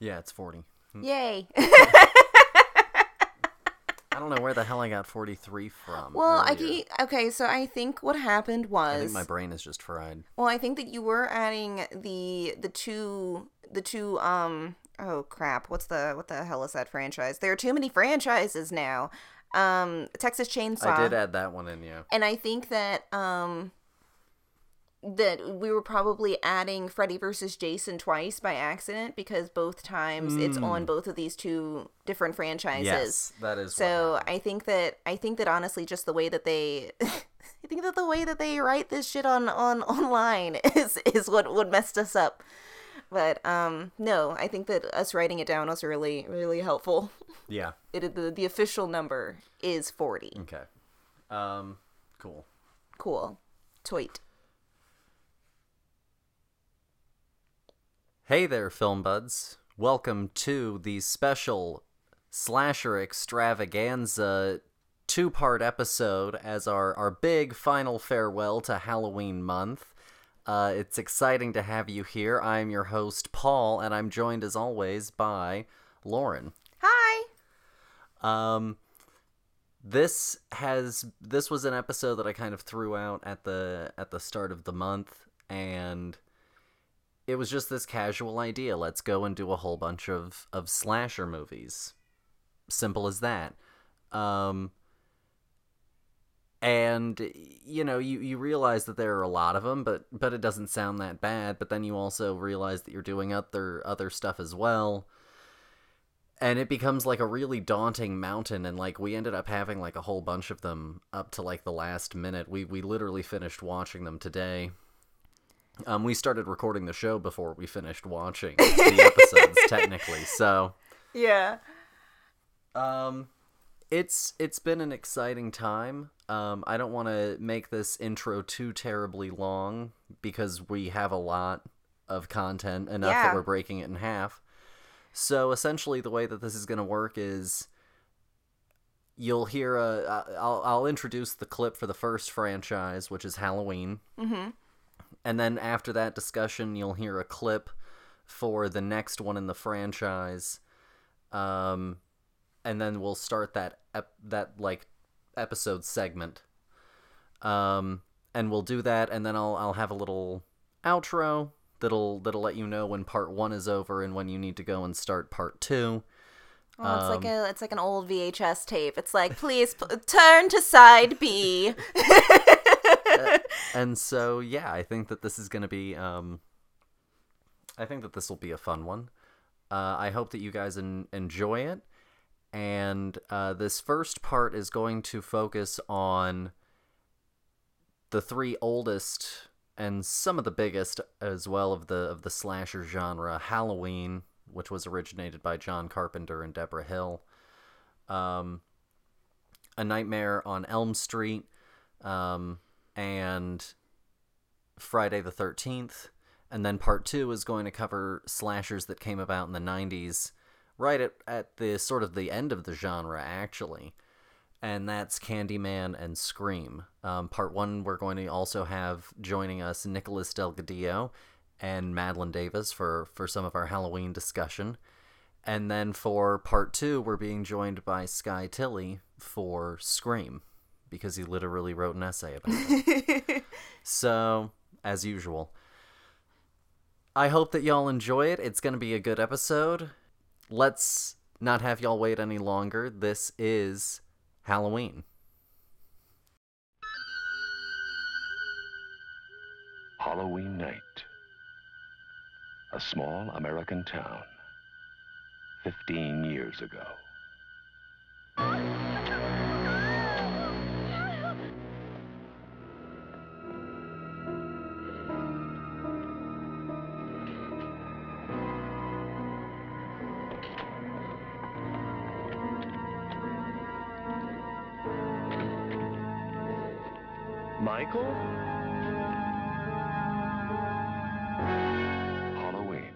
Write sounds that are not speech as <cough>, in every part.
Yeah, it's 40. Yay. <laughs> I don't know where the hell I got 43 from. well, I earlier. ke- okay, so I think what happened I was think my brain is just fried. Well, I think that you were adding the the two the two um oh crap, what's the what the hell is that franchise? There are too many franchises now. Um Texas Chainsaw. I did add that one in, yeah. and I think that um that we were probably adding Freddy versus Jason twice by accident because both times it's on both of these two different franchises. Hmm. Yes, that is. So. I think that I think that honestly, just the way that they, <laughs> I think that the way that they write this shit on on online <laughs> is is what what messed us up. But um, no, I think that us writing it down was really really helpful. <laughs> yeah. It the the official number is forty. Okay. Um, cool. Cool, tweet. Hey there, film buds. Welcome to the special slasher extravaganza two part episode as our, our big final farewell to Halloween month. Uh, it's exciting to have you here. I'm your host, Paul, and I'm joined as always by Lauren. Hi. Um, this has this was an episode that I kind of threw out at the at the start of the month, and it was just this casual idea. Let's go and do a whole bunch of of slasher movies. Simple as that. Um, and you know you, you realize that there are a lot of them but but it doesn't sound that bad but then you also realize that you're doing other other stuff as well and it becomes like a really daunting mountain and like we ended up having like a whole bunch of them up to like the last minute we we literally finished watching them today um we started recording the show before we finished watching the episodes <laughs> technically so Yeah. um it's it's been an exciting time um i don't want to make this intro too terribly long because we have a lot of content enough Yeah. that we're breaking it in half so essentially the way that this is going to work is you'll hear a I'll, I'll introduce the clip for the first franchise which is halloween Mm-hmm. And then after that discussion you'll hear a clip for the next one in the franchise um and then we'll start that ep- that like episode segment um and we'll do that and then I'll I'll have a little outro that'll that'll let you know when part 1 is over and when you need to go and start part 2 Well, it's like Um, a it's like an old VHS tape. It's like, please p- turn to side B. <laughs> <laughs> and so yeah, I think that this is going to be um I think that this will be a fun one. Uh, I hope that you guys en- enjoy it. And uh, this first part is going to focus on the three oldest and some of the biggest as well of the of the slasher genre: Halloween, which was originated by John Carpenter and Debra Hill, um, A Nightmare on Elm Street, um, and Friday the Thirteenth. And then part two is going to cover slashers that came about in the '90s, right at, at the sort of the end of the genre, actually. And that's Candyman and Scream. Um, part one, we're going to also have joining us Nicolás Delgadillo and Madelaine Davis for, for some of our Halloween discussion. And then for part two, we're being joined by Sky Tilly for Scream, because he literally wrote an essay about it. <laughs> So, as usual, I hope that y'all enjoy it. It's going to be a good episode. Let's not have y'all wait any longer. This is Halloween. Halloween night. A small American town. 15 years ago. Michael? Halloween.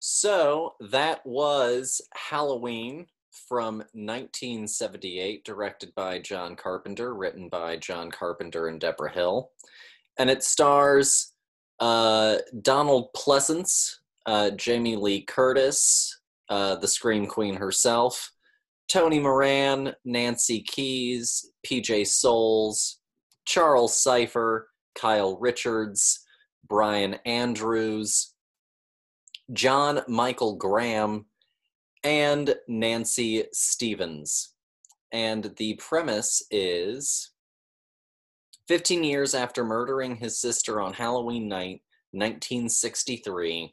So, that was Halloween from 1978, directed by John Carpenter, written by John Carpenter and Debra Hill. And it stars uh, Donald Pleasence uh, Jamie Lee Curtis, uh, the Scream Queen herself, Tony Moran, Nancy Kyes, PJ Soles, Charles Cyphers, Kyle Richards, Brian Andrews, John Michael Graham, and Nancy Stevens. And the premise is 15 years after murdering his sister on Halloween night, 1963,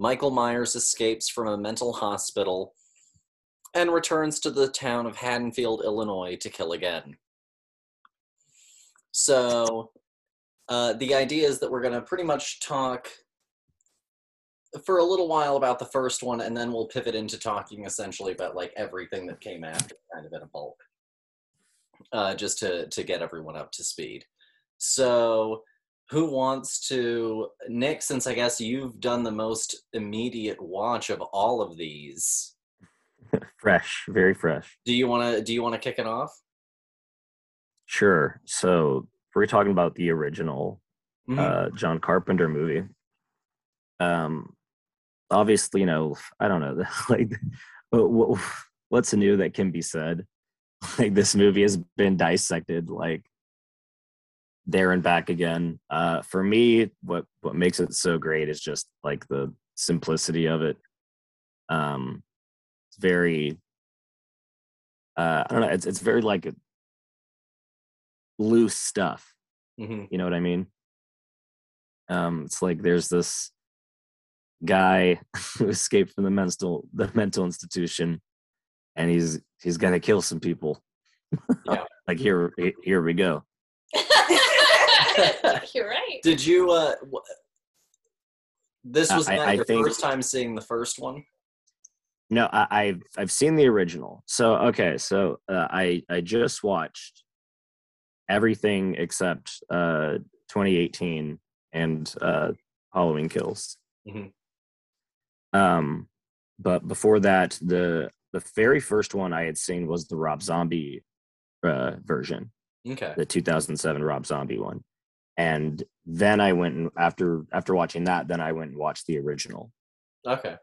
Michael Myers escapes from a mental hospital and returns to the town of Haddonfield, Illinois to kill again. So, uh, the idea is that we're going to pretty much talk for a little while about the first one, and then we'll pivot into talking essentially about like everything that came after, kind of in a bulk, uh, just to to get everyone up to speed. So, who wants to Nick? Since I guess you've done the most immediate watch of all of these, <laughs> fresh, very fresh. do you want to do you want to kick it off? Sure. So we're talking about the original Mhm. uh, John Carpenter movie. Um, obviously, you know, I don't know, <laughs> like, what, what's new that can be said? <laughs> Like, this movie has been dissected, like, there and back again. Uh, for me, what what makes it so great is just like the simplicity of it. Um, it's very, uh, I don't know, it's it's very like loose stuff. Mhm. You know what I mean? Um, it's like there's this guy <laughs> who escaped from the mental the mental institution, and he's he's gonna kill some people. <laughs> Yeah. like here here we go. <laughs> You're right. Did you? Uh, wh- this was I- not I your think- first time seeing the first one. No, I, I've I've seen the original. So okay, so uh, I I just watched everything except uh 2018 and uh Halloween Kills. Mhm. Um, but before that, the the very first one I had seen was the Rob Zombie uh, version, Okay. the 2007 Rob Zombie one, and then I went and after after watching that, then I went and watched the original. Okay.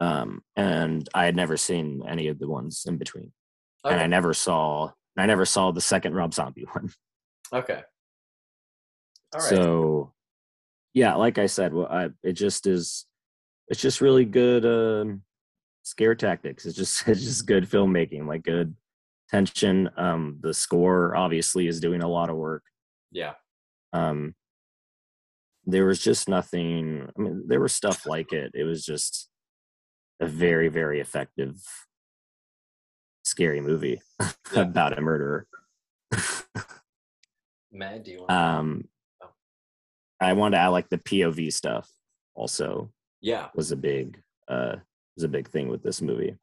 Um, and I had never seen any of the ones in between, and I never saw I never saw the second Rob Zombie <laughs> one. Okay. All right. So, yeah, like I said, well, I, it just is. It's just really good um, scare tactics. It's just <laughs> it's just good filmmaking, like good tension. Um, the score obviously is doing a lot of work. yeah. Um, there was just nothing. I mean, there was stuff like it. It was just a very very effective scary movie <laughs> Yeah. about a murderer. Matt, do you want? um, Oh. I wanted to add like the POV stuff. Also, yeah. was a big uh was a big thing with this movie.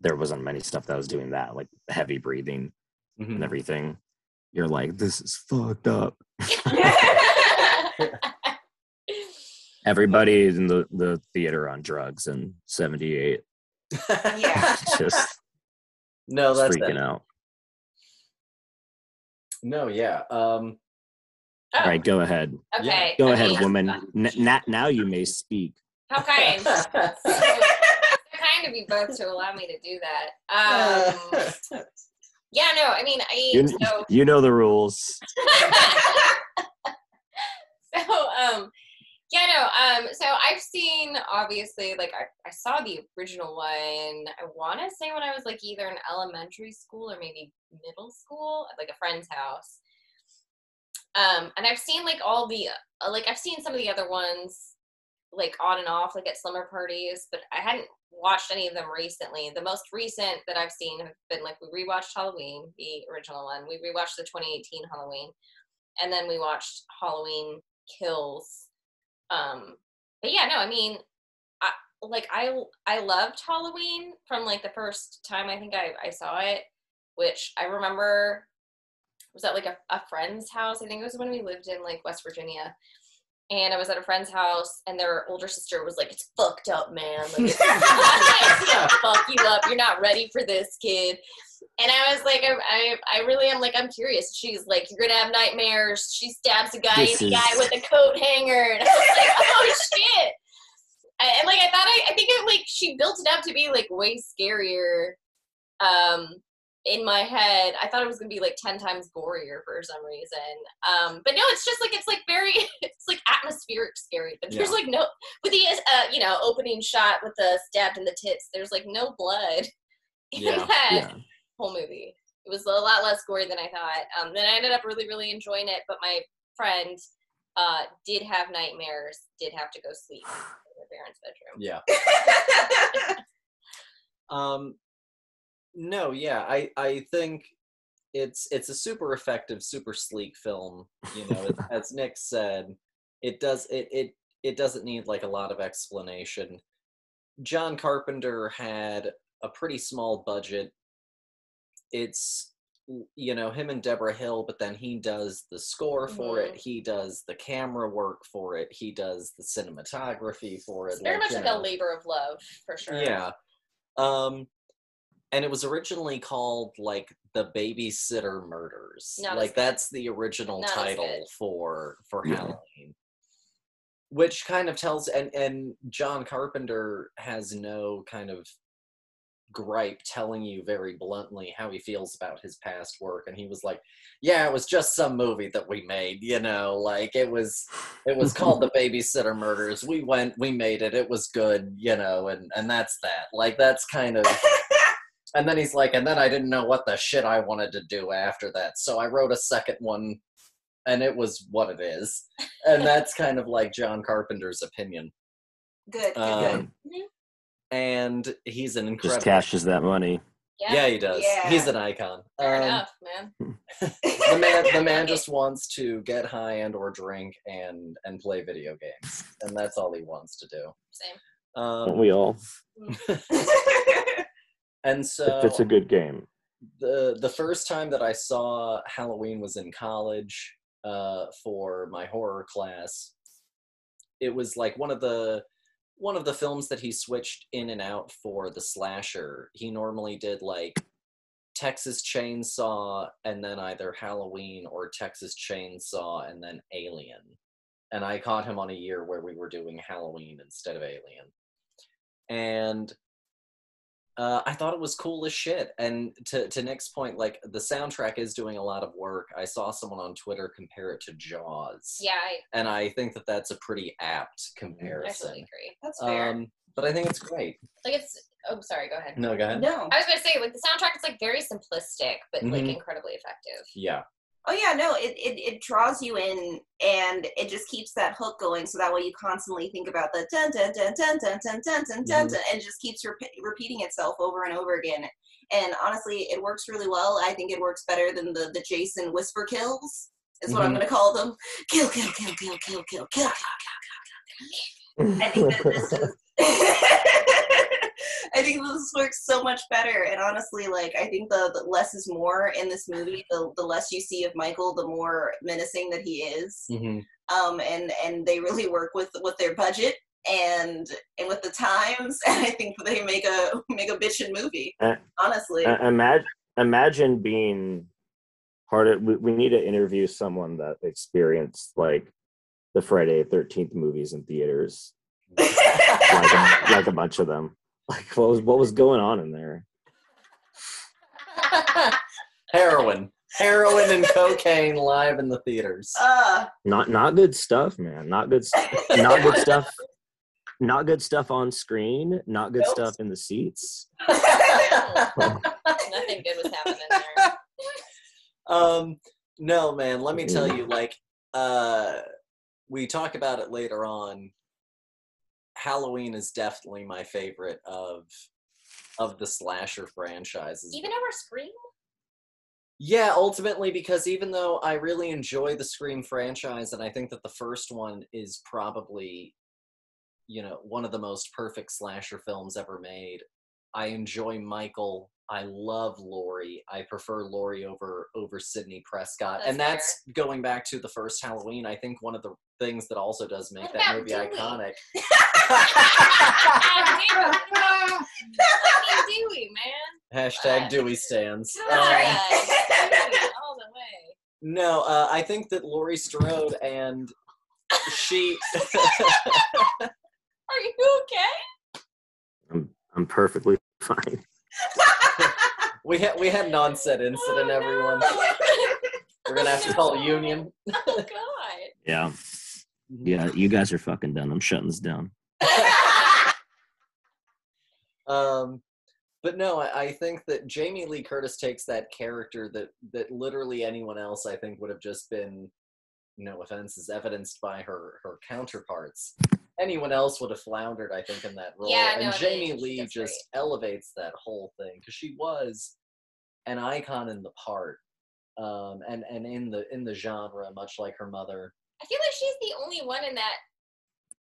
There wasn't many stuff that was doing that, like heavy breathing Mhm. and everything. You're like, this is fucked up. <laughs> <laughs> Everybody in the, the theater on drugs in 78 <laughs> Yeah. <laughs> just no, that's freaking it. out. No, yeah. Um, Oh, All right, go ahead. okay. Go I ahead, woman. <laughs> N- na- now you may speak. How kind. So, kind of you both to allow me to do that. Um, yeah, no, I mean, I You, so you know the rules. so um yeah no um so i've seen obviously like i, I saw the original one i want to say when i was like either in elementary school or maybe middle school at like a friend's house um and i've seen like all the uh, like i've seen some of the other ones like on and off like at slumber parties but i hadn't watched any of them recently the most recent that i've seen have been like we rewatched halloween the original one we rewatched the 2018 halloween and then we watched Halloween Kills. Um, but yeah, no, I mean, I like I I loved Halloween from like the first time I think I I saw it, which I remember was at like a, a friend's house. I think it was when we lived in like West Virginia. And I was at a friend's house, and their older sister was like, "It's fucked up, man. Like, it's, <laughs> it's gonna fuck you up. You're not ready for this, kid." And I was like, I, I, I really am like, I'm curious. She's like, you're gonna have nightmares. She stabs a guy This in the is- guy with a coat hanger, and I was like, oh <laughs> shit. I, and like, I thought I, I think it like she built it up to be like way scarier. Um, in my head, I thought it was gonna be like ten times gorier for some reason. Um, but no, it's just like it's like very <laughs> it's like atmospheric scary. But there's Yeah. like no with the uh you know opening shot with the stabbed in the tits. There's like no blood <laughs> in Yeah. that Yeah. whole movie. It was a lot less gory than I thought. Um, then I ended up really really enjoying it. But my friend uh did have nightmares. Did have to go sleep in her parents' bedroom. Yeah. <laughs> Um, no, yeah, I I think it's it's a super effective, super sleek film. You know, it, <laughs> as Nick said, it does it it it doesn't need like a lot of explanation. John Carpenter had a pretty small budget. It's you know him and Debra Hill, but then he does the score for it. Mhm. He does the camera work for it. He does the cinematography for it. It's very much like know. a labor of love for sure. Yeah. Um and it was originally called like the babysitter murders. Not like that's the original Not title for for Yeah. Halloween. Which kind of tells and and John Carpenter has no kind of gripe telling you very bluntly how he feels about his past work and he was like yeah it was just some movie that we made you know? Like it was it was called the <laughs> babysitter murders. We went we made it. It was good you know? And and that's that. Like that's kind of <laughs> and then he's like and then i didn't know what the shit i wanted to do after that so i wrote a second one and it was what it is and <laughs> that's kind of like john carpenter's opinion Good, good, um, good. and he's an incredible Just cashes that money. Yeah. yeah he does Yeah. he's an icon Fair Um, enough, man. <laughs> <laughs> the man the man just wants to get high and or drink and and play video games and that's all he wants to do Same. Don't um we all? And so If it's a good game. the the first time that I saw Halloween was in college uh, for my horror class. It was like one of the one of the films that he switched in and out for the slasher. He normally did like Texas Chainsaw and then either Halloween or Texas Chainsaw and then Alien. And I caught him on a year where we were doing Halloween instead of Alien. And uh, I thought it was cool as shit. And to to Nick's point, like the soundtrack is doing a lot of work. I saw someone on Twitter compare it to Jaws. Yeah, I And I think that that's a pretty apt absolutely comparison. agree. That's fair. Um, but I think it's great. Like it's. Oh, sorry. Go ahead. No, go ahead. no. I was gonna say like the soundtrack is like very simplistic, but like Mhm. incredibly effective. Yeah. Oh yeah, no, it, it it draws you in and it just keeps that hook going so that way you constantly think about the dun dun dun dun dun dun dun dun dun, Mhm. dun and it just keeps rep- repeating itself over and over again. And honestly, it works really well. I think it works better than the the Jason whisper kills. Is what I'm Mhm. gonna call them. Kill, kill, kill, kill, kill, kill, kill, kill, kill, kill. I think that this is. I think this works so much better, and honestly, like I think the, the less is more in this movie. The the less you see of Michael, the more menacing that he is. hmm Um, and and they really work with with their budget and and with the times. <laughs> And I think they make a make a bitchin' movie. Uh, Honestly, imagine imagine being part of we, we need to interview someone that experienced like the friday 13th movies in theaters <laughs> like a, like a bunch of them like what was what was going on in there <laughs> Heroin. Heroin and cocaine live in the theaters. uh, not not good stuff man not good st- not good stuff not good stuff on screen not good Nope. stuff in the seats <laughs> Nothing good was happening there. um no man let me tell you like uh we talk about it later on halloween is definitely my favorite of of the slasher franchises Even over Scream. yeah ultimately because even though i really enjoy the scream franchise and i think that the first one is probably you know one of the most perfect slasher films ever made i enjoy michael i love laurie i prefer laurie over over sidney prescott and That's that's going back to the first halloween i think one of the things that also does make What that movie Dewey? iconic <laughs> Dewey, man. hashtag dewey stands Um, all the way. No, uh, I think that Laurie Strode and she. <laughs> Are you okay? I'm perfectly fine. <laughs> We had we had an onset incident, Oh, everyone. no. We're gonna have to call a union. Oh god. Yeah. Yeah, you guys are fucking done. I'm shutting this down. <laughs> Um, but no, I, I think that Jamie Lee Curtis takes that character that that literally anyone else I think would have just been, no offense, is evidenced by her her counterparts. Anyone else would have floundered, I think, in that role. Yeah, and no, I mean, Jamie Lee does just elevates that whole thing because she was an icon in the part, um, and and in the in the genre, much like her mother. I feel like she's the only one in that.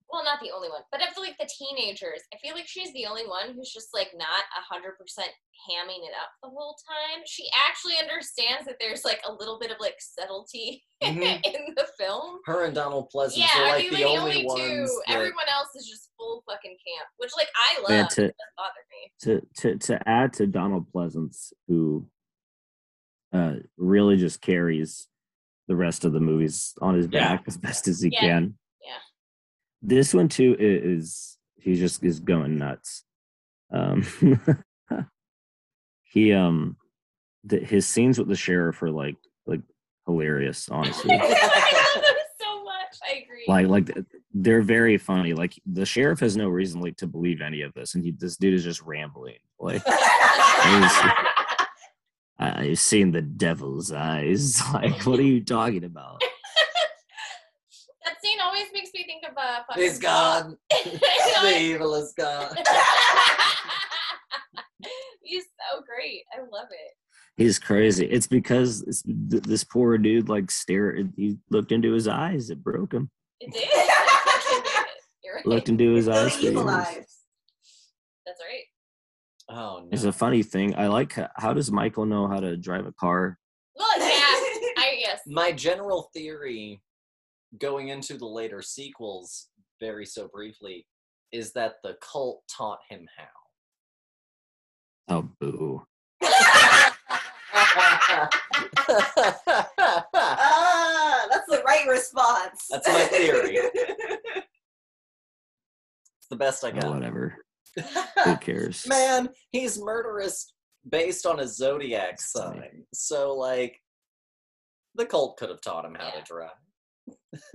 Well, not the only one, but of like the teenagers, I feel like she's the only one who's just like not a hundred percent hamming it up the whole time. She actually understands that there's like a little bit of like subtlety <laughs> Mhm. in the film. Her and Donald Pleasence Yeah, are I like mean, the, the only, only ones. two. that- Everyone else is just full fucking camp, which like I love. Yeah, it to- doesn't bother me. to to to add to Donald Pleasence, who uh, really just carries the rest of the movies on his Yeah. back as best as he Yeah. can. Yeah. This one too is he just is going nuts. Um, <laughs> he um, the, his scenes with the sheriff are like like hilarious, <laughs> honestly. I love them so much. I agree. like like they're very funny. Like the sheriff has no reason like to believe any of this, and he this dude is just rambling. Like <laughs> I've seen the devil's eyes. <laughs> Like, what are you talking about? <laughs> that scene always makes me think of uh, fucking He's gone. <laughs> The evil is gone. He's so great. I love it. He's crazy. It's because this, this poor dude like stared. He looked into his eyes. It broke him. It did. It did. You're right. Looked into his eyes. Those for evil years. eyes. That's right. Oh no. It's a funny thing. I like how, how does Michael know how to drive a car? Well, yeah. I guess. <laughs> My general theory going into the later sequels, very so briefly, is that the cult taught him how. Oh, boo. how. <laughs> Ah, that's the right response. That's my theory. <laughs> It's the best I Oh, got. whatever. Who <laughs> cares? Man, he's murderous based on a zodiac That's funny. sign. So like the cult could have taught him how Yeah. to drive.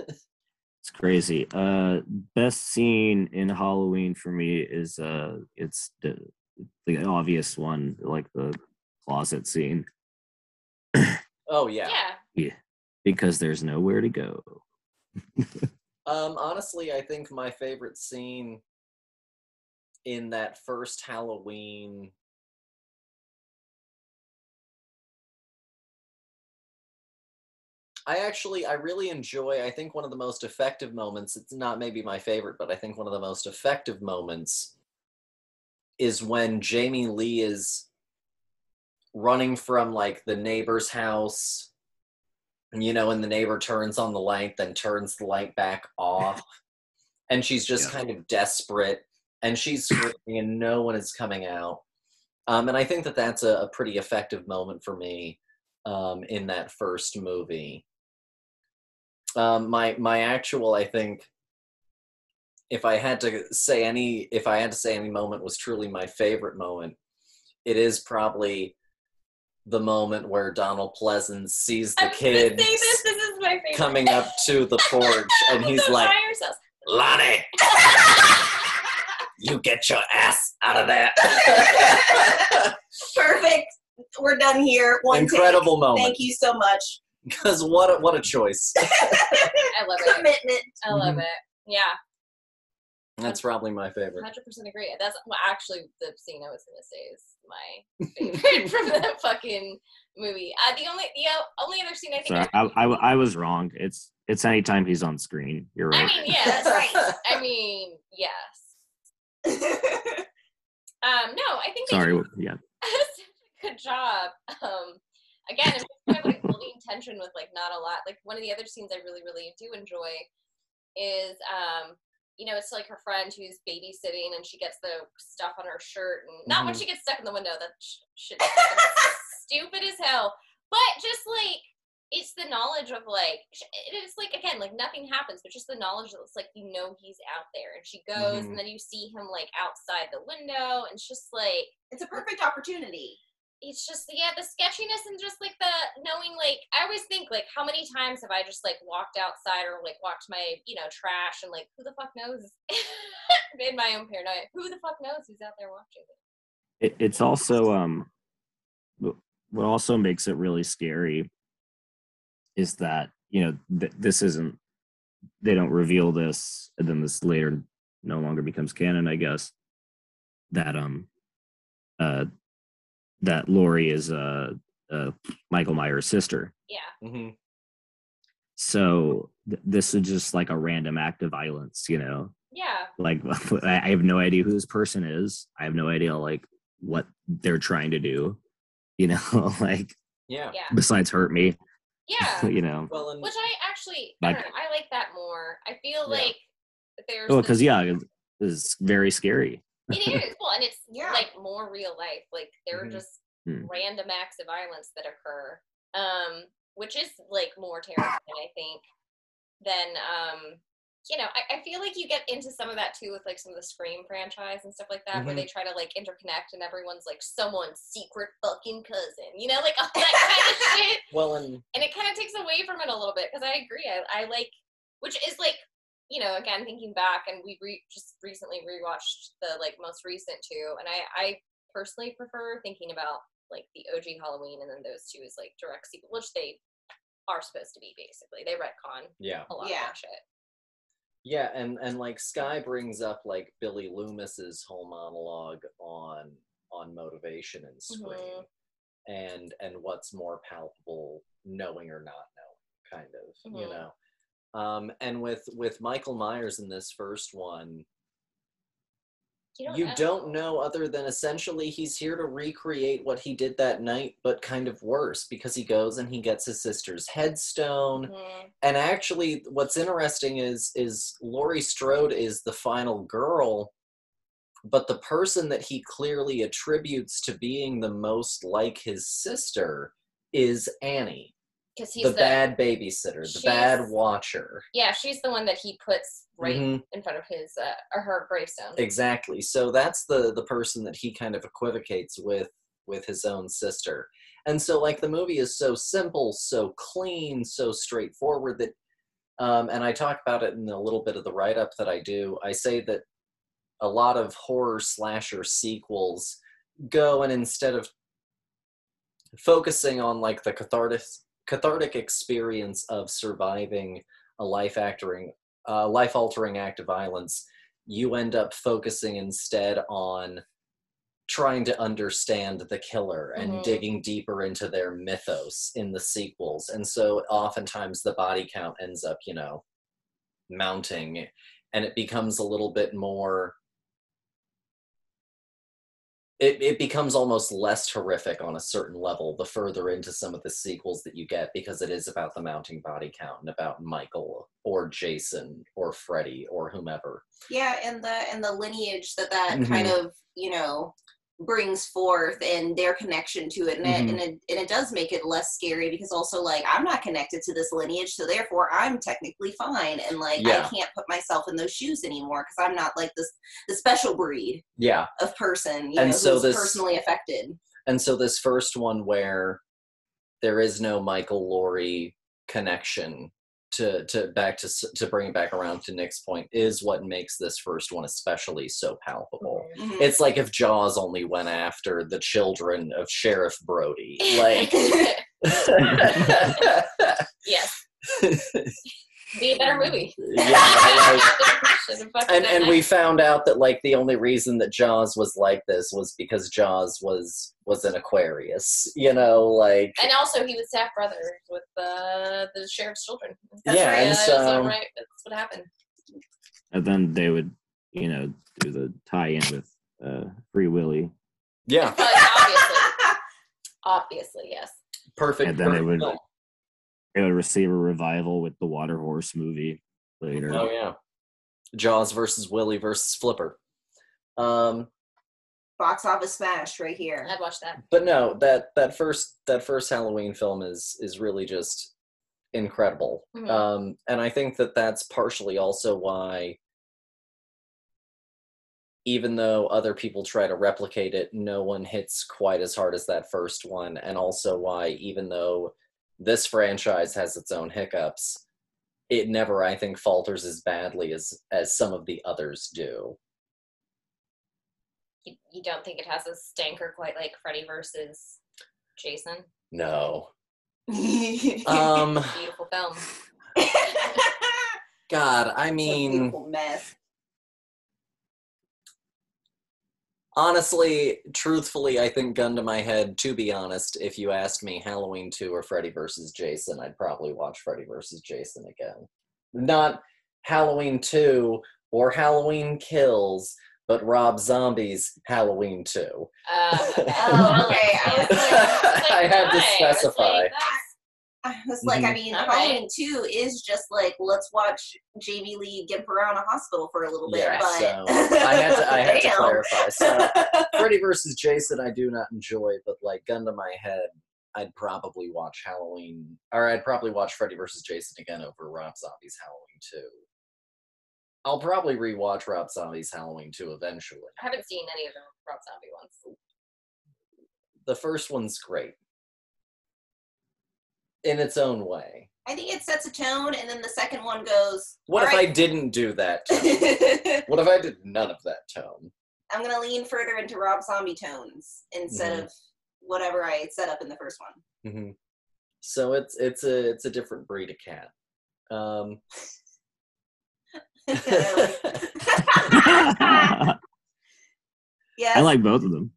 It's crazy. Uh, best scene in Halloween for me is uh, it's the the obvious one, like the closet scene, <clears throat> Oh yeah. Yeah. because there's nowhere to go. <laughs> Um, honestly, I think my favorite scene in that first Halloween. I actually, I really enjoy. I think one of the most effective moments. It's not maybe my favorite, but I think one of the most effective moments is when Jamie Lee is running from like the neighbor's house you know, and the neighbor turns on the light, then turns the light back <laughs> off. and she's just Yeah. kind of desperate and she's screaming and no one is coming out. Um, and I think that that's a, a pretty effective moment for me um, in that first movie. Um, my my actual, I think, if I had to say any, if I had to say any moment was truly my favorite moment, it is probably the moment where Donald Pleasence sees the I was gonna kids this. This is my favorite. coming up to the <laughs> porch, and he's like. Lonnie, <laughs> you get your ass out of there. <laughs> Perfect. We're done here. One take. Incredible moment. Thank you so much. Because what a, what a choice. <laughs> I love it. Commitment. I love Mhm. it. Yeah, That's probably my favorite. hundred percent agree. That's well, actually the scene I was gonna say is my favorite <laughs> from the fucking movie. Uh, the only the o- only other scene I think. So I, I, I, I was wrong. It's it's anytime he's on screen. You're right. I right. mean, yes. right. I mean, yes. <laughs> Um, no, I think Sorry. did Yeah. <laughs> good job. Um, again, it's kind of like building tension with like not a lot. Like one of the other scenes I really, really do enjoy is um, you know, it's like her friend who's babysitting and she gets the stuff on her shirt and not when Mhm. she gets stuck in the window. That sh- shit <laughs> stupid as hell. But just like it's the knowledge of like it's like again like nothing happens but just the knowledge that it's like you know he's out there and she goes Mhm. and then you see him like outside the window and it's just like It's a perfect opportunity. it's just yeah the sketchiness and just like the knowing like i always think like how many times have i just like walked outside or like walked my you know trash and like who the fuck knows <laughs> in my own paranoia who the fuck knows who's out there watching it, it's also um what also makes it really scary is that you know th- this isn't they don't reveal this and then this later no longer becomes canon i guess that um uh that laurie is uh, uh michael myers sister yeah Mhm. so th- this is just like a random act of violence you know yeah like <laughs> I I have no idea who this person is. I have no idea like what they're trying to do. You know, <laughs> like Yeah. yeah besides hurt me. <laughs> yeah You know, Well, and which i actually I, Like- don't I like that more i feel Yeah. like there's oh, because yeah, it's very scary. It <laughs> is. Well, and it's Yeah. like more real life. Like there are Mhm. just Hmm. random acts of violence that occur, um, which is like more terrifying, I think, than um, you know. I, I feel like you get into some of that too with like some of the Scream franchise and stuff like that, where Mhm. they try to like interconnect and everyone's like someone's secret fucking cousin, you know, like <laughs> all that kind of shit <laughs> well, and and it kind of takes away from it a little bit because I agree. I, I like, which is like, you know, again thinking back, and we re- just recently rewatched the like most recent two, and I I personally prefer thinking about like the OG Halloween and then those two as like direct sequel, which they are supposed to be basically. They retcon yeah. a lot Yeah. of that shit. Yeah, and and like Sky brings up like Billy Loomis's whole monologue on on motivation and Scream, Mhm. and and what's more palpable, knowing or not knowing, kind of, you Mhm. know. Um, and with with Michael Myers in this first one, You don't you know. don't know other than essentially he's here to recreate what he did that night, but kind of worse because he goes and he gets his sister's headstone Mhm. and actually what's interesting is is Laurie Strode is the final girl but the person that he clearly attributes to being the most like his sister is Annie because he's the, the, bad babysitter the bad watcher. Yeah, she's the one that he puts right Mhm, in front of his uh, or her gravestone. exactly. So that's the the person that he kind of equivocates with with his own sister. And so like the movie is so simple so clean so straightforward that um, and i talk about it in a little bit of the write-up that i do. I say that a lot of horror slasher sequels go and instead of focusing on like the cathartic cathartic experience of surviving a life acting uh, life altering act of violence you end up focusing instead on trying to understand the killer and Mhm. digging deeper into their mythos in the sequels and so oftentimes the body count ends up you know mounting and it becomes a little bit more it, it becomes almost less horrific on a certain level the further into some of the sequels that you get because it is about the mounting body count and about michael or jason or freddy or whomever Yeah, and the and the lineage that that kind Mm-hmm. of you know brings forth and their connection to it and, it, Mhm. and it and it does make it less scary because also like I'm not connected to this lineage, so therefore I'm technically fine and like Yeah. I can't put myself in those shoes anymore because I'm not like this the special breed yeah of person you And know so who's this- personally affected. and so this first one where there is no michael Laurie connection to to back to to bring it back around to nick's point is what makes this first one especially so palpable. Mhm. it's like if jaws only went after the children of sheriff brody like <laughs> <laughs> yes, <laughs> be a better movie. <laughs> yeah like, Should've fucking and and that. we found out that like the only reason that Jaws was like this was because Jaws was was an Aquarius, you know, like And also, he was half brother with uh, the sheriff's children. That's yeah, right. and that's so right. That's what happened. And then they would, you know, do the tie-in with uh, Free Willy, yeah, obviously, obviously, yes. perfect. and then it perfect would film. it would receive a revival with the Water Horse movie later. Oh yeah, Jaws versus Willy versus Flipper. Um, Box office smash right here. I'd watch that. but no, that that first that first Halloween film is is really just incredible. Mhm. Um, and I think that that's partially also why, even though other people try to replicate it, no one hits quite as hard as that first one. And also why, even though this franchise has its own hiccups, it never, I think, falters as badly as as some of the others do. You, you don't think it has a stinker quite like Freddy versus Jason? No. <laughs> Um, Beautiful film. <laughs> God, I mean, beautiful mess. Honestly, truthfully, I think gun to my head, to be honest, if you asked me Halloween 2 or Freddy versus Jason, I'd probably watch Freddy versus Jason again. Not Halloween 2 or Halloween Kills, but Rob Zombie's Halloween 2. Uh, <laughs> Oh, okay. I, was like- I like, I had to specify. I I was like, I Mhm. mean, Alright. Halloween two is just like let's watch Jamie Lee gimp around a hospital for a little bit. Yeah, but so I had to, I had to <laughs> clarify. So <laughs> Freddy versus Jason, I do not enjoy, but like gun to my head, I'd probably watch Halloween, or I'd probably watch Freddy versus Jason again over Rob Zombie's Halloween 2. I'll probably rewatch Rob Zombie's Halloween 2 eventually. I haven't seen any of the Rob Zombie ones. The first one's great in its own way. I think it sets a tone, and then the second one goes. What if I didn't do that? tone? <laughs> what if I did none of that tone? I'm gonna lean further into Rob Zombie tones instead Mhm. of whatever I set up in the first one. hmm So it's it's a it's a different breed of cat. Um, <laughs> <laughs> yes, I like both of them.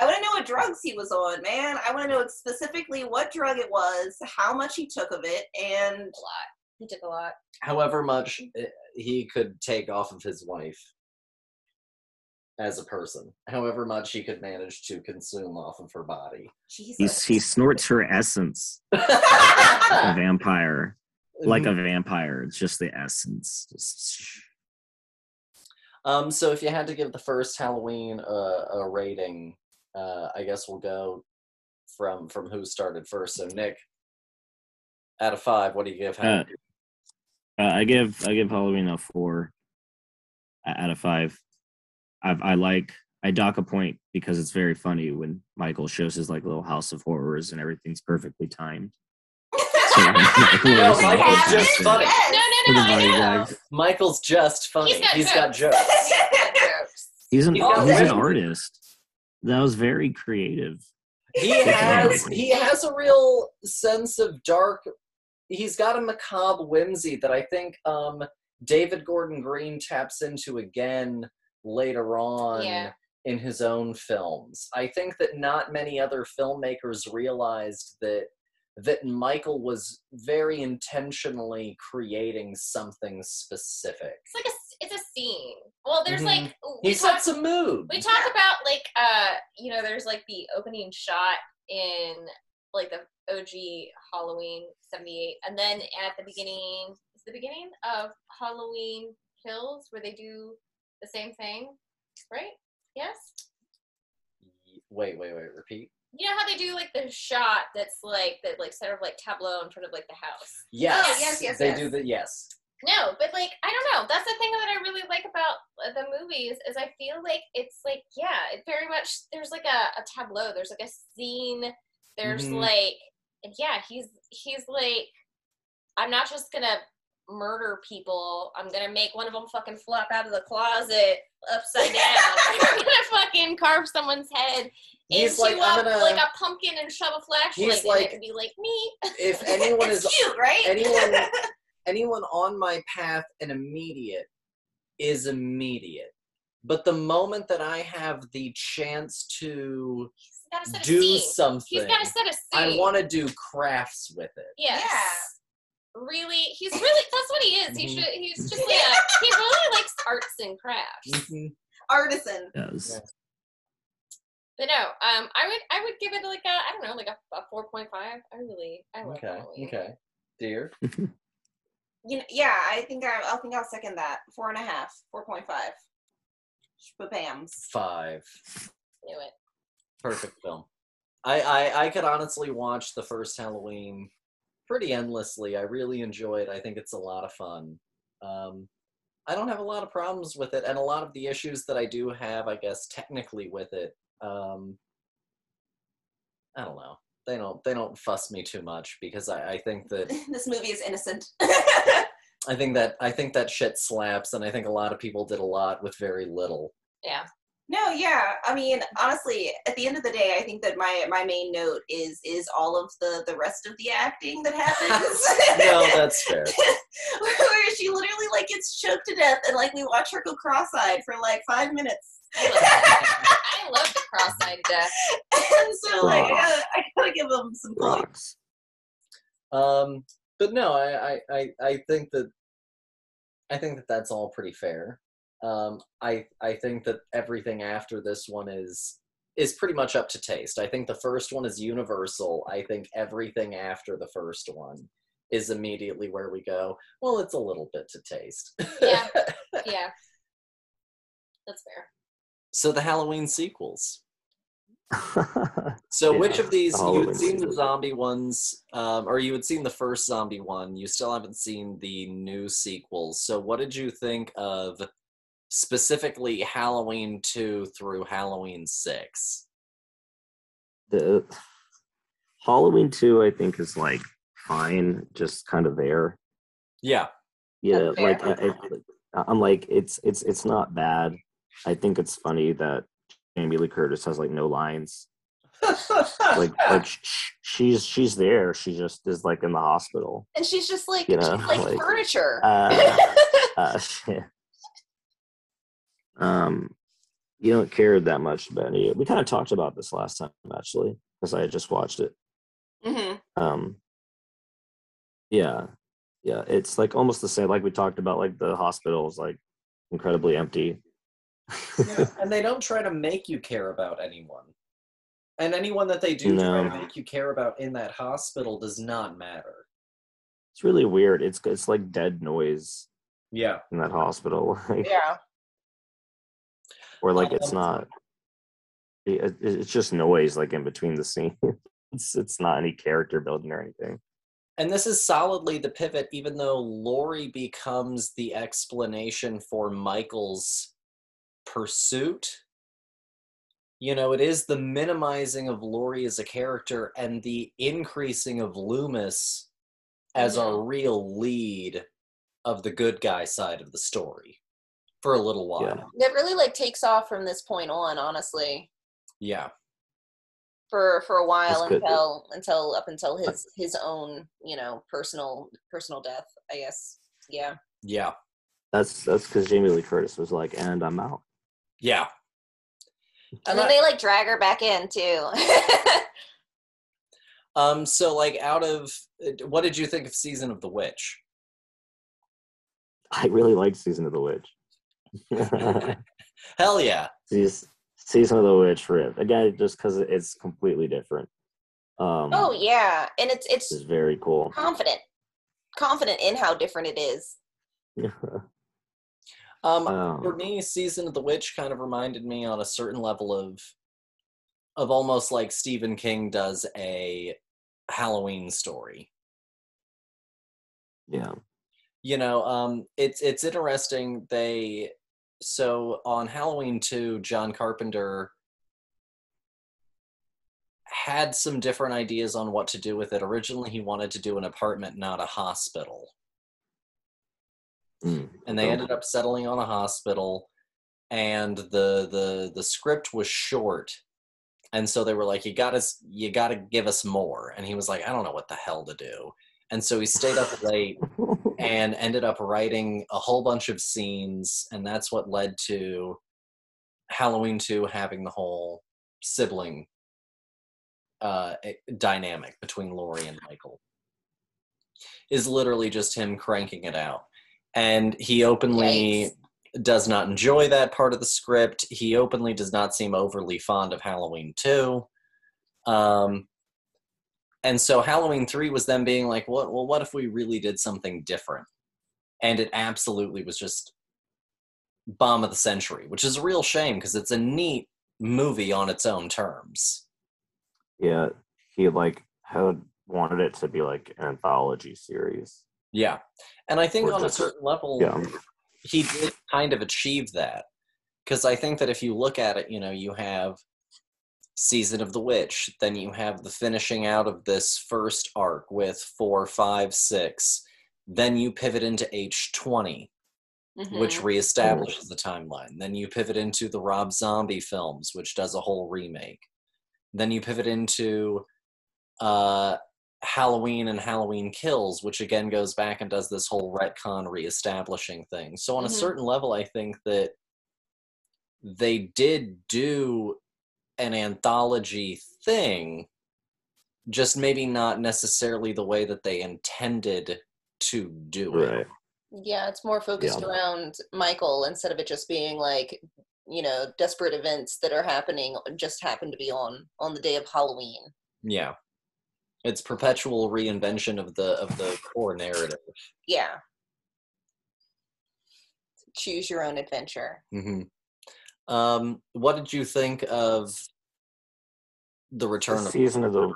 I want to know what drugs he was on, man. I want to know specifically what drug it was, how much he took of it, and a lot. He took a lot. however much uh, he could take off of his wife as a person, however much he could manage to consume off of her body. He's, Jesus. he snorts her essence, a <laughs> vampire, <laughs> like Mm-hmm. a vampire. It's just the essence. Just Um, so if you had to give the first Halloween uh, a rating, uh, I guess we'll go from from who started first. So Nick, out of five, what do you give Uh, Halloween? Uh, I give I give Halloween a four out of five. I I like I dock a point because it's very funny when Michael shows his like little house of horrors and everything's perfectly timed. <laughs> So, <laughs> No, Michael's Michael's just funny. No, no, Look no, at I Body know. Bags. Michael's just funny. He's got jokes. jokes. He's got jokes. <laughs> He's an He's he's an artist. That was very creative. He has he has a real sense of dark. He's got a macabre whimsy that I think um, David Gordon Green taps into again later on Yeah. in his own films. I think that not many other filmmakers realized that that Michael was very intentionally creating something specific. It's like a s- it's a scene. Well, there's Mhm. like we He talk, sets a mood. we talk about like uh you know there's like the opening shot in like the OG Halloween 78 and then at the beginning is the beginning of Halloween Kills where they do the same thing, right? Yes. Wait, wait, wait. Repeat. You know how they do like the shot that's like that like sort of like tableau in front of like the house. Yes. yes, yes, They yes. do the yes. No, but like I don't know. That's the thing that I really like about uh, the movies is I feel like it's like yeah, it very much there's like a, a tableau. There's like a scene. There's Mhm. like and yeah, he's he's like I'm not just gonna murder people. I'm gonna make one of them fucking flop out of the closet upside down. <laughs> I'm gonna fucking carve someone's head He's into like, a, gonna. like a pumpkin and shove a flashlight He's in like- it and be like me. if <laughs> anyone is cute, right? anyone <laughs> anyone on my path and immediate is immediate but the moment that i have the chance to He's gotta set a do something He's gotta set a scene. i want to do crafts with it Yes. Yeah. Really, he's really that's what he is. He Mhm. should he's just like a, he really likes arts and crafts. Mhm. Artisan. Does Yeah. But no, um I would I would give it like a I don't know, like a, a four point five. I really I love okay Halloween. okay dear <laughs> You know, yeah, I think I, I think I'll second that. Four and a half, four point five. Bams. five Knew it. perfect film I, I I could honestly watch the first Halloween pretty endlessly. I really enjoy it. I think it's a lot of fun. Um, I don't have a lot of problems with it, and a lot of the issues that I do have, I guess, technically with it, um, I don't know. They don't they don't fuss me too much because I, I think that <laughs> this movie is innocent. <laughs> I think that I think that shit slaps, and I think a lot of people did a lot with very little. Yeah. No, yeah. I mean, honestly, at the end of the day, I think that my my main note is is all of the the rest of the acting that happens. <laughs> no, that's fair. Where she literally like gets choked to death, and like we watch her go cross-eyed for like five minutes. I love the cross-eyed death. and <laughs> so like I Rocks. gotta, I gotta give them some points. Um, but no, I, I, I, I think that I think that that's all pretty fair. Um, I I think that everything after this one is is pretty much up to taste. I think the first one is universal. I think everything after the first one is immediately where we go. Well, it's a little bit to taste. Yeah. <laughs> Yeah. That's fair. So the Halloween sequels. <laughs> So which of these the you had Halloween seen the zombie ones, um, or you had seen the first zombie one? You still haven't seen the new sequels. So what did you think of specifically Halloween two through Halloween six? the Halloween two, I think, is like fine, just kind of there. Yeah, Yeah, like. I, I, I'm like it's it's it's not bad. I think it's funny that Jamie Lee Curtis has like no lines. <laughs> Like like sh- sh- she's she's there. She just is like in the hospital. And she's just like You know, like, like, furniture. Uh, <laughs> uh. Um, you don't care that much about it. We kind of talked about this last time actually, because I had just watched it. hmm Um, yeah, yeah, it's like almost the same. Like we talked about, like the hospital is like incredibly empty. <laughs> and they don't try to make you care about anyone. And anyone that they do try to make you care about in that hospital does not matter. it's really weird. It's it's like dead noise Yeah. in that hospital, <laughs> like, Yeah. or like it's Um, not. it- it- it's just noise, like in between the <laughs> scenes. It's it's not any character building or anything. And this is solidly the pivot, even though Laurie becomes the explanation for Michael's pursuit. You know, it is the minimizing of Laurie as a character and the increasing of Loomis as our real lead of the good guy side of the story for a little while. Yeah. That really like takes off from this point on, honestly. Yeah. For for a while That's good. until until up until his his own, you know, personal personal death, I guess. Yeah. Yeah. That's that's because Jamie Lee Curtis was like, and I'm out. Yeah. And And then I- they like drag her back in too. <laughs> um so like out of what did you think of Season of the Witch? I really liked Season of the Witch. <laughs> Hell yeah. Seas- Season of the Witch rip again, just because it's completely different. Um, oh yeah. And it's it's it's very cool. confident. Confident in how different it is. <laughs> Um, Um, for me, Season of the Witch kind of reminded me on a certain level of of almost like Stephen King does a Halloween story. yeah, You know, um, it's it's interesting. They so on Halloween two, John Carpenter had some different ideas on what to do with it. Originally, he wanted to do an apartment, not a hospital. Mm, and they ended up settling on a hospital and the the the script was short and so they were like you gotta you gotta give us more and he was like i don't know what the hell to do and so he stayed up <laughs> late and ended up writing a whole bunch of scenes and that's what led to halloween 2 having the whole sibling uh eh, dynamic between Laurie and michael. Is literally just him cranking it out and he openly does not enjoy that part of the script. He openly does not seem overly fond of Halloween 2. Um, and so Halloween 3 was them being like, what, well, what if we really did something different? And it absolutely was just bomb of the century, which is a real shame because it's a neat movie on its own terms. Yeah, he like had wanted it to be like an anthology series. Yeah. And I think Or on a certain level, Yeah, he did kind of achieve that. Because I think that if you look at it, you know, you have Season of the Witch, then you have the finishing out of this first arc with four, five, six. Then you pivot into H20, which Mhm. reestablishes the timeline. Then you pivot into the Rob Zombie films, which does a whole remake. Then you pivot into uh, Halloween and Halloween Kills, which again goes back and does this whole retcon reestablishing thing. So, on a Mhm. certain level, I think that they did do an anthology thing, just maybe not necessarily the way that they intended to do it. Yeah, it's more focused Yeah. around Michael instead of it just being like, you know, desperate events that are happening just happen to be on on the day of Halloween. Yeah. It's perpetual reinvention of the of the core narrative. Yeah. Choose your own adventure. hmm Um, what did you think of the The return of? season of the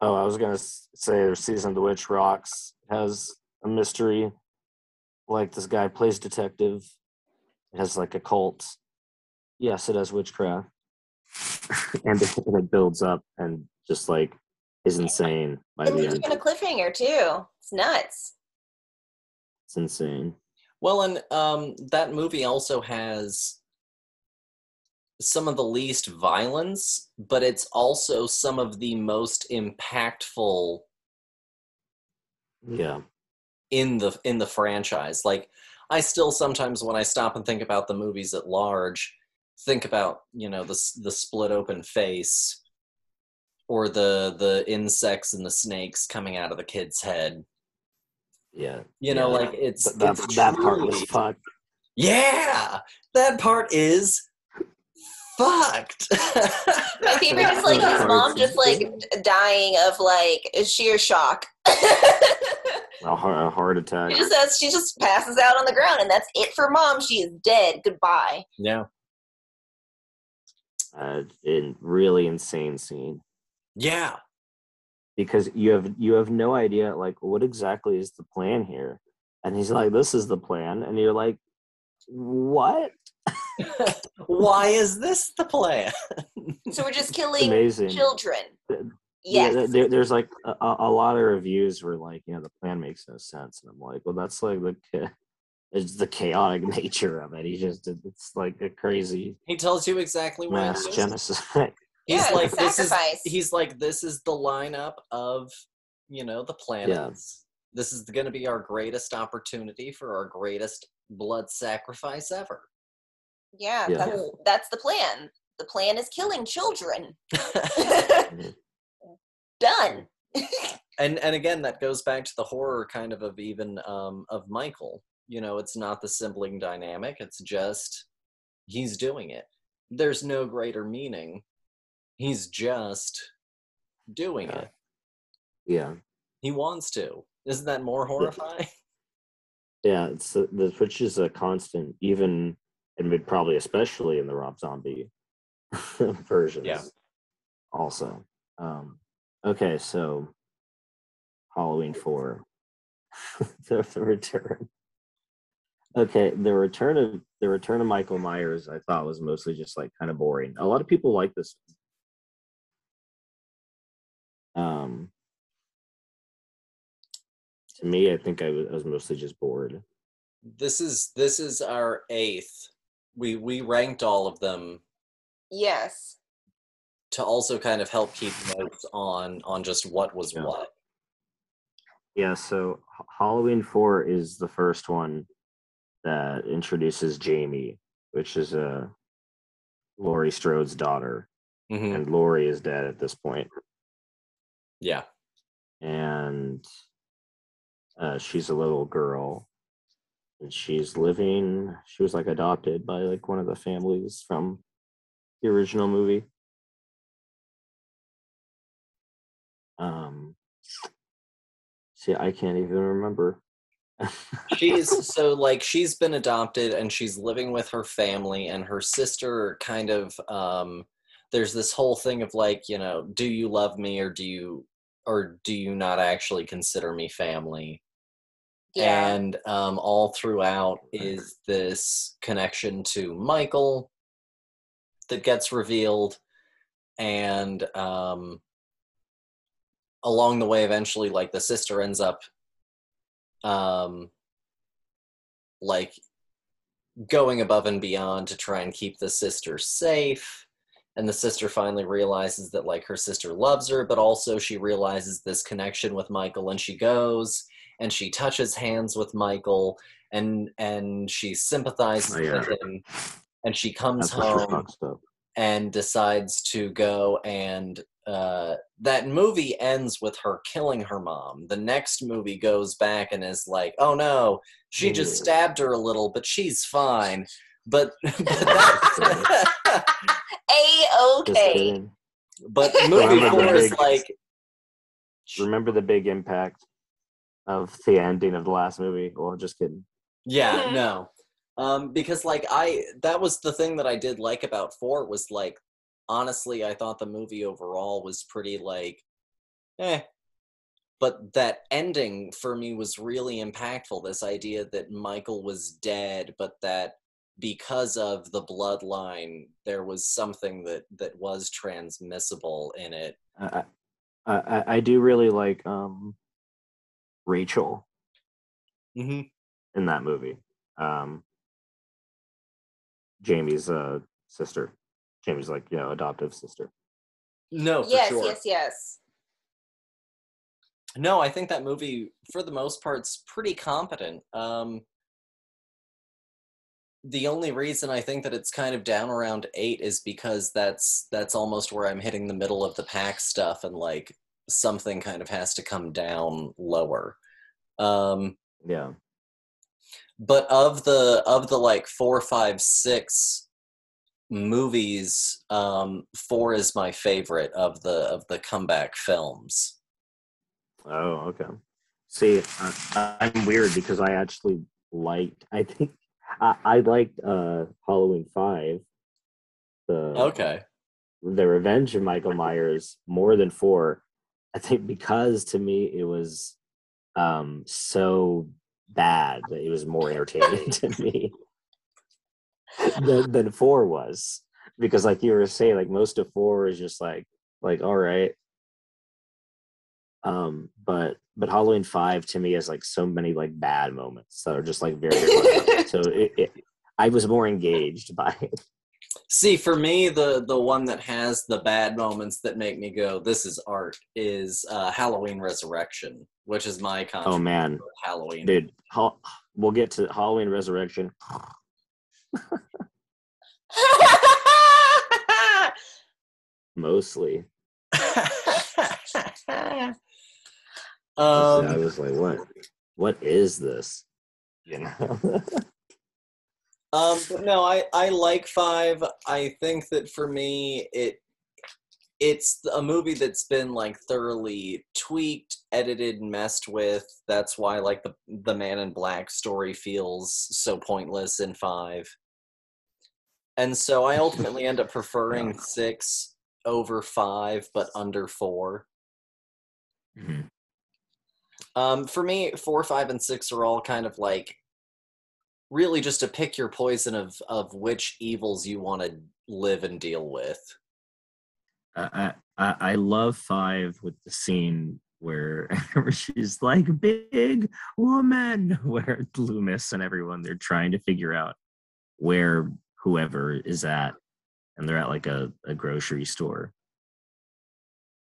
oh, I was gonna say the season of the witch rocks has a mystery. Like this guy plays detective. It has like a cult. Yes, it has witchcraft, <laughs> and, and it builds up and just like is insane by It the leaves end. a cliffhanger too. It's nuts. It's insane. Well, and um, that movie also has some of the least violence, but it's also some of the most impactful Yeah, in the in the franchise. Like I still sometimes when I stop and think about the movies at large, think about you know the the split open face, or the the insects and the snakes coming out of the kid's head. yeah. You know, Yeah. like it's that it's that part was truly- fucked. Yeah, that part is fucked. My favorite is like his mom just like dying of like sheer shock. A heart, a heart attack. she just says she just passes out on the ground and that's it for mom. She is dead. Goodbye. yeah, Uh, in really insane scene. Yeah, because you have you have no idea like what exactly is the plan here. And he's like this is the plan. And you're like what? <laughs> Why is this the plan? So we're just <laughs> killing amazing. children. yeah Yes. th- there, there's like a, a a lot of reviews were like you know the plan makes no sense. And i'm like well that's like the <laughs> it's the chaotic nature of it. He just it's like a crazy He tells you exactly what mass genocide He's Yeah, like it's this is he's like this is the lineup of you know the planets. This is going to be our greatest opportunity for our greatest blood sacrifice ever. yeah, Yeah. That's, that's the plan. The plan is killing children. <laughs> Done. and and again that goes back to the horror kind of of even um of michael you know it's not the sibling dynamic it's just he's doing it there's no greater meaning he's just doing Yeah. it. Yeah. He wants to. Isn't that more horrifying? <laughs> Yeah it's the, which is a constant even and probably especially in the rob zombie <laughs> versions Yeah. also. Um okay so halloween 4 <laughs> the, the return. Okay the return of the return of michael myers i thought was mostly just like kind of boring. A lot of people like this um to me i think i was, I was mostly just bored this is this is our eighth we we ranked all of them Yes. to also kind of help keep notes on on just what was Yeah. what Yeah, so Halloween 4 is the first one that introduces Jamie, which is uh, Laurie Strode's daughter. Mhm. And Laurie is dead at this point. yeah And uh, she's a little girl. And she's living, she was like adopted by like one of the families from the original movie. Um, see, I can't even remember. <laughs> she's so like she's been adopted and she's living with her family and her sister kind of um there's this whole thing of like you know do you love me or do you or do you not actually consider me family? Yeah. and um, all throughout is this connection to michael that gets revealed and um, along the way eventually like the sister ends up um, like going above and beyond to try and keep the sister safe and the sister finally realizes that like her sister loves her but also she realizes this connection with michael and she goes and she touches hands with michael and and she sympathizes Oh, yeah. with him and she comes That's home and decides to go and uh, that movie ends with her killing her mom. The next movie goes back and is like, "Oh no, she just stabbed her a little, but she's fine." But <laughs> but, that, a okay. but <laughs> movie Remember the four is big- like, Remember the big impact of the ending of the last movie? Well, just kidding. yeah, Mhm. no, um, because like I that was the thing that I did like about four was like honestly I thought the movie overall was pretty like, eh, but that ending for me was really impactful this idea that michael was dead but that because of the bloodline there was something that that was transmissible in it I, I, I- I do really like um, Rachel mm-hmm. in that movie. Um, Jamie's uh, sister. Jamie's like you know adoptive sister. no for yes, sure yes, yes. no i think that movie for the most part's pretty competent um the only reason i think that it's kind of down around eight is because that's that's almost where i'm hitting the middle of the pack stuff and like something kind of has to come down lower um Yeah. but of the of the like four five six movies um four is my favorite of the of the comeback films Oh, okay. See, I, I'm weird because I actually liked. I think I, I liked uh, Halloween Five. The okay the Revenge of Michael Myers more than four. I think because to me it was um so bad that it was more entertaining to me than, than four was. Because like you were saying, like most of four is just like like all right. Um, but but Halloween five to me has like so many like bad moments that are just like very so it, it I was more engaged by it. See, for me, the the one that has the bad moments that make me go, "This is art," is uh, Halloween Resurrection, which is my Oh man, Halloween. dude Hall- we'll get to halloween resurrection <laughs> mostly <laughs> i um, was like what what is this <laughs> you know um, but no, I I like five. I think that for me, it it's a movie that's been like thoroughly tweaked, edited, messed with. That's why like the the Man in Black story feels so pointless in five. And so I ultimately end up preferring <laughs> six over five, but under four. Mhm. Um, for me, four, five, and six are all kind of like really just to pick your poison of of which evils you want to live and deal with. I, I I love five with the scene where, <laughs> where she's like big woman <laughs> where Loomis and everyone they're trying to figure out where whoever is at and they're at like a, a grocery store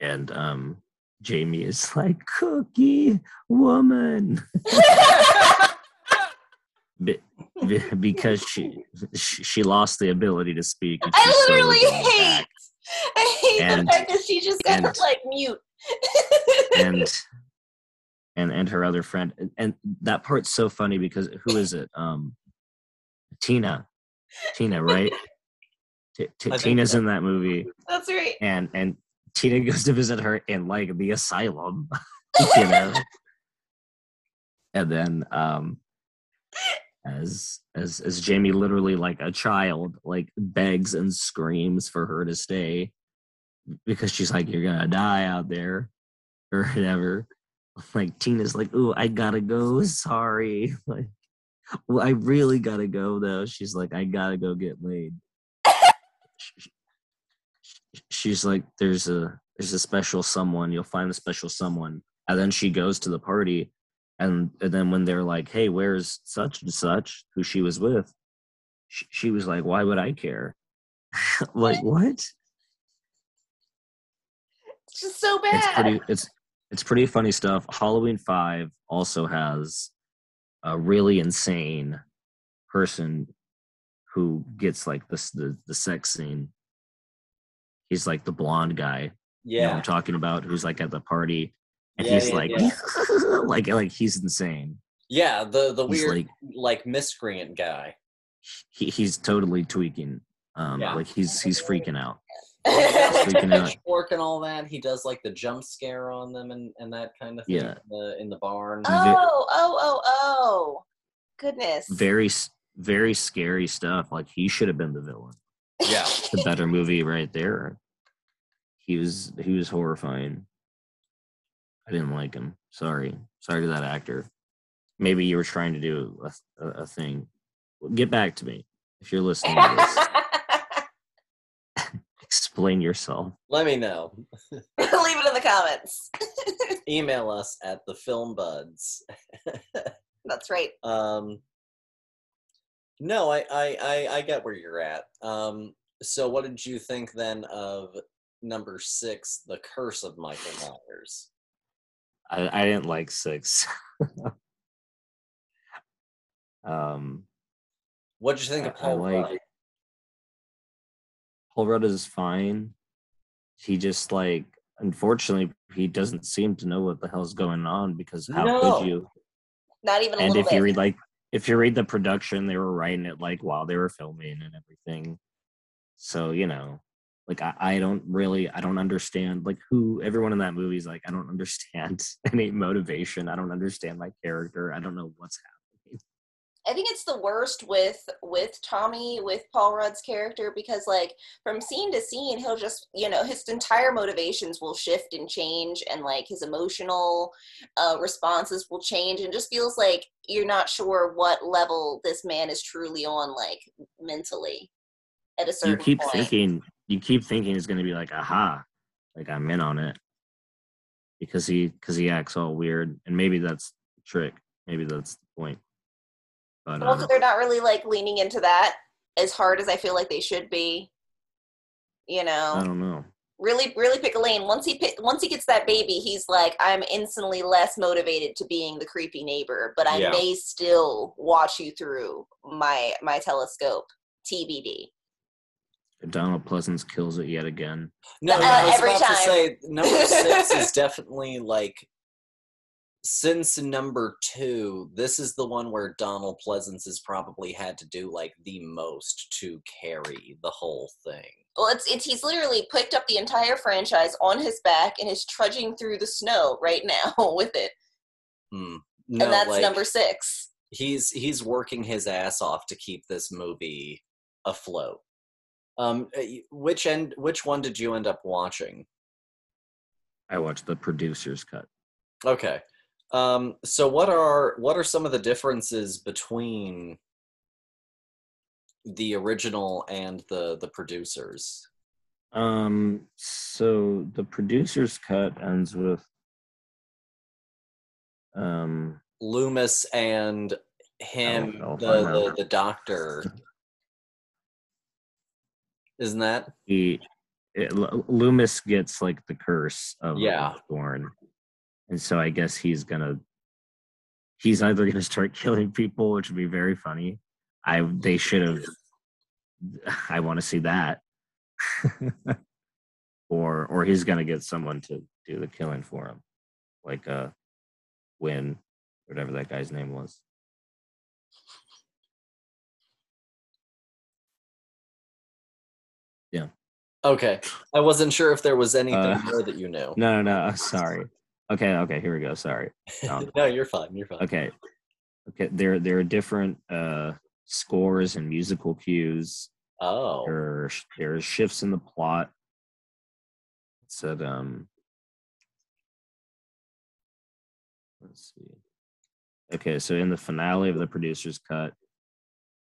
and um Jamie is like cookie woman <laughs> Be- be- because she she she lost the ability to speak I she's literally hate. back. I hate And- the fact that she just got and- like mute. and <laughs> and and her other friend and, and that part's so funny because who is it um tina tina right T- T- I think tina's so. in that movie That's right. and and tina goes to visit her in like the asylum <laughs> you know and then um as as as Jamie literally like a child like begs and screams for her to stay because she's like you're gonna die out there or whatever. Like Tina's like, "Ooh, I gotta go. Sorry." <laughs> Like, well, I really gotta go though. She's like, "I gotta go get laid." Sh- sh- She's like, "There's a there's a special someone. You'll find the special someone." And then she goes to the party, and and then when they're like, "Hey, where's such and such?" Who she was with, she, she was like, "Why would I care?" <laughs> like what? It's just so bad. it's pretty it's it's pretty funny stuff halloween 5 also has a really insane person who gets like this the, the sex scene he's like the blonde guy you know Yeah. i'm talking about who's like at the party and Yeah, he's yeah, like yeah. <laughs> like like he's insane Yeah, the the He's weird like- like, miscreant guy. he, he's totally tweaking um Yeah. like he's he's freaking out Like Freaking <laughs> out. pitchfork and all that. He does like the jump scare on them and, and that kind of thing Yeah. in, the, in the barn. oh, oh, oh, oh. Goodness. very very scary stuff like he should have been the villain yeah. <laughs> the better movie right there. He was he was horrifying. I didn't like him. Sorry, sorry to that actor. Maybe you were trying to do a, a, a thing. Get back to me if you're listening to this. <laughs> <laughs> Explain yourself. Let me know. <laughs> Leave it in the comments. Email us at the film buds. That's right. Um, no, I, I, I, I get where you're at. Um, so what did you think then of number six, The Curse of Michael Myers? I, I didn't like six. <laughs> um, What did you think I- of I Paul like- Rudd? Paul Rudd is fine. He just like, unfortunately, he doesn't seem to know what the hell's going on because how No. could you? Not even a and little if bit. you read like if you read the production they were writing it like while they were filming and everything so you know like I, I don't really i don't understand like who everyone in that movie is like i don't understand <laughs> any motivation. I don't understand my character. I don't know what's happening. I think it's the worst with with Tommy with Paul Rudd's character because like from scene to scene he'll just you know his entire motivations will shift and change and like his emotional uh, responses will change and just feels like you're not sure what level this man is truly on like mentally at a certain you keep point. thinking you keep thinking it's going to be like aha like i'm in on it because he because he acts all weird and maybe that's the trick maybe that's the point but But also uh, they're not really like leaning into that as hard as I feel like they should be. You know. i don't know really really pick a lane once he pick, once he gets that baby he's like i'm instantly less motivated to being the creepy neighbor but i Yeah. may still watch you through my my telescope tbd donald pleasence kills it yet again No, Uh, I was every about to say number <laughs> six is definitely like since number two, this is the one where Donald Pleasence has probably had to do like the most to carry the whole thing. well it's it's he's literally picked up the entire franchise on his back and is trudging through the snow right now <laughs> with it Hmm. No, and that's like, number six he's he's working his ass off to keep this movie afloat. Um, uh, which end? Which one did you end up watching? I watched the producer's cut. Okay. Um, so what are what are some of the differences between the original and the the producers? Um, so the producer's cut ends with um Loomis and him, the, the the doctor. <laughs> Isn't that? he it, L- Loomis gets like the curse of Yeah. Thorn, and so I guess he's gonna he's either gonna start <laughs> killing people, which would be very funny. I they should have. I want to see that. <laughs> or or he's gonna get someone to do the killing for him, like uh, Wynn, whatever that guy's name was. Okay. I wasn't sure if there was anything Uh, more that you knew. No, no, no. Sorry. Okay, okay. Here we go. Sorry. Um, <laughs> no, you're fine. You're fine. Okay. Okay, there there are different uh scores and musical cues. Oh, There are, there are shifts in the plot. It said um let's see. Okay, so in the finale of the producer's cut,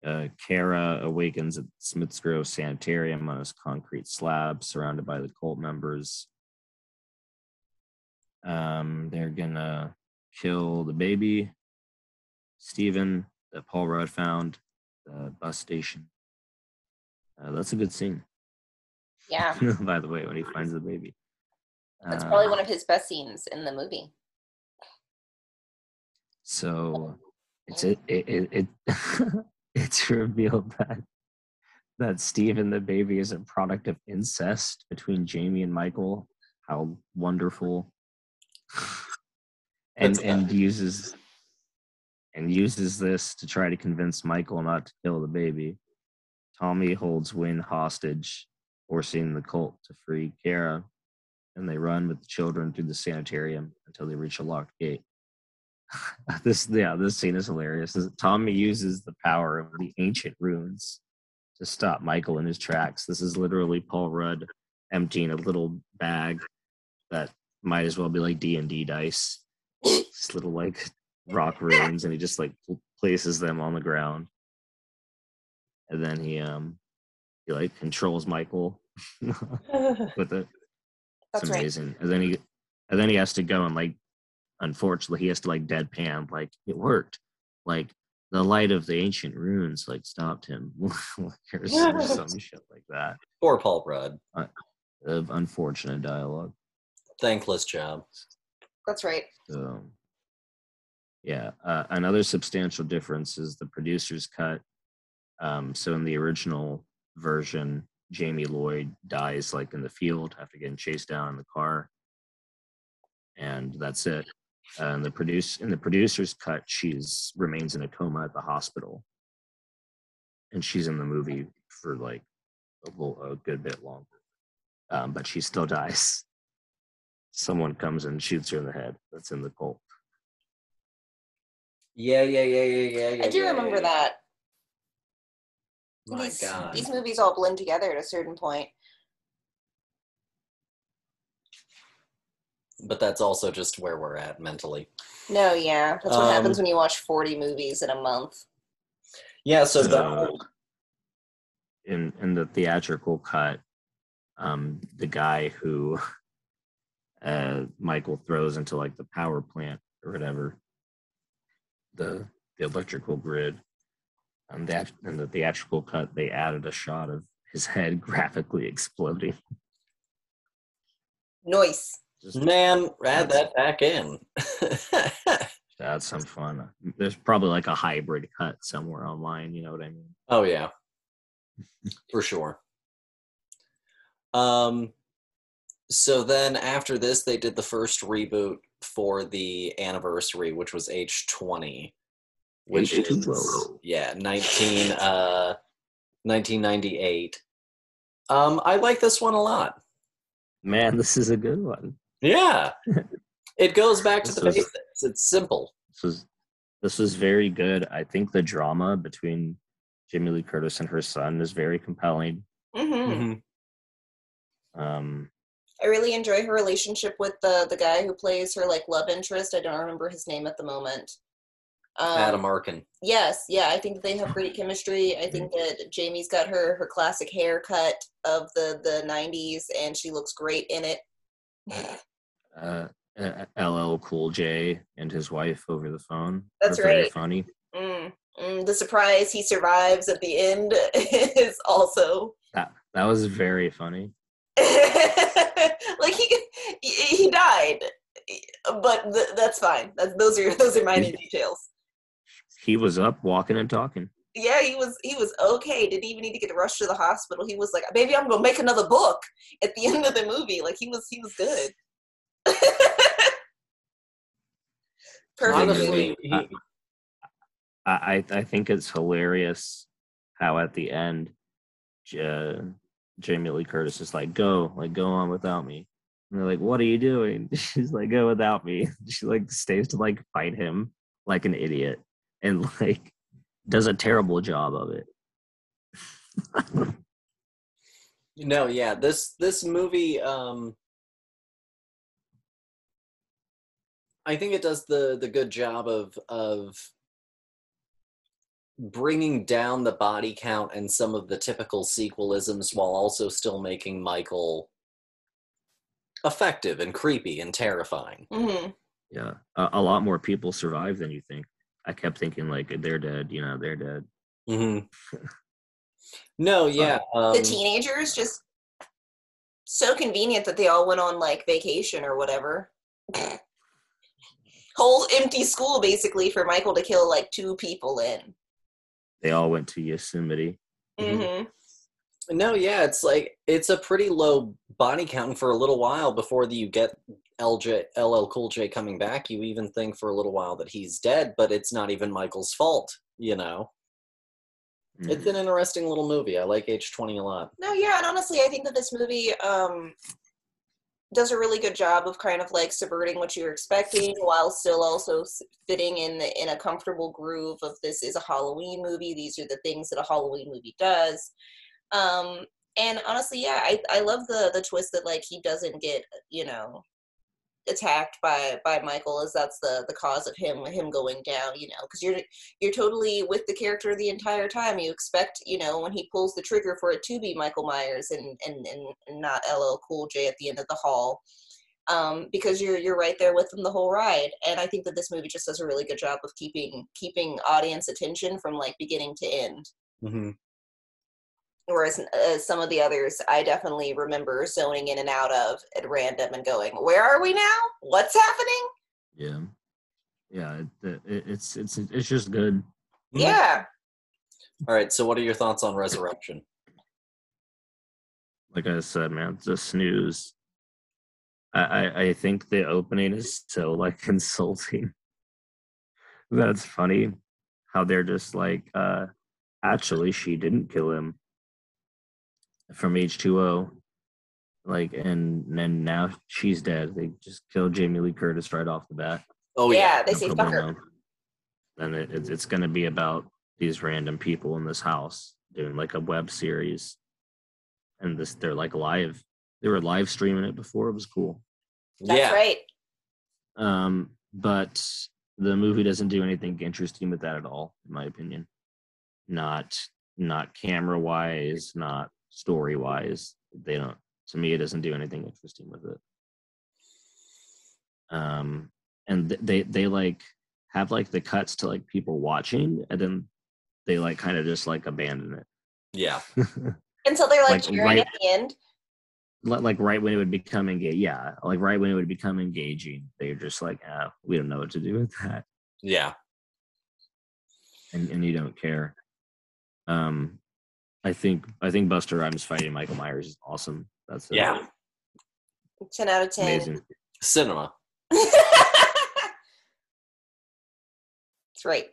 uh, Kara awakens at Smiths Grove Sanitarium on his concrete slab, surrounded by the cult members. Um, they're gonna kill the baby, Stephen, that Paul Rudd found, the bus station. Uh, that's a good scene, Yeah, <laughs> by the way, when he finds the baby. that's probably Uh, one of his best scenes in the movie. So it's it it, it, it <laughs> <laughs> it's revealed that that Steve and the baby is a product of incest between Jamie and Michael. How wonderful. <sighs> and and uses and uses this to try to convince Michael not to kill the baby. Tommy holds Wynn hostage, forcing the cult to free Kara, and they run with the children through the sanitarium until they reach a locked gate. <laughs> this yeah, this scene is hilarious. Tommy uses the power of the ancient runes to stop Michael in his tracks. This is literally Paul Rudd emptying a little bag that might as well be like D and D dice, just little like rock runes, and he just like places them on the ground, and then he um he like controls Michael <laughs> <laughs> with it. That's it's right. amazing. And then he and then he has to go and like unfortunately he has to like deadpan like it worked. Like the light of the ancient runes like stopped him <laughs> or some, some shit like that. poor Paul Rudd. Of unfortunate dialogue. Thankless job. That's right. So yeah. Uh, another substantial difference is the producer's cut. Um, so in the original version, Jamie Lloyd dies like in the field after getting chased down in the car. And that's it. And the produce in the producer's cut, she's remains in a coma at the hospital. And she's in the movie for like a, little, a good bit longer. Um, but she still <laughs> dies. Someone comes and shoots her in the head. That's in the cult. Yeah, yeah, yeah, yeah, yeah. yeah I do yeah, remember yeah, yeah. that. My these, God. these movies all blend together at a certain point. But that's also just where we're at mentally. No, yeah, that's what Um, happens when you watch forty movies in a month. Yeah, so the in in the theatrical cut, um, the guy who <laughs> uh, Michael throws into like the power plant or whatever, the the electrical grid, um, that in the theatrical cut, they added a shot of his head <laughs> graphically exploding. Noise. Just man, add that back in. <laughs> that's some fun. There's probably like a hybrid cut somewhere online. You know what I mean? oh yeah. For sure. Um so then after this they did the first reboot for the anniversary, which was H20. Which is H2O. yeah, 19 uh 1998. Um I like this one a lot. Man, this is a good one. Yeah. It goes back to This the was- basics. It's simple. this was this was very good. I think the drama between Jamie Lee Curtis and her son is very compelling. hmm Mm-hmm. Um, I really enjoy her relationship with the the guy who plays her like love interest. I don't remember his name at the moment. Um, Adam Arkin. Yes, yeah, I think they have great chemistry. I think that Jamie's got her her classic haircut of the the '90s, and she looks great in it. <laughs> uh, uh, LL Cool J and his wife over the phone. That's right. Funny. Mm, mm, the surprise he survives at the end <laughs> is also That that was very funny. <laughs> like he he died, but th- that's fine. That's, those are <laughs> those are minor details. He was up, walking and talking. Yeah, he was he was okay. Didn't even need to get rushed to the hospital. He was like, "Baby, I'm gonna make another book." At the end of the movie, like he was he was good. Perfect Honestly, he, I- I I I think it's hilarious how at the end, J- Jamie Lee Curtis is like, "Go, like go on without me." And they're like, "What are you doing?" <laughs> She's like, "Go without me." <laughs> She like stays to like fight him like an idiot. and like does a terrible job of it. <laughs> No, yeah, this this movie um I think it does the the good job of of bringing down the body count and some of the typical sequelisms while also still making Michael effective and creepy and terrifying. hmm yeah, a, a lot more people survive than you think. I kept thinking like they're dead, you know, they're dead. hmm <laughs> No, yeah. Um, the teenagers just so convenient that they all went on like vacation or whatever. <laughs> Whole empty school basically for Michael to kill like two people in. They all went to Yosemite. Mhm. Mm-hmm. No, yeah, it's like it's a pretty low body count for a little while before the, you get LJ LL Cool J coming back. You even think for a little while that he's dead, but it's not even Michael's fault. You know, Mm. it's an interesting little movie. I like H twenty a lot. No, yeah, and honestly, I think that this movie um does a really good job of kind of like subverting what you're expecting while still also fitting in the, in a comfortable groove of this is a Halloween movie. These are the things that a Halloween movie does. Um and honestly, yeah, I, I love the the twist that like he doesn't get, you know, attacked by by Michael as that's the the cause of him him going down, you know, because you're you're totally with the character the entire time. You expect, you know, when he pulls the trigger for it to be Michael Myers and and and, and not LL Cool J at the end of the hall. Um, because you're you're right there with them the whole ride, and I think that this movie just does a really good job of keeping keeping audience attention from like beginning to end. Mm-hmm. Whereas uh, some of the others, I definitely remember zoning in and out of at random and going, "Where are we now? What's happening?" Yeah, yeah. It, it, it's it's it's just good. Yeah, All right. So, what are your thoughts on Resurrection? Like I said, man, it's a snooze. I, I I think the opening is so like <laughs> insulting. That's funny. How they're just like, uh, actually, she didn't kill him from H two O. Like, and and now she's dead. They just killed Jamie Lee Curtis right off the bat. Oh yeah, yeah. they say fuck her. And it, it's it's going to be about these random people in this house doing like a web series, and this they're like live. They were live streaming it before. It was cool. That's yeah. right. Um, but the movie doesn't do anything interesting with that at all, in my opinion. Not not camera wise, not story wise. They don't. To me, it doesn't do anything interesting with it. Um, and th- they they like have like the cuts to like people watching, and then they like kind of just like abandon it. Yeah. <laughs> it. Until they're like, Like, cheering right- at the end. Li- like right when it would become engaging yeah like right when it would become engaging they're just like ah, we don't know what to do with that Yeah. and, and you don't care um i think i think busta rhymes fighting michael myers is awesome that's it. Yeah. Ten out of ten. amazing Cinema. <laughs> That's right.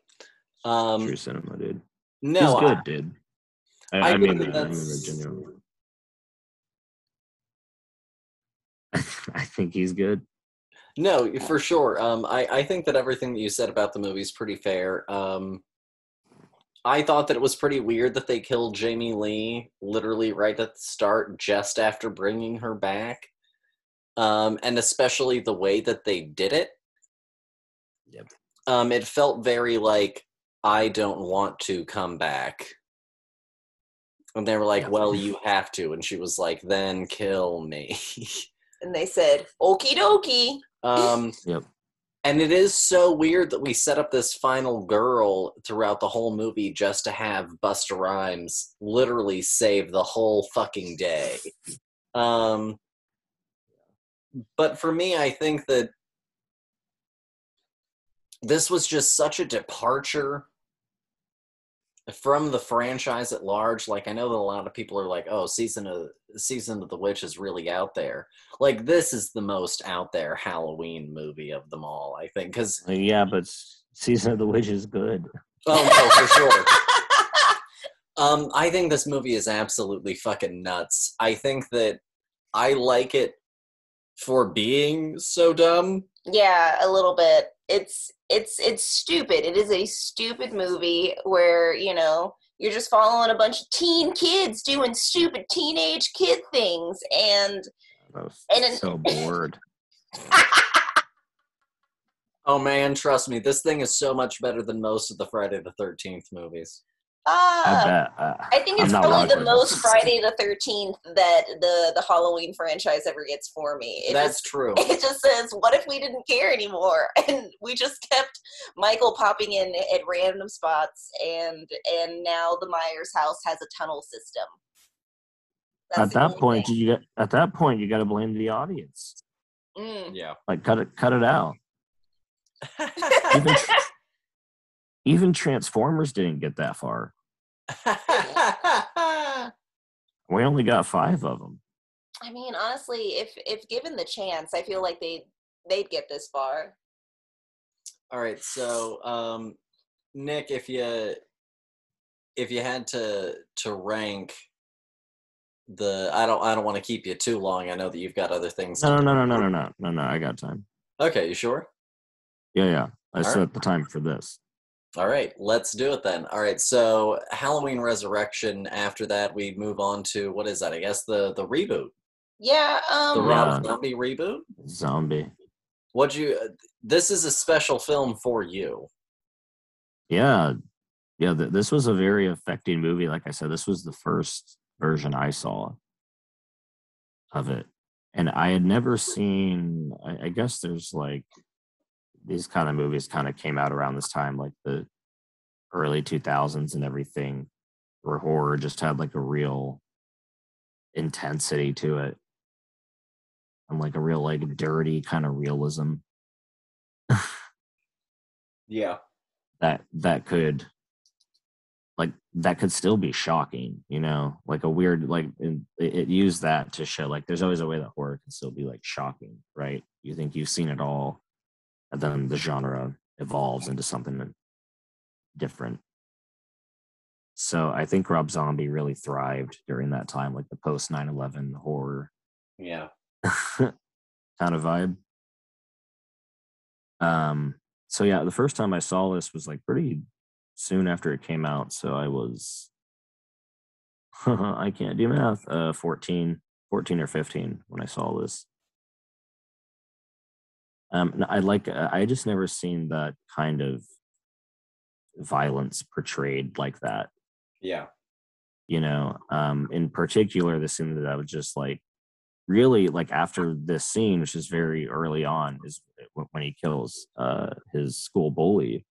Um, true cinema dude no, he's I- good dude i, I I mean think that I mean that's- that genuinely <laughs> i think he's good No, for sure. Um, I, I think that everything that you said about the movie is pretty fair. Um, I thought that it was pretty weird that they killed Jamie Lee literally right at the start, just after bringing her back, um, and especially the way that they did it. Yep. Um, it felt very like I don't want to come back. And they were like, Yeah. "Well, you have to," and she was like, "Then kill me." <laughs> And they said, "Okie dokie." Um, Yep. And it is so weird that we set up this final girl throughout the whole movie just to have Busta Rhymes literally save the whole fucking day. Um, but for me, I think that this was just such a departure from the franchise at large. Like I know that a lot of people are like, "Oh, season of season of the witch is really out there." Like this is the most out there Halloween movie of them all, I think. Because yeah but season of the witch is good oh no, for sure. <laughs> Um, I think this movie is absolutely fucking nuts. I think that I like it for being so dumb. yeah, a little bit. it's it's it's stupid. It is a stupid movie where you know you're just following a bunch of teen kids doing stupid teenage kid things, and And then- so <laughs> bored. <laughs> Oh man, trust me, this thing is so much better than most of the Friday the Thirteenth movies. I ah. Uh, I think I'm it's probably the most. Friday the Thirteenth that the the Halloween franchise ever gets for me. It That's just true. <laughs> it just says, "What if we didn't care anymore?" <laughs> And we just kept Michael popping in at random spots, and and now the Myers house has a tunnel system. That's at that point, thing. you get at that point you got to blame the audience. Mm. Yeah. Like cut it, cut it out. <laughs> Even even Transformers didn't get that far. <laughs> We only got five of them. I mean, honestly, if if given the chance, I feel like they they'd get this far. All right, so um, Nick, if you if you had to to rank the, I don't I don't want to keep you too long. I know that you've got other things. to No, no, no, no, no, no, no, no. I got time. Okay, you sure? Yeah, yeah. I All set right. the time for this. All right, let's do it then. All right, so Halloween Resurrection. After that, we move on to what is that? I guess the the reboot, Yeah. the Um. Rob Yeah. Zombie reboot. Zombie. What you? This is a special film for you. Yeah, yeah. Th- this was a very affecting movie. Like I said, this was the first version I saw of it, and I had never seen. I, I guess there's like these kind of movies kind of came out around this time, like the early 2000s and everything, where horror just had like a real intensity to it, and like a real like dirty kind of realism. Yeah. that that could like that could still be shocking you know like a weird like it, it used that to show like there's always a way that horror can still be like shocking right you think you've seen it all and then the genre evolves into something different so i think rob zombie really thrived during that time like the post 9-11 horror Yeah. <laughs> kind of vibe. Um, so yeah, the first time I saw this was like pretty soon after it came out. So I was, <laughs> I can't do math, uh, 14, 14 or 15 when I saw this. Um, I like, uh, I just never seen that kind of violence portrayed like that Yeah. you know um in particular the scene that i was just like really like after this scene which is very early on is when he kills uh his school bully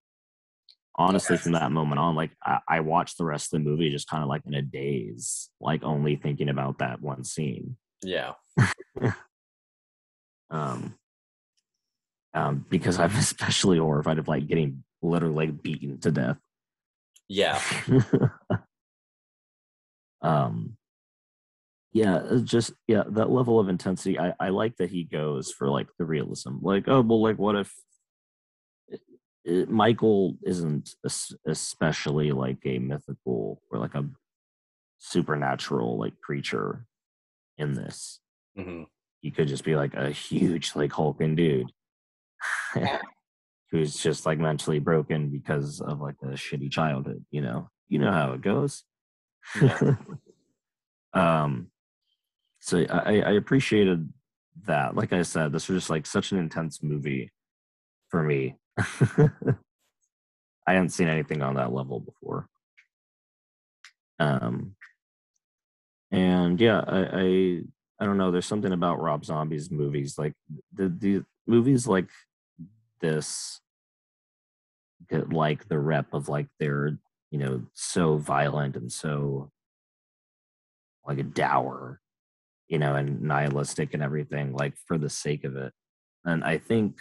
honestly from that moment on like I, I watched the rest of the movie just kind of like in a daze like only thinking about that one scene Yeah. <laughs> um um because i'm <laughs> especially horrified of like getting literally beaten to death Yeah. <laughs> um yeah just yeah that level of intensity i i like that he goes for like the realism like oh well like what if michael isn't es- especially like a mythical or like a supernatural like creature in this hmm he could just be like a huge like hulking dude. <laughs> who's just like mentally broken because of like a shitty childhood you know? You know how it goes. Yeah. <laughs> um so I, I appreciated that. Like i said this was just like such an intense movie for me. <laughs> I hadn't seen anything on that level before. Um and yeah i i, I don't know. There's something about rob zombie's movies like the the movies like this get like the rep of like they're you know so violent and so like a dour, you know, and nihilistic and everything, like for the sake of it. And I think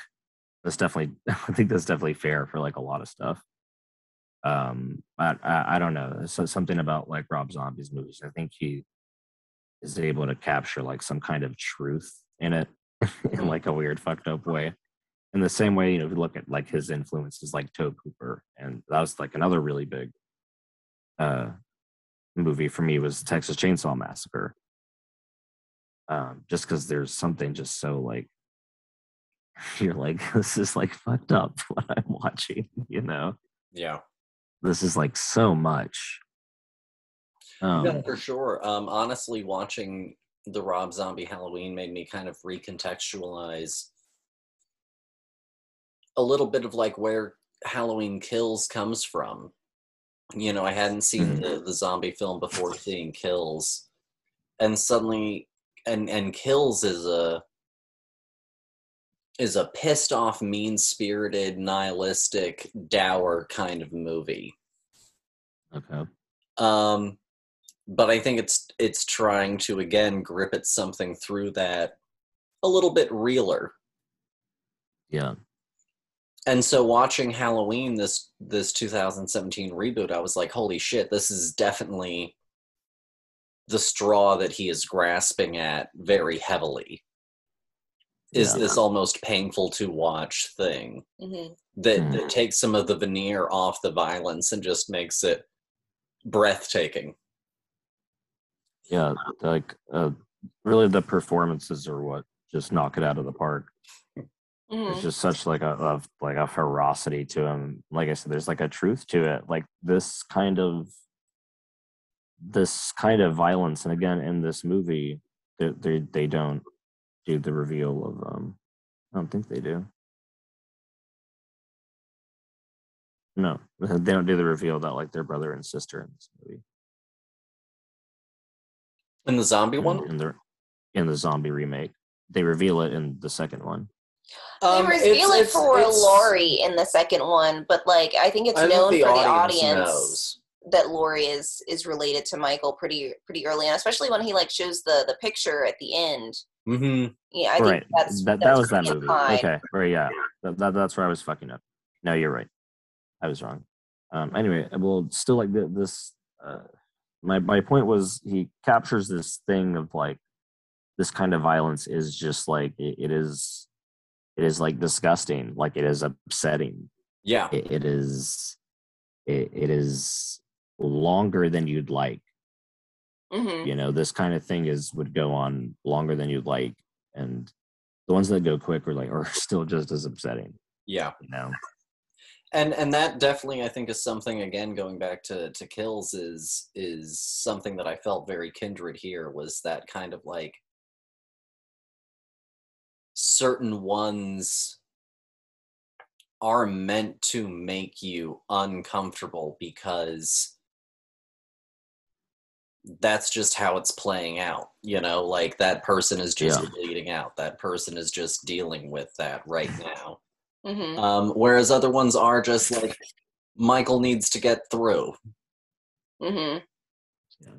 that's definitely, <laughs> I think that's definitely fair for like a lot of stuff. Um, but I, I don't know, so something about like Rob Zombie's movies. I think he is able to capture like some kind of truth in it <laughs> in like a weird fucked up way. In the same way, you know, if you look at like his influences, like Tobe Hooper, and that was like another really big uh movie for me was Texas Chainsaw Massacre. Um, just because there's something just so like <laughs> you're like, <laughs> this is like fucked up <laughs> what I'm watching, you know? Yeah. This is like so much. Um, no, for sure. Um, honestly, watching the Rob Zombie Halloween made me kind of recontextualize a little bit of like where Halloween Kills comes from. You know, I hadn't seen Mhm. the, the zombie film before seeing Kills, and suddenly, and and Kills is a is a pissed off, mean spirited, nihilistic, dour kind of movie. okay. Um, but I think it's it's trying to again grip at something through that a little bit realer. Yeah. And so watching Halloween this this 2017 reboot, I was like, holy shit, this is definitely the straw that he is grasping at very heavily. Is Yeah. this almost painful to watch thing Mhm. that, Hmm. that takes some of the veneer off the violence and just makes it breathtaking. Yeah. Like, uh, really, the performances are what just knock it out of the park. Mhm. It's just such like a of like a ferocity to him. Like I said, there's like a truth to it. Like this kind of this kind of violence, and again in this movie, they they, they don't do the reveal of um. I don't think they do. No, <laughs> they don't do the reveal that like their brother and sister in this movie. In the zombie in- one? in the in the zombie remake. They reveal it in the second one. They Um, reveal it's- it for it's- Laurie in the second one, but like I think it's I think known the for the audience audience knows. that Laurie is is related to Michael pretty pretty early on, especially when he like shows the the picture at the end. Mm-hmm. Yeah, I think right. that's that that was that movie. implied. Okay. Right. Yeah. That, that, that's where I was fucking up. No, you're right. I was wrong. Um. Anyway, well, still like th- this. Uh, my my point was he captures this thing of like this kind of violence is just like it, it is. It is like disgusting. Like it is upsetting. Yeah. It, it is. It, it is longer than you'd like. Mhm. you know this kind of thing is would go on longer than you'd like and the ones that go quick are like are <laughs> still just as upsetting Yeah. you know and and that definitely i think is something again going back to to kills is is something that i felt very kindred here was that kind of like certain ones are meant to make you uncomfortable because that's just how it's playing out you know like that person is just Yeah. bleeding out that person is just dealing with that right now Mhm. um, whereas other ones are just like Michael needs to get through, Mhm.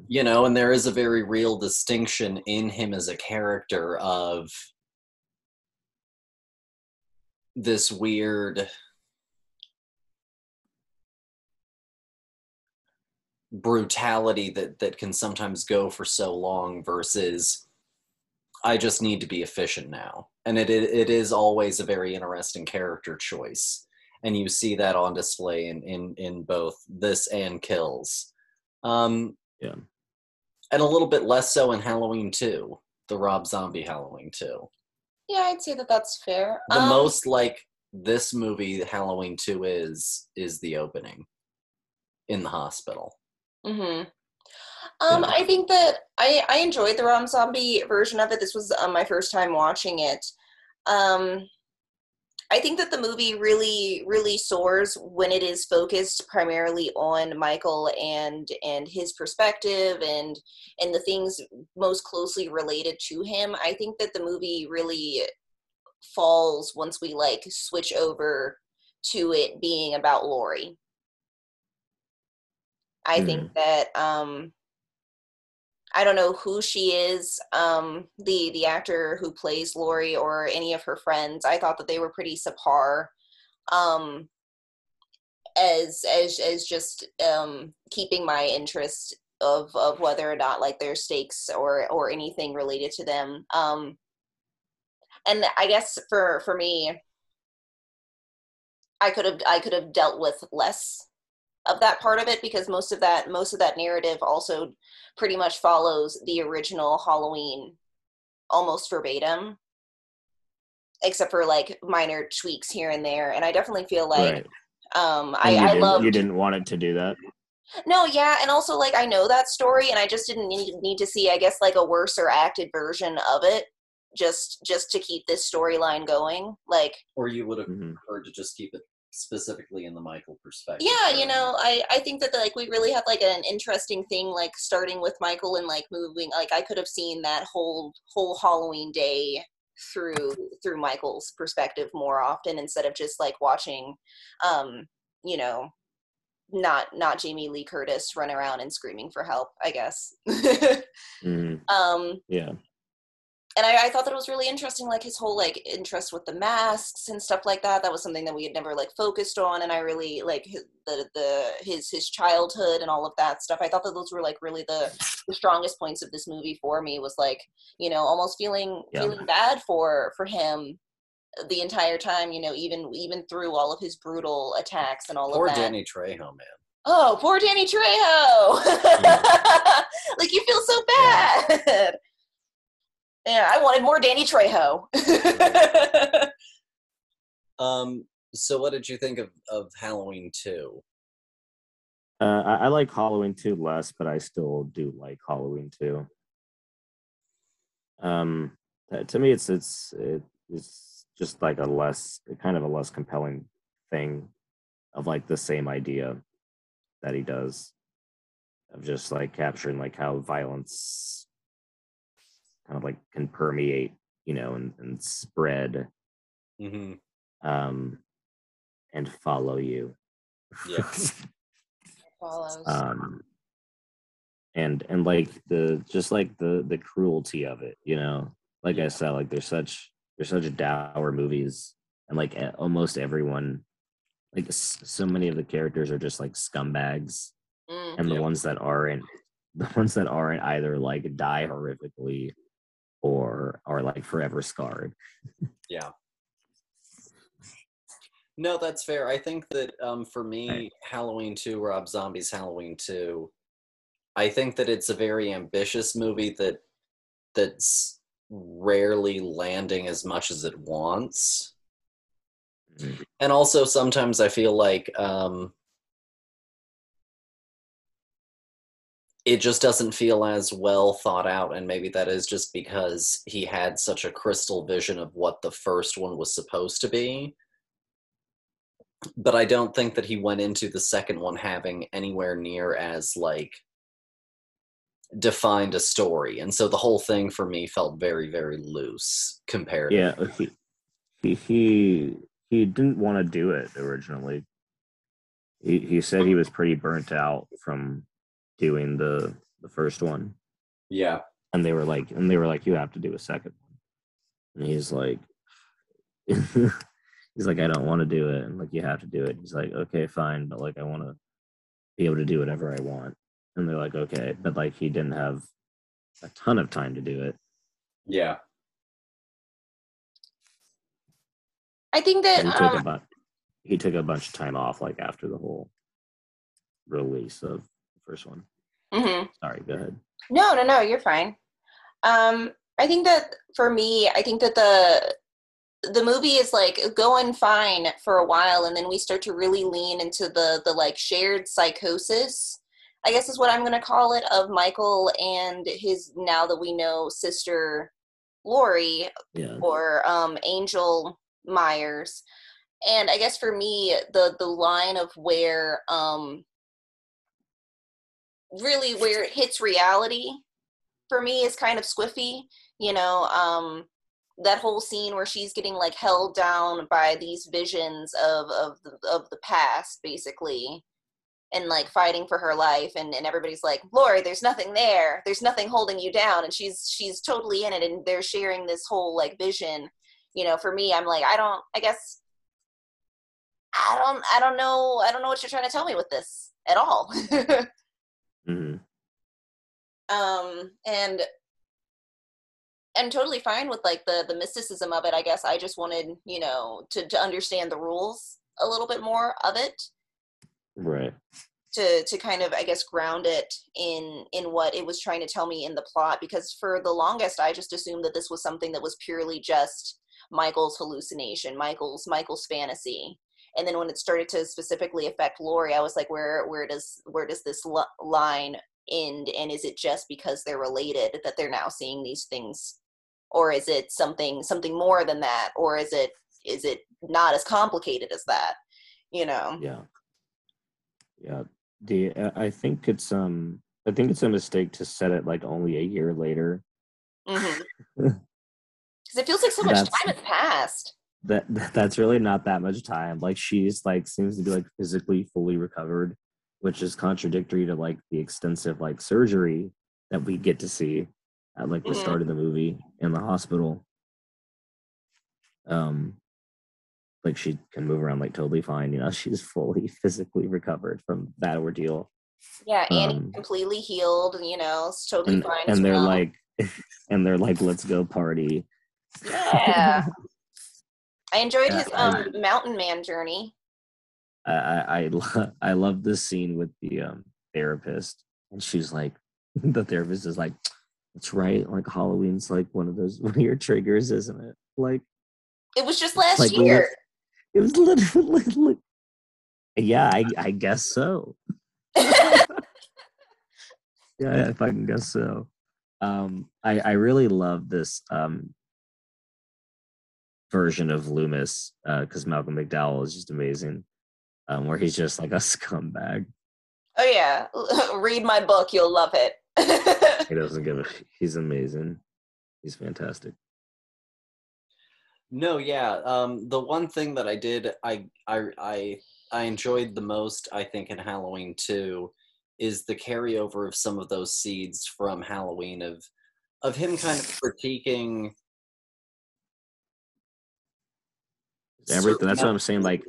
you know, and there is a very real distinction in him as a character of this weird brutality that that can sometimes go for so long versus I just need to be efficient now. And it it, it is always a very interesting character choice. And you see that on display in in, in both this and Kills. Um Yeah. and a little bit less so in Halloween 2, the Rob Zombie Halloween 2. Yeah, I'd say that that's fair. The Um, most like this movie Halloween 2 is is the opening in the hospital. Mm-hmm. Um, Yeah. I think that I I enjoyed the Rob Zombie version of it. This was um, my first time watching it. Um, I think that the movie really really soars when it is focused primarily on Michael and and his perspective and and the things most closely related to him. I think that the movie really falls once we like switch over to it being about Laurie. I think that um I don't know who she is, um, the the actor who plays Laurie or any of her friends. I thought that they were pretty subpar, um, as as as just um, keeping my interest of of whether or not like their stakes or or anything related to them. Um, and I guess for for me, I could have I could have dealt with less of that part of it because most of that most of that narrative also pretty much follows the original Halloween almost verbatim. except for like minor tweaks here and there. And I definitely feel like right. um, And you I, I didn't, love you didn't want it to do that. no, yeah, and also like I know that story, and I just didn't need, need to see, I guess, like a worse or acted version of it, just just to keep this storyline going. Like, Or you would have Mhm. preferred to just keep it specifically in the Michael perspective. yeah, you know, I I think that like we really have like an interesting thing, like starting with Michael and like moving. Like I could have seen that whole whole Halloween day through through Michael's perspective more often instead of just like watching, um, you know. Not not Jamie Lee Curtis run around and screaming for help, I guess. <laughs> Mhm. um Yeah. And I, I thought that it was really interesting like his whole like interest with the masks and stuff like that. That was something that we had never like focused on and i really like his, the the his his childhood and all of that stuff. I thought that those were like really the the strongest points of this movie for me was like you know almost feeling Yeah. feeling bad for for him the entire time you know even even through all of his brutal attacks and all Poor of that. Poor Danny Trejo, man. oh poor danny trejo! <laughs> Mm-hmm. Like you feel so bad! yeah, i wanted more danny trejo <laughs> Um, so what did you think of, of Halloween 2? Uh, I, I like Halloween 2 less, but I still do like Halloween 2. Um, uh, to me, it's it's it's just like a less kind of a less compelling thing of like the same idea that he does of just like capturing like how violence kind of like can permeate, you know, and, and spread Mm-hmm. um and follow you. Yeah. follows um and and like the just like the the cruelty of it you know like i said like there's such there's such dour movies and like almost everyone like so many of the characters are just like scumbags Mm. and the Yeah. ones that aren't <laughs> the ones that aren't either like die horrifically or are like forever scarred Yeah. No, that's fair. I think that um, for me, Right. Halloween 2, Rob Zombie's Halloween 2, I think that it's a very ambitious movie that that's rarely landing as much as it wants. Mhm. And also sometimes I feel like um, it just doesn't feel as well thought out and maybe that is just because he had such a crystal vision of what the first one was supposed to be. But i don't think that he went into the second one having anywhere near as like defined a story and so the whole thing for me felt very very loose compared yeah uh, he he he, he didn't want to do it originally. He, he said he was pretty burnt out from doing the the first one. Yeah. And they were like and they were like you have to do a second one. And he's like <laughs> he's like i don't want to do it. And like you have to do it. He's like okay fine but like i want to be able to do whatever i want. And they're like okay but like he didn't have a ton of time to do it. Yeah. I think that he took a um, bunch he took a bunch of time off like after the whole release of the first one mhm. sorry go ahead no no no you're fine um i think that for me i think that the the movie is like going fine for a while and then we start to really lean into the the like shared psychosis i guess is what i'm going to call it of michael and his now that we know sister laurie yeah or um, Angel Myers. And I guess for me, the the line of where um, really where it hits reality for me is kind of squiffy. You know, um, that whole scene where she's getting like held down by these visions of of the, of the past, basically. And like fighting for her life, and, and everybody's like, Laurie, there's nothing there. There's nothing holding you down, and she's she's totally in it, and they're sharing this whole like vision you know for me i'm like i don't i guess i don't i don't know i don't know what you're trying to tell me with this at all <laughs> um and i'm totally fine with like the the mysticism of it i guess. I just wanted you know to to understand the rules a little bit more of it. Right. To to kind of i guess ground it in in what it was trying to tell me in the plot because for the longest i just assumed that this was something that was purely just Michael's hallucination, Michael's Michael's fantasy. And then when it started to specifically affect Laurie, I was like, where where does where does this l- line end? And is it just because they're related that they're now seeing these things, or is it something something more than that, or is it is it not as complicated as that? You know? Yeah. Yeah. The uh, I think it's um I think it's a mistake to set it like only a year later. <laughs> Because it feels like so much That's- time has passed. That- <laughs> that's really not that much time. Like she's like seems to be like physically fully recovered, which is contradictory to like the extensive like surgery that we get to see at like the Mhm. start of the movie in the hospital. Um like she can move around like totally fine, you know, <laughs> she's fully physically recovered from that ordeal. Yeah, Annie Um, completely healed. You know, it's totally and, fine. and they're well. like <laughs> and they're like let's go party yeah. <laughs> I enjoyed Yeah, his I- um mountain man journey. I i i, <laughs> lo- I love this scene with the um therapist and she's like <laughs> the therapist is like that's right like halloween's like one of those <laughs> your triggers isn't it? Like It was just last Like, year. it was literally like, yeah i i guess so. Yeah if i can guess so. Um i i really love this um version of loomis uh because malcolm mcdowell is just amazing um where he's just like a <laughs> scumbag oh yeah, <laughs> read my book, you'll love it. <laughs> he doesn't give a he's amazing he's fantastic No, yeah. Um, the one thing that I did, I, I, I, I enjoyed the most, I think, in Halloween too, is the carryover of some of those seeds from Halloween of, of him kind of critiquing everything that's what i'm saying like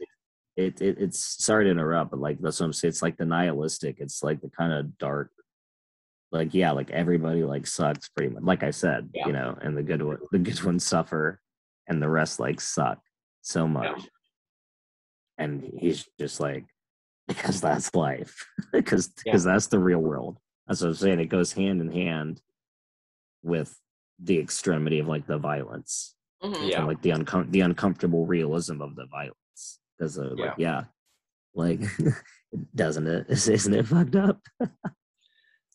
it, it it's sorry to interrupt but like that's what i'm saying it's like the nihilistic it's like the kind of dark like yeah like everybody like sucks pretty much like i said Yeah. you know and the good one the good ones suffer and the rest like suck so much and he's just like <laughs> because that's life because Yeah. because that's the real world that's what i'm saying it goes hand in hand with the extremity of like the violence Mhm. Yeah. and like the uncom- the uncomfortable realism of the violence because uh, like yeah like <laughs> doesn't it <laughs> isn't it fucked up <laughs>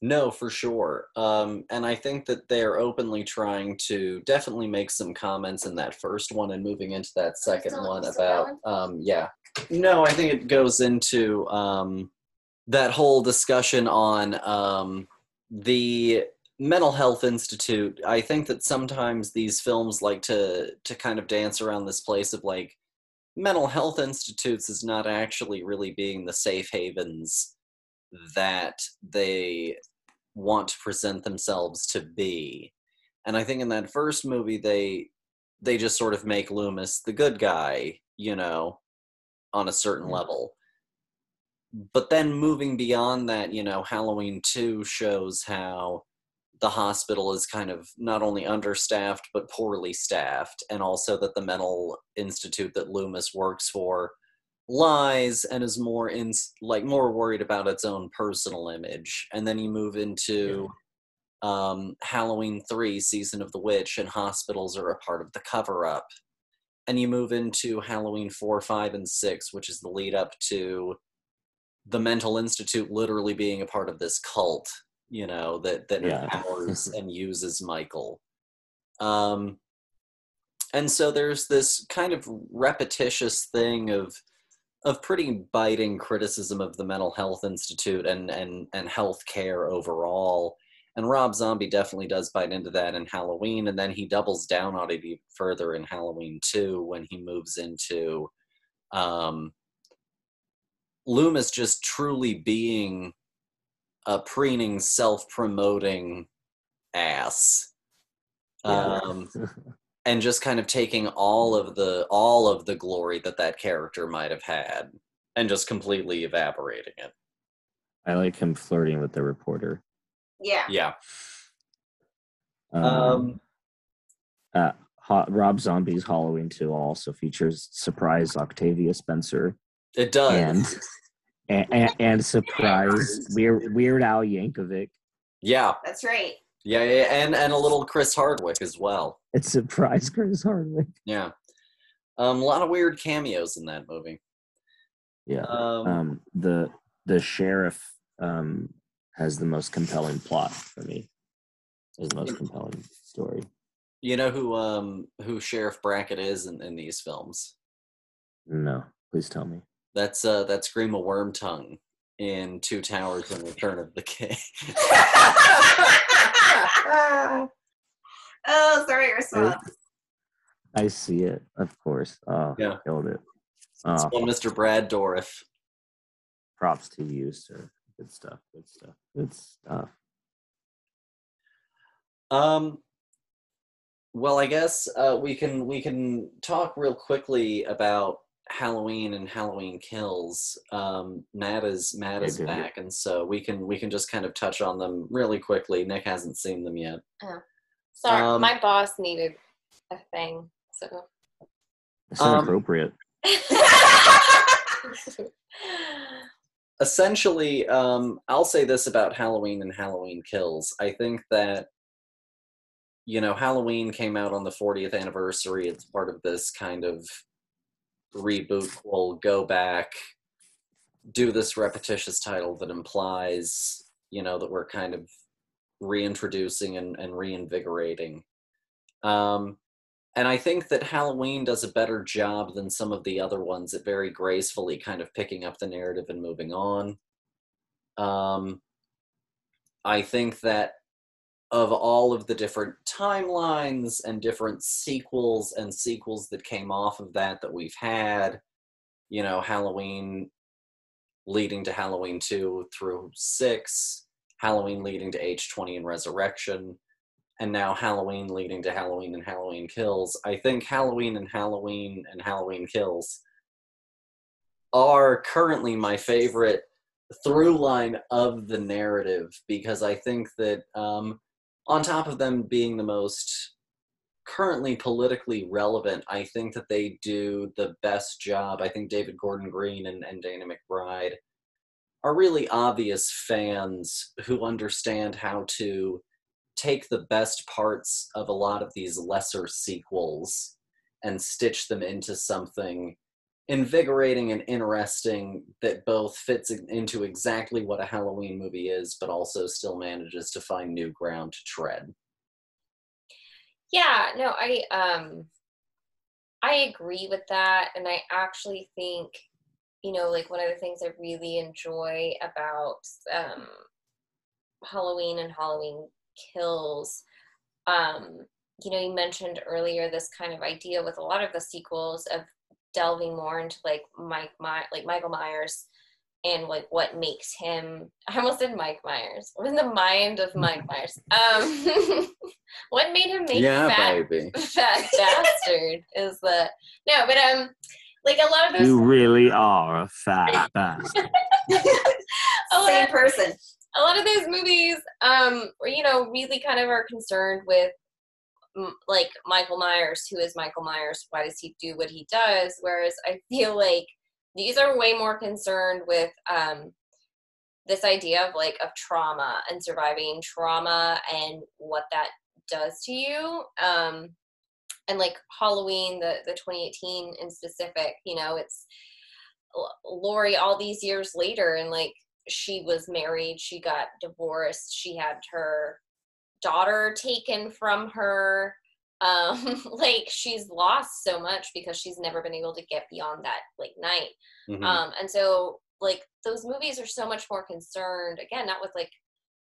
No, for sure. Um, and I think that they're openly trying to definitely make some comments in that first one and moving into that second Still- one still about, um, yeah. No, I think it goes into um, that whole discussion on um, the mental health institute. I think that sometimes these films like to to kind of dance around this place of like mental health institutes is not actually really being the safe havens that they want to present themselves to be. And I think in that first movie they they just sort of make Loomis the good guy, you know, on a certain Mm. level. But then moving beyond that, you know, Halloween 2 shows how the hospital is kind of not only understaffed but poorly staffed and also that the mental institute that Loomis works for lies and is more in like more worried about its own personal image. And then you move into um, halloween 3 season of the witch and hospitals are a part of the cover up and you move into halloween 4 5 and 6 which is the lead up to the mental institute literally being a part of this cult you know that that Yeah. empowers <laughs> and uses michael um and so there's this kind of repetitious thing of of pretty biting criticism of the mental health institute and and and health care overall and rob zombie definitely does bite into that in halloween and then he doubles down on it even further in halloween 2 when he moves into um loomis just truly being a preening self-promoting ass. Yeah. um <laughs> and just kind of taking all of the all of the glory that that character might have had and just completely evaporating it. I like him flirting with the reporter. Yeah. yeah. Um, um uh, rob zombie's halloween 2 also features surprise octavia spencer. It does. And <laughs> and, and, and surprise weird weird al yankovic yeah That's right. Yeah, yeah, and and a little Chris Hardwick as well. It surprise Chris Hardwick. Yeah, um, a lot of weird cameos in that movie. Yeah. Um, Um, the the sheriff um has the most compelling plot for me. Is the most compelling story. you know who um who Sheriff Brackett is in, in these films? No, please tell me. That's uh that's worm tongue in Two Towers and Return of the King. <laughs> oh, sorry, Ursula. I see it, of course. Oh, Yeah. killed it. It's Oh, one Mr. Brad Dourif. props to you, sir. Good stuff. Good stuff. Good stuff. Um, well, I guess uh, we can we can talk real quickly about Halloween and Halloween Kills. Um, Matt is Matt is Yeah, do it. back, and so we can we can just kind of touch on them really quickly. Nick hasn't seen them yet. Sorry, Um, my boss needed a thing, so. It's Um, inappropriate. <laughs> essentially um i'll say this about halloween and halloween kills i think that you know halloween came out on the 40th anniversary it's part of this kind of reboot we'll go back do this repetitious title that implies you know that we're kind of reintroducing and, and reinvigorating um and I think that Halloween does a better job than some of the other ones at very gracefully kind of picking up the narrative and moving on. Um, I think that of all of the different timelines and different sequels and sequels that came off of that that we've had, you know, Halloween leading to Halloween 2 through 6, Halloween leading to H20 and Resurrection, and now Halloween leading to Halloween and Halloween Kills. I think Halloween and Halloween and Halloween Kills are currently my favorite through line of the narrative because I think that um, on top of them being the most currently politically relevant, I think that they do the best job. I think David Gordon Green and, and Danny McBride are really obvious fans who understand how to take the best parts of a lot of these lesser sequels and stitch them into something invigorating and interesting that both fits into exactly what a Halloween movie is, but also still manages to find new ground to tread. yeah, no, I um I agree with that and I actually think you know like one of the things I really enjoy about um Halloween and Halloween kills um you know you mentioned earlier this kind of idea with a lot of the sequels of delving more into like Mike My- like Michael Myers and like what makes him <laughs> I almost said Mike Myers. I'm in the mind of Mike <laughs> Myers. Um <laughs> what made him make yeah, fat baby. fat bastard is the no, but um like a lot of those You really are a fat bastard. Same of- person. a lot of those movies um were, you know really kind of are concerned with like michael myers who is michael myers why does he do what he does? Whereas i <laughs> feel like these are way more concerned with um this idea of like of trauma and surviving trauma and what that does to you um and like halloween the the 2018 in specific you know it's Laurie all these years later and like she was married, she got divorced, she had her daughter taken from her. Um <laughs> like she's lost so much because she's never been able to get beyond that like night. Mhm. Um and so like those movies are so much more concerned again not with like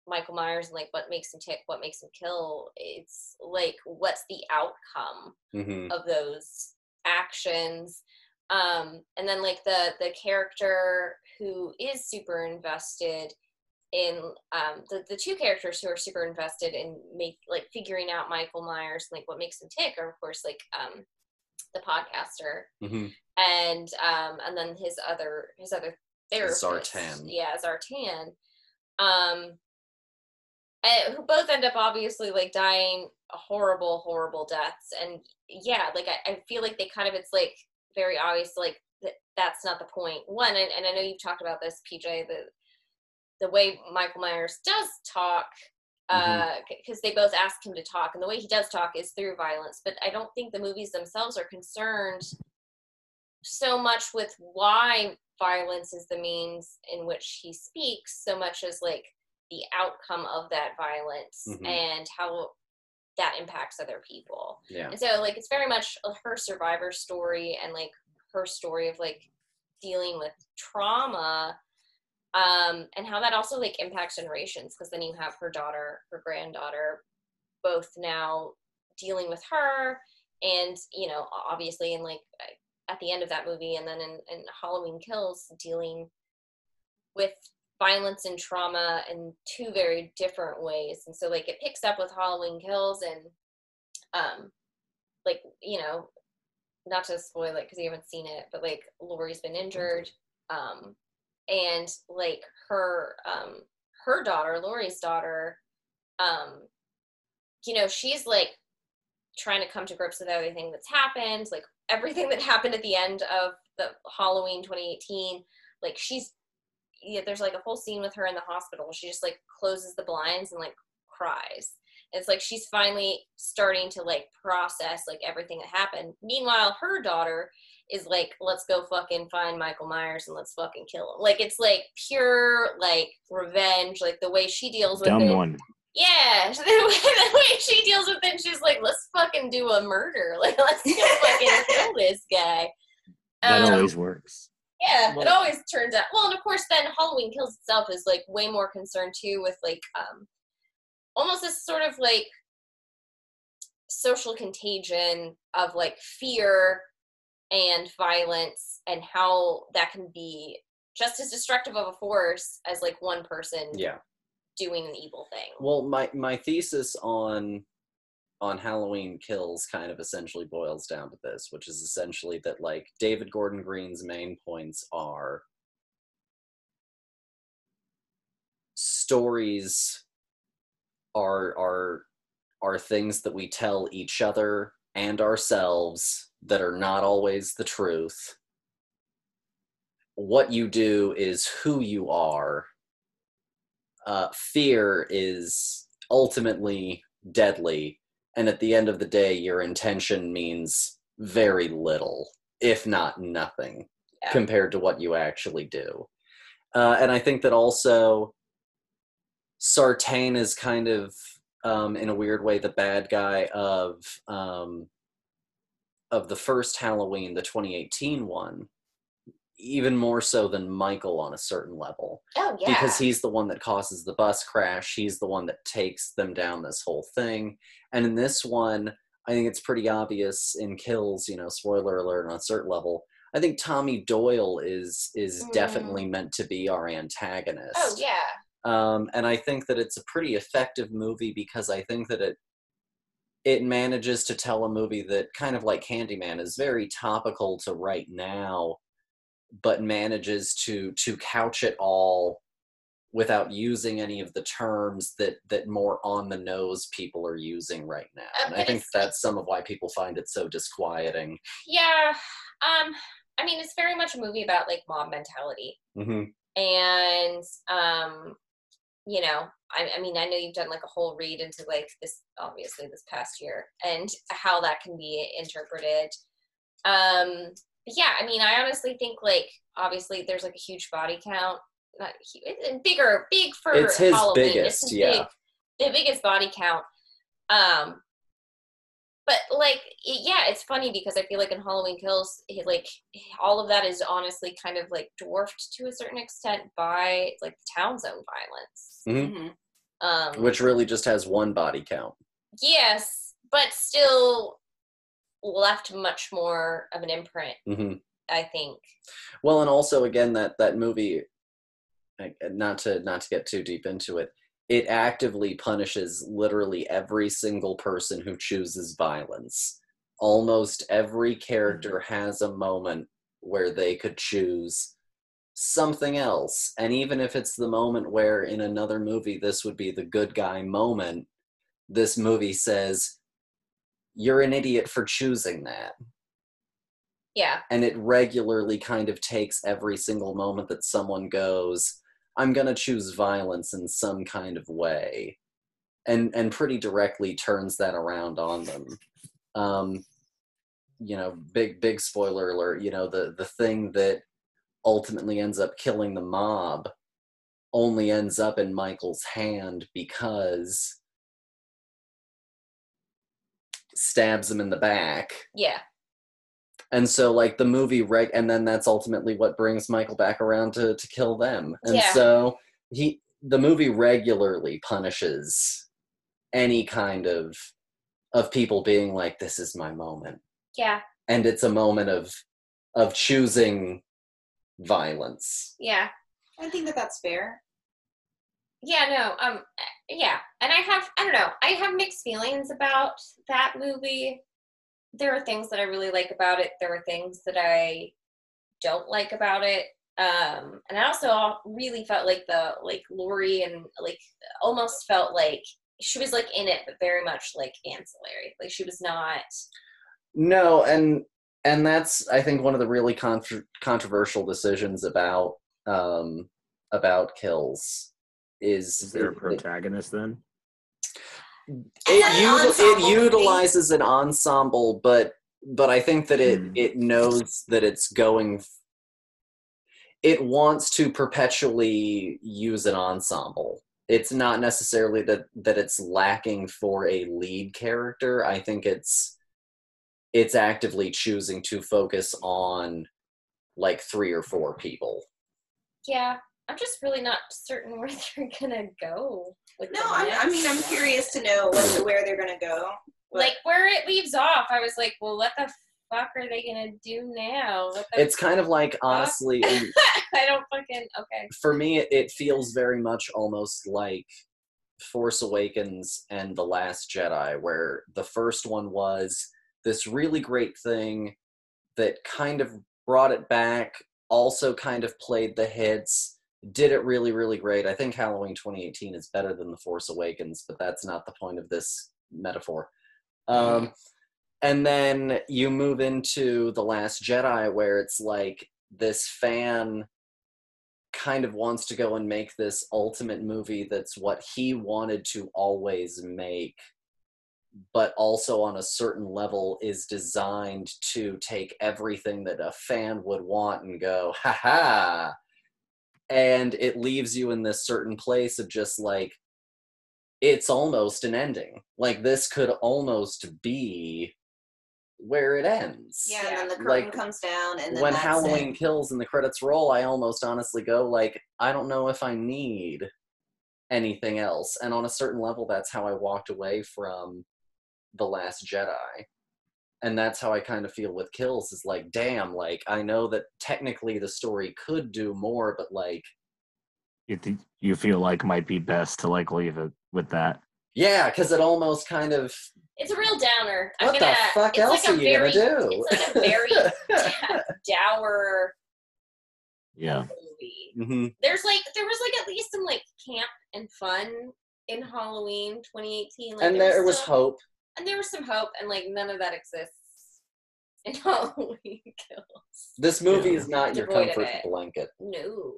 Michael Myers and like what makes him tick, what makes him kill. It's like what's the outcome Mhm. of those actions um and then like the the character who is super invested in um the, the two characters who are super invested in make like figuring out michael myers like what makes him tick are of course like um the podcaster. Mhm. and um and then his other his other therapist. Sartain. yeah sartain. Um and who both end up obviously like dying horrible horrible deaths. And yeah like I, I feel like they kind of it's like very obvious like that that's not the point. One and, and i know you've talked about this pj the the way michael myers does talk because they both ask him to talk, and the way he does talk is through violence. But I don't think the movies themselves are concerned so much with why violence is the means in which he speaks, so much as like the outcome of that violence Mhm. and how that impacts other people. Yeah. And so like it's very much her survivor story and like her story of like dealing with trauma um and how that also like impacts generations because then you have her daughter, her granddaughter both now dealing with her and you know obviously in like at the end of that movie and then in, in Halloween Kills dealing with violence and trauma in two very different ways. And so like it picks up with Halloween Kills and um like you know not to spoil it because you haven't seen it but like Laurie's been injured um and like her um her daughter Laurie's daughter um you know she's like trying to come to grips with everything that's happened like everything that happened at the end of the Halloween 2018 like she's yeah, there's like a whole scene with her in the hospital she just like closes the blinds and like cries. It's like she's finally starting to like process like everything that happened. Meanwhile her daughter is like let's go fucking find michael myers and let's fucking kill him like it's like pure like revenge like the way she deals with Dumb it one. yeah, <laughs> the way, the way she deals with it, she's like, "Let's fucking do a murder. <laughs> Like, let's go fucking <laughs> kill this guy." That Um, always works. yeah, it always turns out. Well, and of course, then Halloween Kills itself is like way more concerned too with like um, almost this sort of like social contagion of like fear and violence and how that can be just as destructive of a force as like one person Yeah. doing an evil thing. Well, my my thesis on on Halloween Kills kind of essentially boils down to this, which is essentially that like David Gordon Green's main points are stories are are are things that we tell each other and ourselves that are not always the truth. What you do is who you are uh, fear is ultimately deadly, and at the end of the day, your intention means very little, if not nothing, Yeah. compared to what you actually do. Uh, and I think that also Sartain is kind of, um, in a weird way, the bad guy of um, of the first Halloween, the 2018 one, even more so than Michael on a certain level Oh yeah, because he's the one that causes the bus crash. He's the one that takes them down this whole thing. And in this one, I think it's pretty obvious in kills, you know, spoiler alert on a certain level. I think Tommy Doyle is is Mm. definitely meant to be our antagonist. Oh yeah. Um, and I think that it's a pretty effective movie because I think that it it manages to tell a movie that kind of like Candyman is very topical to right now, but manages to to couch it all without using any of the terms that that more on the nose people are using right now. Uh, And I think that's some of why people find it so disquieting. Yeah. Um, I mean, it's very much a movie about like mob mentality, hmm and um, you know, I, I mean, I know you've done like a whole read into like this, obviously this past year, and how that can be interpreted. Um, yeah, I mean, I honestly think like obviously there's like a huge body count, not hu- it's bigger, big for It's his Halloween. biggest, it's his yeah. big, the biggest body count. Um, but like yeah it's funny because i feel like in halloween kills he, like all of that is honestly kind of like dwarfed to a certain extent by like the town's own violence. Hmm um Which really just has one body count. yes but still left much more of an imprint hmm i think. Well, and also again that that movie, not to not to get too deep into it, it actively punishes literally every single person who chooses violence. Almost every character mm-hmm. has a moment where they could choose something else, and even if it's the moment where in another movie this would be the good guy moment, this movie says you're an idiot for choosing that. Yeah. And it regularly kind of takes every single moment that someone goes i'm going to choose violence in some kind of way and and pretty directly turns that around on them. Um, you know, big big spoiler alert. You know, the the thing that ultimately ends up killing the mob only ends up in Michael's hand because stabs him in the back. Yeah. And so like the movie reg and then that's ultimately what brings Michael back around to to kill them. And Yeah. so he the movie regularly punishes any kind of of people being like this is my moment. Yeah. And it's a moment of of choosing violence. Yeah. I think that that's fair. Yeah, no, um, yeah, and I have, I don't know, I have mixed feelings about that movie. There are things that I really like about it. There are things that I don't like about it. Um, and I also really felt like the like Laurie and like almost felt like she was like in it, but very much like ancillary. Like she was not. No, and and that's I think one of the really contr controversial decisions about um about kills is Is there a it- it- protagonist then? It, util- it movie. utilizes an ensemble but but i think that it Hmm. it knows that it's going f- it wants to perpetually use an ensemble it's not necessarily that that it's lacking for a lead character i think it's it's actively choosing to focus on like three or four people Yeah, I'm just really not certain <laughs> where they're gonna go. With No, the I, I mean, I'm curious to know what, where they're gonna go. What- like where it leaves off. I was like, well, what the fuck are they gonna do now? What the it's kind of like honestly <laughs> I don't fucking okay. for me it, it feels very much almost like force awakens and the last jedi where the first one was this really great thing that kind of brought it back also kind of played the hits did it really really great. I think halloween 2018 is better than the force awakens but that's not the point of this metaphor. Um, and then you move into the last jedi where it's like this fan kind of wants to go and make this ultimate movie that's what he wanted to always make but also on a certain level is designed to take everything that a fan would want and go ha ha and it leaves you in this certain place of just like it's almost an ending like this could almost be where it ends yeah, and then the curtain Like, comes down, and then when that's it. Halloween kills and the credits roll, I almost honestly go like, I don't know if I need anything else. And on a certain level, that's how I walked away from The Last Jedi. And that's how I kind of feel with kills is like, damn, like I know that technically the story could do more, but like, You think you feel like might be best to like leave it with that? yeah, because it almost kind of It's a real downer. I'm what gonna, the fuck it's else like are you very, gonna do? It's like a very <laughs> dour Yeah. movie. hmm There's like there was like at least some like camp and fun in Halloween 2018. Like, And there was some- hope. And there was some hope, and like none of that exists <laughs> in Halloween Kills. This movie is not your Devoid comfort blanket. No.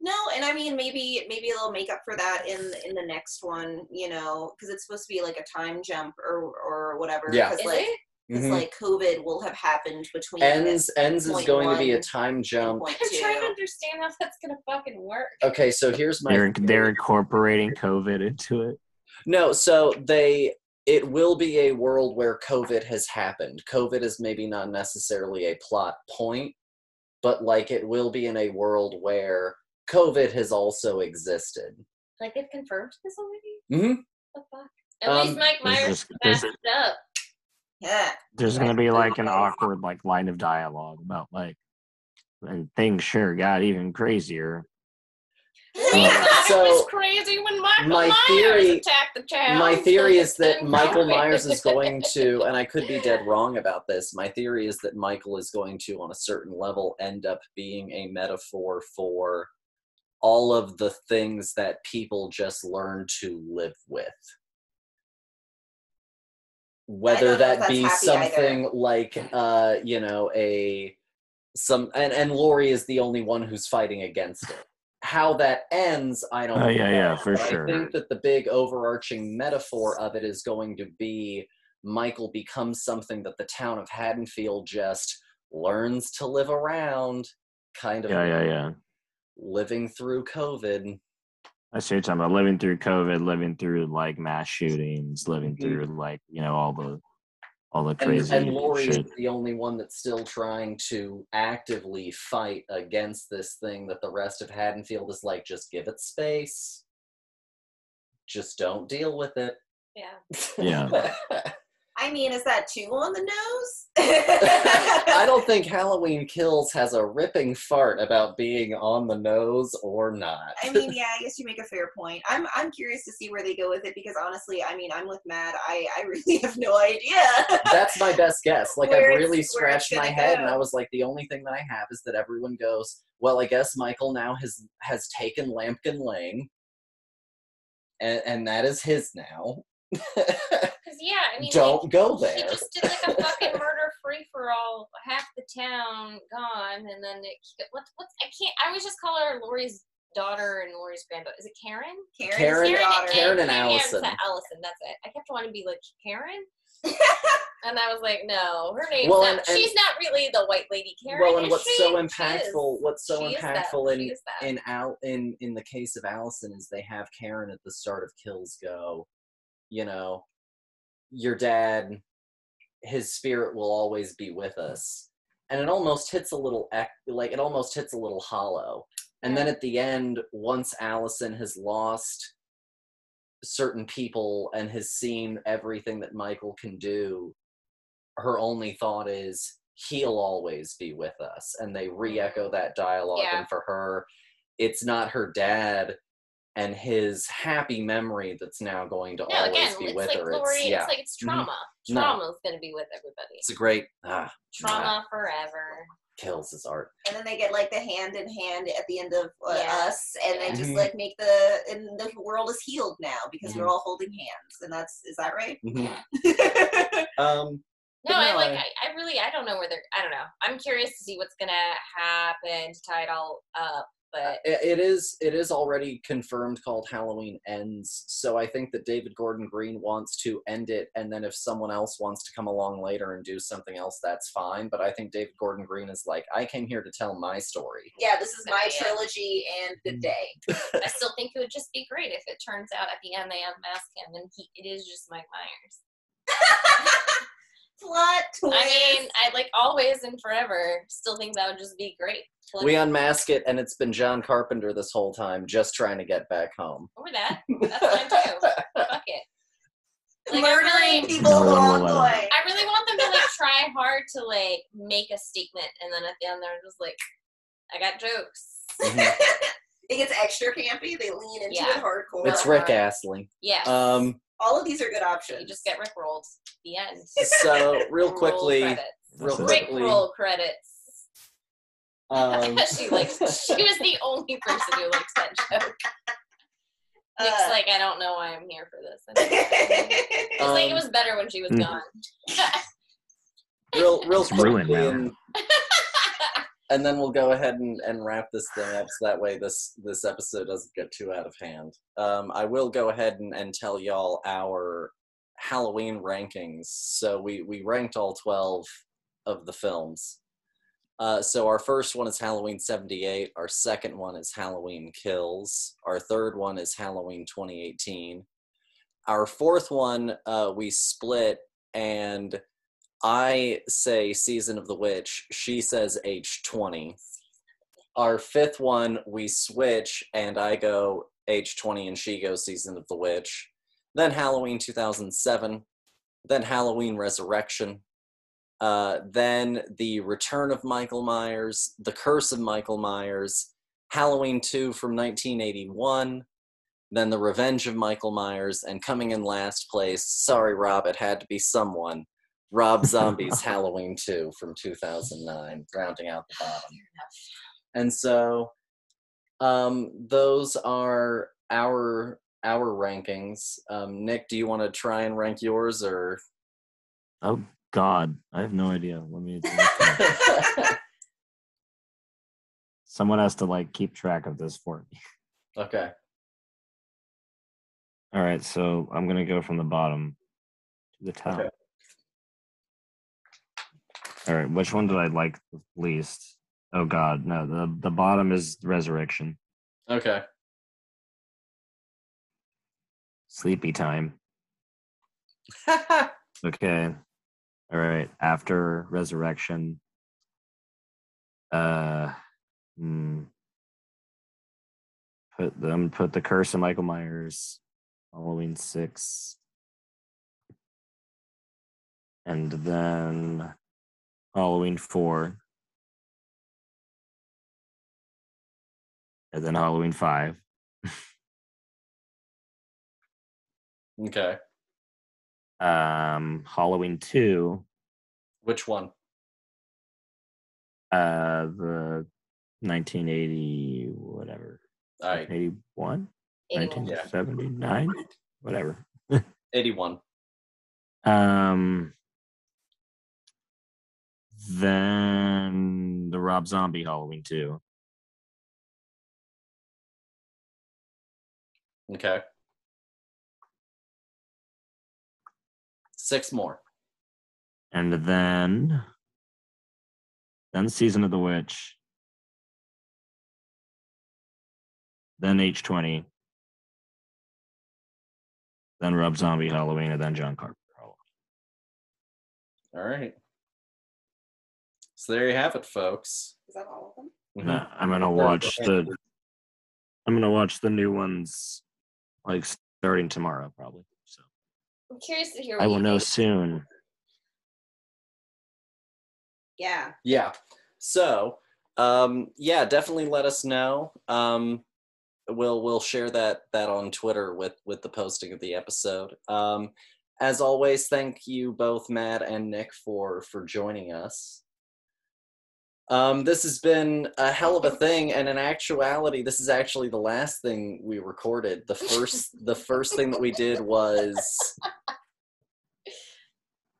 No, and I mean maybe maybe they'll make up for that in in the next one, you know, because it's supposed to be like a time jump or or whatever. Yeah. 'cause, Is like, it? 'cause, Mhm. like COVID will have happened between Ends ends is going to be a time jump. I'm trying to understand how that's gonna fucking work. Okay, so here's my They're they're incorporating COVID into it. No, so they it will be a world where COVID has happened. COVID is maybe not necessarily a plot point, but like it will be in a world where COVID has also existed. Like they've confirmed this already? Mm-hmm. The fuck? At Um, least Mike There's Myers just- there's- up. Yeah. There's gonna be like an awkward like line of dialogue about like and things sure got even crazier. <laughs> We So, it was crazy when Michael my Myers theory- attacked the child. My theory is that <laughs> Michael Myers is going <laughs> to, and I could be dead wrong about this. My theory is that Michael is going to, on a certain level, end up being a metaphor for all of the things that people just learn to live with. Whether that be happy either. something like, uh, you know, a some, and and Laurie is the only one who's fighting against it. How that ends, I don't. Oh, yeah, yeah, know, for but sure. I think that the big overarching metaphor of it is going to be Michael becomes something that the town of Haddonfield just learns to live around, kind of Yeah, yeah, yeah. living through COVID. I see what you're talking about. Living through COVID, living through like mass shootings, living Mhm. through like you know all the all the And, crazy and Laurie is shit. the only one that's still trying to actively fight against this thing that the rest of Haddonfield is like, just give it space. Just don't deal with it. Yeah. <laughs> Yeah. <laughs> I mean, is that too on the nose? <laughs> I don't think <laughs> Halloween Kills has a ripping fart about being on the nose or not. I mean, yeah, I guess you make a fair point. I'm I'm curious to see where they go with it because honestly, I mean, I'm with Matt. I I really <laughs> have no idea. That's my best guess. Like I've really scratched my head, and. I was like, the only thing that I have is that everyone goes, "Well, I guess Michael now has has taken Lampkin Lane, and, and that is his now." Because yeah, I mean, Don't like, go there. there. just did like a fucking <laughs> murder free for all, half the town gone, and then it, what? What's I can't. I always just call her Laurie's daughter and Laurie's granddaughter. Is it Karen? Karen's Karen- daughter. Karen and yeah, Allison. it's Allison. That's it. I kept wanting to be like Karen. <laughs> And I was like, no, her name's Well, not. and- and- she's not really the white lady Karen. well, and what's she? so impactful, is. what's so She is that. impactful in in Al in in the case of Allison is they have Karen at the start of Kills go, you know, your dad, his spirit will always be with us, and it almost hits a little like it almost hits a little hollow. And then at the end, once Allison has lost certain people and has seen everything that Michael can do, her only thought is he'll always be with us. And they re-echo mm-hmm. that dialogue. Yeah. and for her it's not her dad and his happy memory that's now going to no, always again, be it's with like her Laurie. it's yeah It's like it's Mhm. trauma. No. Trauma's gonna be with everybody. it's a great ah Trauma forever. kills his art and then they get like the hand in hand at the end of uh, Yeah. us, and they just Mhm. like make the and the world is healed now because we're Mhm. all holding hands, and that's is that right? <laughs> um No, But I like. I- I, I really. I don't know where they're. I don't know. I'm curious to see what's gonna happen to tie it all up. Uh, but it is it is already confirmed called Halloween Ends. So I think that David Gordon Green wants to end it, and then if someone else wants to come along later and do something else, that's fine. But I think David Gordon Green is like, I came here to tell my story. yeah, this is my Yeah. trilogy, and good mm. day. <laughs> I still think it would just be great if it turns out at the end they unmask him and he it is just Mike Myers. Plot twist. I mean, I like always and forever. Still think that would just be great. Flip We unmask it, and it's been John Carpenter this whole time, just trying to get back home. or that. That's fine too. <laughs> Fuck it. Like, I murdering really, people No one will along the way. I really want them to like try hard to like make a statement, and then at the end they're just like, "I got jokes." Mhm. <laughs> it gets extra campy. They lean into Yeah. it hardcore. It's Rick Astley. Yeah. Um, All of these are good options. you just get Rick rolled. The end. so <laughs> real quickly, credits. real That's it. Rick quickly, roll credits. um, <laughs> she likes. She was the only person who likes that joke. Nick's Uh, like, I don't know why I'm here for this. And it's like it Um, was better when she was mm. gone. <laughs> real real It's ruined quickly, now. And, then we'll go ahead and, and wrap this thing up so that way this this episode doesn't get too out of hand. Um, I will go ahead and, and tell y'all our Halloween rankings. So we we ranked all twelve of the films. Uh, so our first one is Halloween 78. Our second one is Halloween Kills. Our third one is Halloween 2018. Our fourth one uh, we split, and I say Season of the Witch. She says H20. Our fifth one we switch, and I go H20, and she goes Season of the Witch. Then Halloween 2007. Then Halloween Resurrection. Uh, then the Return of Michael Myers, The Curse of Michael Myers, Halloween 2 from 1981, then The Revenge of Michael Myers, and coming in last place, sorry, Rob, it had to be someone, Rob Zombie's <laughs> Halloween 2 from 2009, rounding out the bottom. And so um, those are our our rankings. Um, Nick, do you want to try and rank yours or? Oh God, I have no idea. Let me. <laughs> Someone has to like keep track of this for me. Okay. All right, so I'm gonna go from the bottom to the top. Okay. All right, which one did I like the least? Oh God, no. The the bottom is Resurrection. Okay. Sleepy time. <laughs> Okay. All right. After Resurrection. Uh. hmm. Put them. Put the Curse of Michael Myers. Halloween six. And then Halloween four. And then Halloween five. <laughs> okay. Um, Halloween two. Which one? Uh, the 1980 whatever. All right. 81, 81. 1979, whatever. <laughs> 81. Um, then the Rob Zombie Halloween two. Okay. Six more. and then then Season of the Witch, then H twenty, then Rob Zombie Halloween, and then John Carpenter Halloween. All right. So there you have it, folks. Is that all of them? Mm-hmm. No, I'm gonna watch the I'm gonna watch the new ones like starting tomorrow probably. So I'm curious to hear. I will you know think. soon. Yeah. Yeah. So, um, yeah, definitely let us know. Um, we'll we'll share that that on Twitter with with the posting of the episode. Um, as always, thank you both, Matt and Nick, for for joining us. Um, this has been a hell of a thing, and in actuality, this is actually the last thing we recorded. The first the first thing that we did was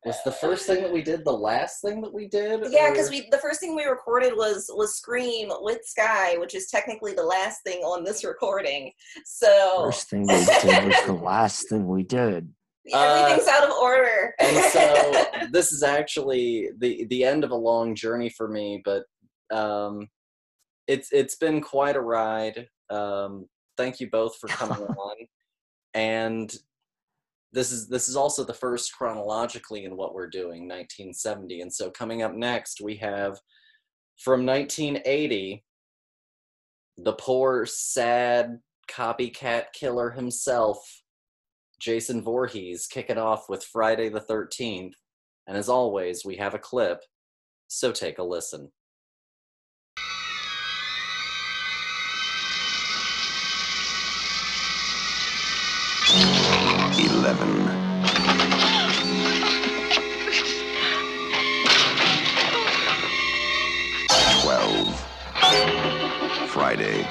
was the first thing that we did the last thing that we did. Yeah, because we the first thing we recorded was was Scream with Sky, which is technically the last thing on this recording. So First thing we did was the last thing we did. Everything's out of order. Uh, and so <laughs> this is actually the the end of a long journey for me but um it's it's been quite a ride. Um thank you both for coming <laughs> on. And this is this is also the first chronologically in what we're doing 1970 and so coming up next we have from 1980 the poor sad copycat killer himself Jason Voorhees kicking off with Friday the 13th. And as always, we have a clip, so take a listen. Eleven. Twelve. Friday,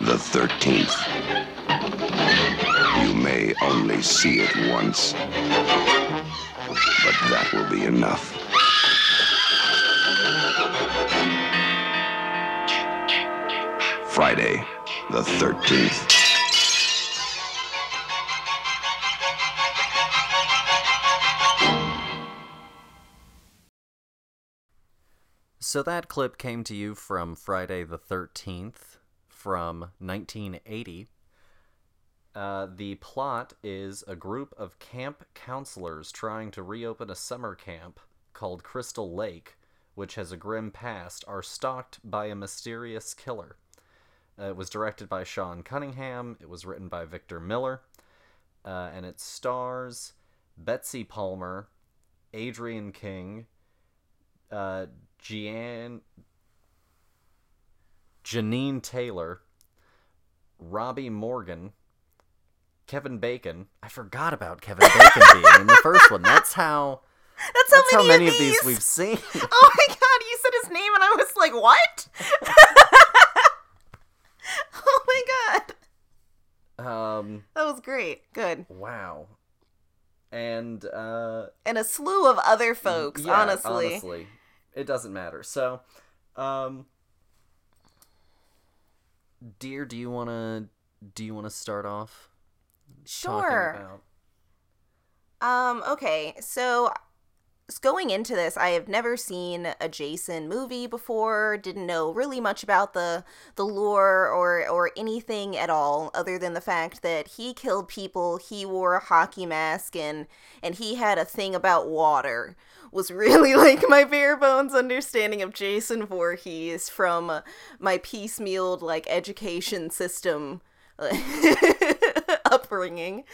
the 13th. May only see it once, but that will be enough. Friday, the 13th. So that clip came to you from Friday the 13th from 1980. Uh, the plot is a group of camp counselors trying to reopen a summer camp called Crystal Lake, which has a grim past, are stalked by a mysterious killer. Uh, it was directed by Sean Cunningham, it was written by Victor Miller, uh, and it stars Betsy Palmer, Adrienne King, uh, Jeannine Taylor, Robbie Morgan, Kevin Bacon. I forgot about Kevin Bacon being in the first one. That's how. <laughs> That's how That's many, how many of of these these we've seen. <laughs> Oh my god, you said his name and I was like, what? <laughs> oh my god. Um. That was great. Good. Wow. And uh. And a slew of other folks, yeah, honestly. honestly, it doesn't matter. So, um. dear, do you want to do you want to start off? Sure. Um, okay, so going into this, I have never seen a Jason movie before, didn't know really much about the the lore or or anything at all other than the fact that he killed people, he wore a hockey mask and and he had a thing about water. Was <laughs> really like my bare bones understanding of Jason Voorhees from my piecemealed like education system <laughs> upbringing.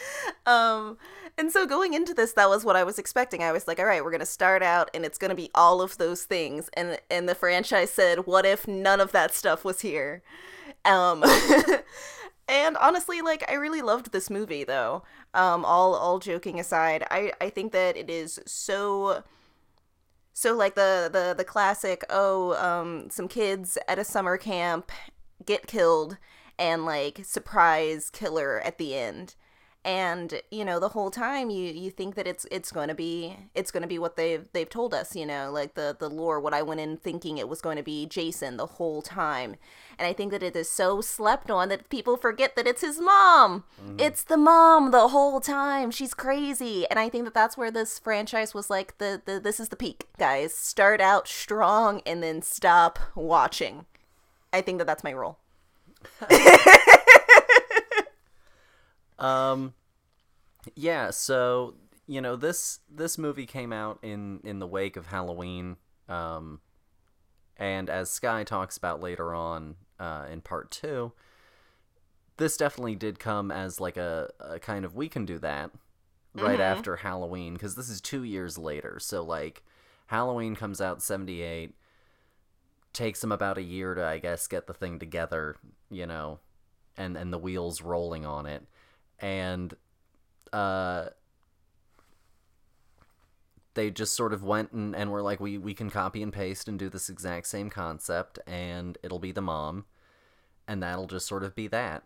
Um, and so going into this, that was what I was expecting. I was like, all right, we're gonna start out, and it's gonna be all of those things. And and the franchise said, what if none of that stuff was here? Um, <laughs> and honestly, like I really loved this movie, though. Um, all all joking aside, I I think that it is so so like the the the classic oh um some kids at a summer camp get killed and like surprise killer at the end. And you know the whole time you you think that it's it's going to be it's going to be what they've they've told us you know like the the lore what i went in thinking it was going to be jason the whole time. And i think that it is so slept on that people forget that it's his mom. Mm-hmm. It's the mom the whole time. She's crazy. And i think that that's where this franchise was like the, the this is the peak guys. Start out strong and then stop watching. I think that that's my role <laughs> Um, yeah. So you know this this movie came out in in the wake of Halloween. Um, and as Sky talks about later on uh, in part two, this definitely did come as like a, a kind of we can do that right Mhm. after Halloween because this is two years later. So like Halloween comes out seventy eight. Takes them about a year to, I guess, get the thing together, you know, and and the wheels rolling on it. And uh they just sort of went and, and were like we, we can copy and paste and do this exact same concept and it'll be the mom and that'll just sort of be that.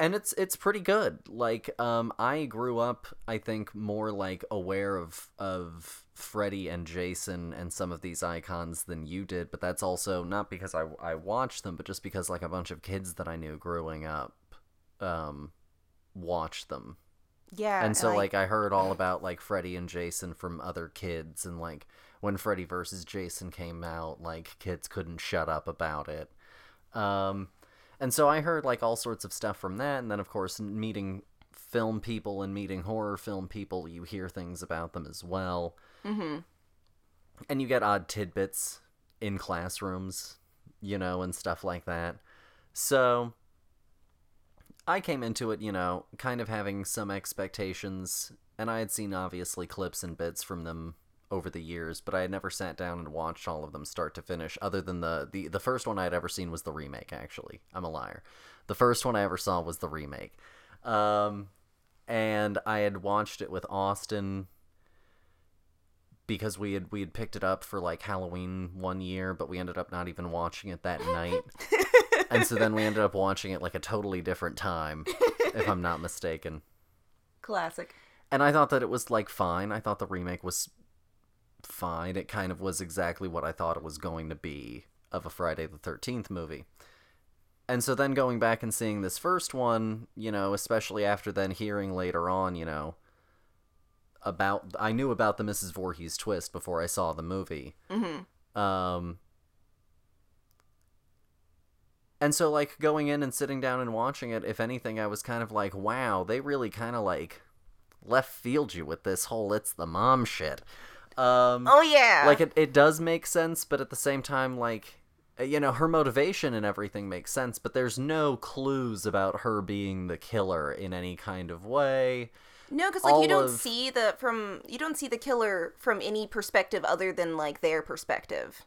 And it's it's pretty good. Like um i grew up i think more like aware of of freddy and jason and some of these icons than you did but that's also not because i i watched them but just because like a bunch of kids that i knew growing up um watched them yeah and so I- like I heard all about like Freddy and Jason from other kids and like when Freddy versus Jason came out like kids couldn't shut up about it. Um and so I heard like all sorts of stuff from that and then of course meeting film people and meeting horror film people you hear things about them as well. Mhm. And you get odd tidbits in classrooms, you know, and stuff like that. So I came into it, you know, kind of having some expectations, and I had seen obviously clips and bits from them over the years, but I had never sat down and watched all of them start to finish. Other than the the the first one I had ever seen was the remake. Actually, I'm a liar. The first one I ever saw was the remake, um, and I had watched it with Austin because we had we had picked it up for like Halloween one year, but we ended up not even watching it that night. <laughs> and so then we ended up watching it like a totally different time, if I'm not mistaken. classic And I thought that it was like fine. I thought the remake was fine. It kind of was exactly what I thought it was going to be of a Friday the 13th movie. And so then going back and seeing this first one, you know, especially after then hearing later on, you know, about I knew about the Mrs. Voorhees twist before I saw the movie. Mhm. Um and so like going in and sitting down and watching it, if anything, I was kind of like, wow, they really kind of like left field you with this whole it's the mom shit. Um oh yeah like it, it does make sense but at the same time like you know her motivation and everything makes sense but there's no clues about her being the killer in any kind of way No, because like you don't of- see the from you don't see the killer from any perspective other than like their perspective.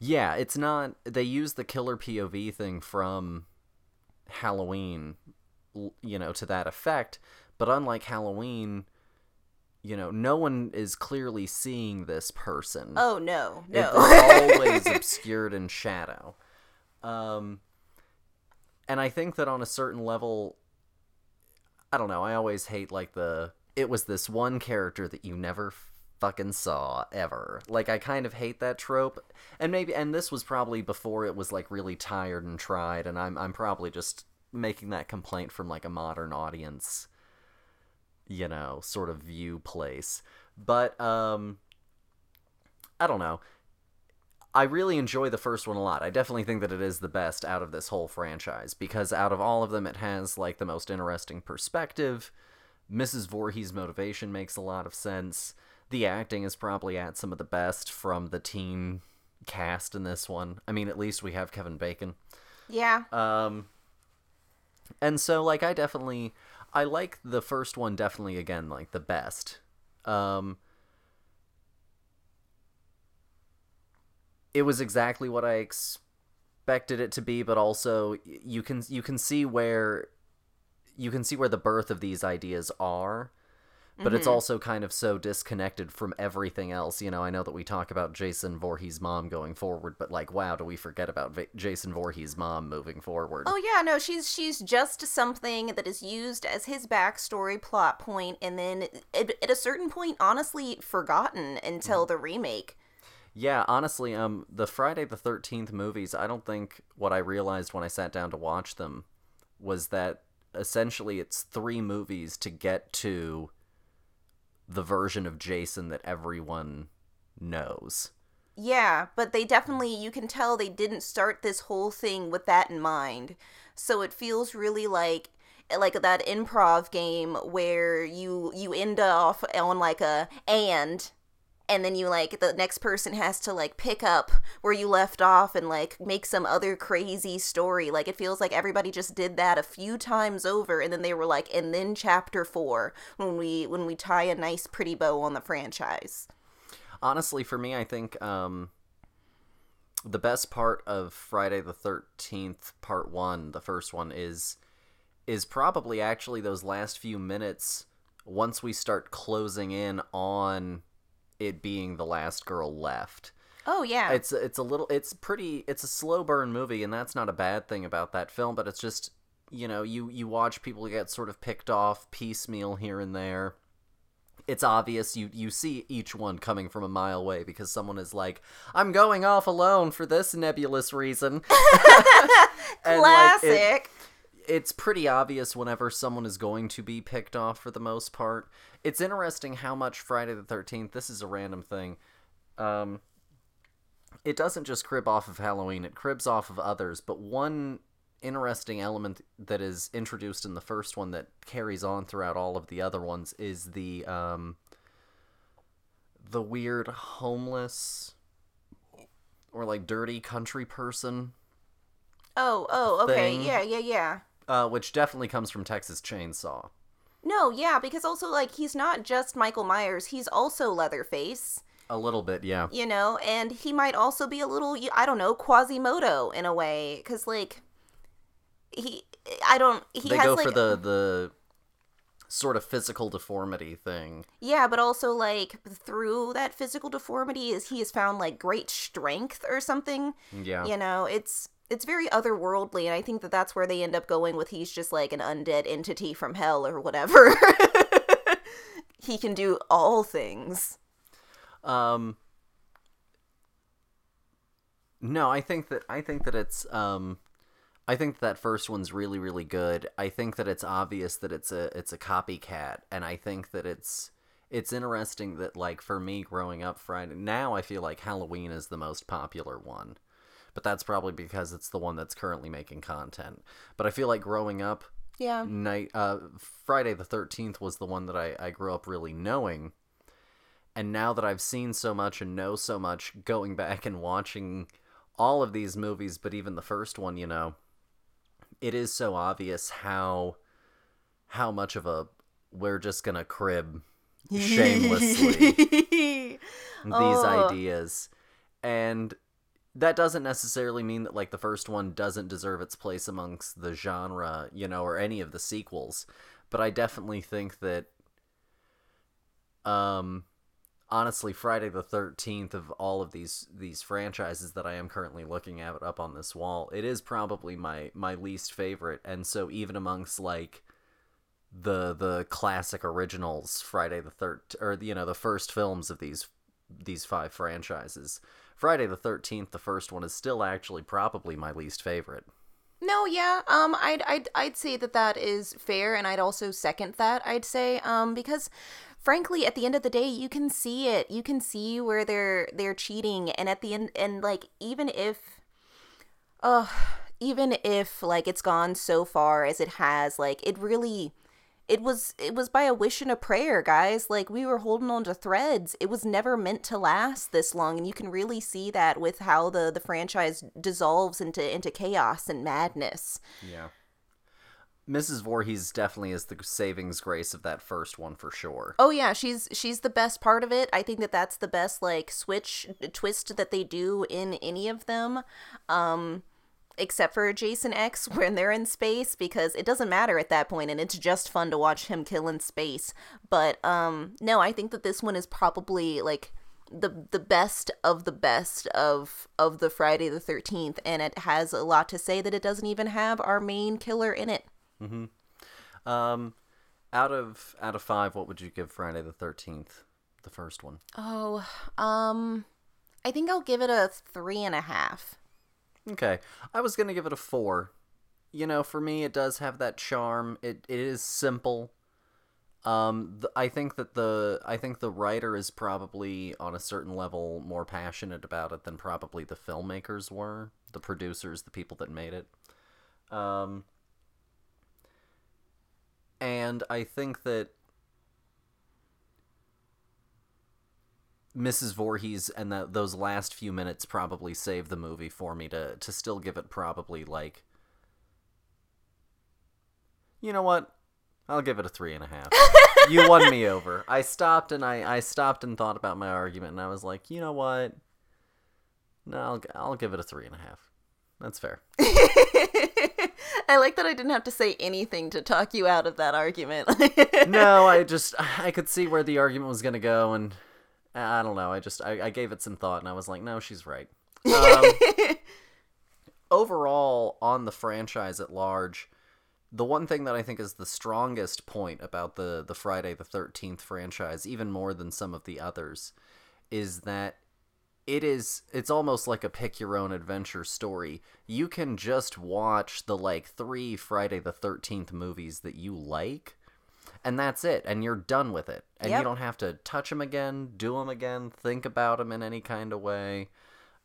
yeah it's not they use the killer pov thing from halloween you know to that effect but unlike halloween you know no one is clearly seeing this person Oh no, no. It's always <laughs> obscured in shadow. Um, and I think that on a certain level, I don't know. I always hate like the it was this one character that you never fucking Saw ever. Like I kind of hate that trope. And maybe and this was probably before it was like really tired and tried and I'm I'm probably just making that complaint from like a modern audience you know, sort of view place. But um I don't know. I really enjoy the first one a lot. I definitely think that it is the best out of this whole franchise because out of all of them, it has like the most interesting perspective. Mrs. Voorhees' motivation makes a lot of sense. The acting is probably at some of the best from the teen cast in this one. I mean, at least we have Kevin Bacon. Yeah. Um, and so like I definitely I like the first one definitely again like the best. Um, it was exactly what I expected it to be, but also you can you can see where you can see where the birth of these ideas are. But it's mm-hmm. also kind of so disconnected from everything else. You know, I know that we talk about Jason Voorhees' mom going forward, but like, wow, do we forget about Va- Jason Voorhees' mom moving forward? Oh yeah, no, she's she's just something that is used as his backstory plot point, and then at, at a certain point, honestly, forgotten until mm-hmm. the remake. Yeah, honestly, um, the Friday the Thirteenth movies, I don't think what I realized when I sat down to watch them was that essentially it's three movies to get to the version of Jason that everyone knows. Yeah, but they definitely you can tell they didn't start this whole thing with that in mind. So it feels really like like that improv game where you you end off on like a and and then you like the next person has to like pick up where you left off and like make some other crazy story. Like it feels like everybody just did that a few times over and then they were like and then chapter 4 when we when we tie a nice pretty bow on the franchise. Honestly, for me, I think um, the best part of Friday the Thirteenth Part One, the first one, is is probably actually those last few minutes once we start closing in on it being the last girl left. oh yeah It's it's a little it's pretty it's a slow burn movie and that's not a bad thing about that film, but it's just you know, you you watch people get sort of picked off piecemeal here and there. It's obvious you you see each one coming from a mile away because someone is like, "I'm going off alone for this nebulous reason." <laughs> <laughs> And, like, it- classic it's pretty obvious whenever someone is going to be picked off for the most part. It's interesting how much Friday the 13th, this is a random thing. Um it doesn't just crib off of Halloween, it cribs off of others, but one interesting element that is introduced in the first one that carries on throughout all of the other ones is the um the weird homeless or like dirty country person Oh, oh, okay. thing. Yeah, yeah, yeah. uh, which definitely comes from Texas Chainsaw. No, yeah, because also like he's not just Michael Myers, he's also Leatherface, A little bit, yeah. you know, and he might also be a little I don't know, Quasimodo in a way cuz like he I don't he they has go like for the the sort of physical deformity thing. Yeah, but also like through that physical deformity is he has found like great strength or something. Yeah. You know, it's it's very otherworldly and I think that that's where they end up going with he's just like an undead entity from hell or whatever. <laughs> he can do all things. Um No, I think that I think that it's um I think that first one's really really good. I think that it's obvious that it's a it's a copycat and I think that it's it's interesting that like for me growing up Friday now I feel like Halloween is the most popular one. But that's probably because it's the one that's currently making content. But I feel like growing up Yeah. night uh Friday the 13th was the one that I I grew up really knowing. And now that I've seen so much and know so much going <laughs> back and watching all of these movies but even the first one, you know, it is so obvious how how much of a we're just going to crib <laughs> shamelessly <laughs> these Oh. ideas. And that doesn't necessarily mean that like the first one doesn't deserve its place amongst the genre, you know, or any of the sequels. But I definitely think that um honestly Friday the 13th of all of these these franchises that I am currently looking at up on this wall, it is probably my my least favorite. And so even amongst like the the classic originals Friday the third or you know the first films of these these five franchises. Friday the 13th, the first one is still actually probably my least favorite. No, yeah, um, I'd, I'd, I'd say that that is fair, and I'd also second that. I'd say, um, because frankly, at the end of the day, you can see it. You can see where they're they're cheating, and at the end, and like even if, uh, even if like it's gone so far as it has, like it really it was it was by a wish and a prayer guys like we were holding on to threads it was never meant to last this long and you can really see that with how the the franchise dissolves into into chaos and madness Yeah. Mrs. Voorhees definitely is the savings grace of that first one for sure. oh yeah she's she's the best part of it i think that that's the best like switch twist that they do in any of them um except for Jason X <laughs> when they're in space because it doesn't matter at that point and it's just fun to watch him kill in space. But um no, I think that this one is probably like the the best of the best of of the Friday the 13th and it has a lot to say that it doesn't even have our main killer in it. Mhm. Um, out of out of five, what would you give Friday the Thirteenth, the first one? Oh, um I think I'll give it a three and a half. Okay, I was gonna give it a four. You know, for me, it does have that charm. It it is simple. Um, th- I think that the I think the writer is probably on a certain level more passionate about it than probably the filmmakers were, the producers, the people that made it. Um, and I think that Mrs. Voorhees and that those last few minutes probably saved the movie for me to to still give it probably like you know what I'll give it a three and a half. <laughs> you won me over. I stopped and I, I stopped and thought about my argument and I was like, you know what? No, I'll, I'll give it a three and a half. That's fair. <laughs> I like that I didn't have to say anything to talk you out of that argument. no, <laughs> I just I could see where the argument was gonna go, and I don't know. I just I, I gave it some thought, and I was like, no, she's right. <laughs> Um, overall, on the franchise at large, the one thing that I think is the strongest point about the the Friday the Thirteenth franchise, even more than some of the others, is that it is it's almost like a pick your own adventure story. You can just watch the like 3 Friday the 13th movies that you like and that's it and you're done with it. And Yep. you don't have to touch them again, do them again, think about them in any kind of way.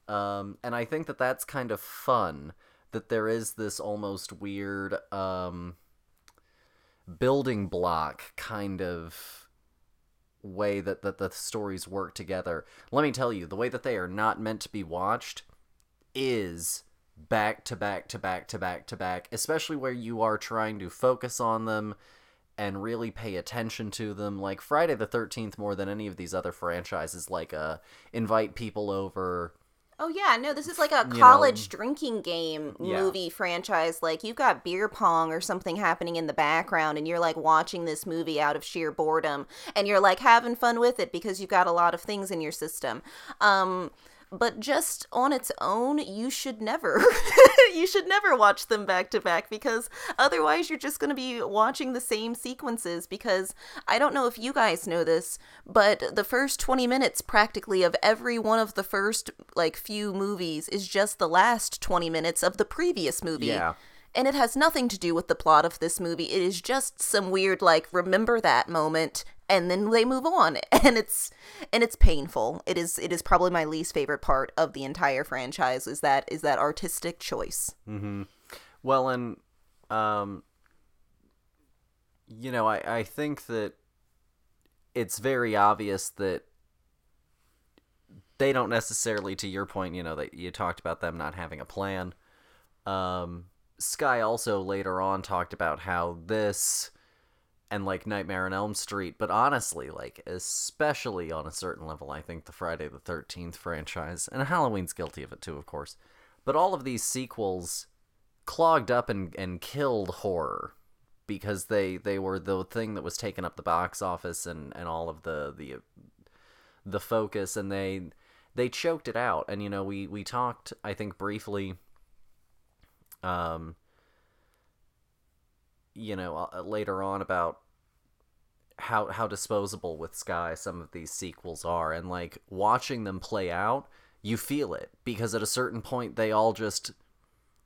Um and I think that that's kind of fun that there is this almost weird um building block kind of way that, that the stories work together. Let me tell you, the way that they are not meant to be watched is back to back to back to back to back, especially where you are trying to focus on them and really pay attention to them. Like Friday the 13th, more than any of these other franchises, like uh, invite people over. Oh yeah, no, this is like a college know- drinking game Yeah. movie franchise. Like you've got beer pong or something happening in the background and you're like watching this movie out of sheer boredom and you're like having fun with it because you've got a lot of things in your system. Um but just on its own, you should never <laughs> you should never watch them back to back because otherwise you're just going to be watching the same sequences because I don't know if you guys know this, but the first 20 minutes practically of every one of the first like few movies is just the last 20 minutes of the previous movie. Yeah. And it has nothing to do with the plot of this movie. It is just some weird like remember that moment and then they move on <laughs> and it's and it's painful. It is it is probably my least favorite part of the entire franchise is that is that artistic choice. Well, and um, you know, I I think that it's very obvious that they don't necessarily, to your point, you know, that you talked about them not having a plan. Um, Sky also later on talked about how this and like Nightmare on Elm Street, but honestly, like especially on a certain level, I think the Friday the Thirteenth franchise and Halloween's guilty of it too, of course. But all of these sequels clogged up and, and killed horror because they, they were the thing that was taking up the box office and, and all of the, the the focus and they they choked it out and you know we we talked I think briefly um you know, uh, later on about how how disposable with Sky some of these sequels are, and like watching them play out, you feel it because at a certain point they all just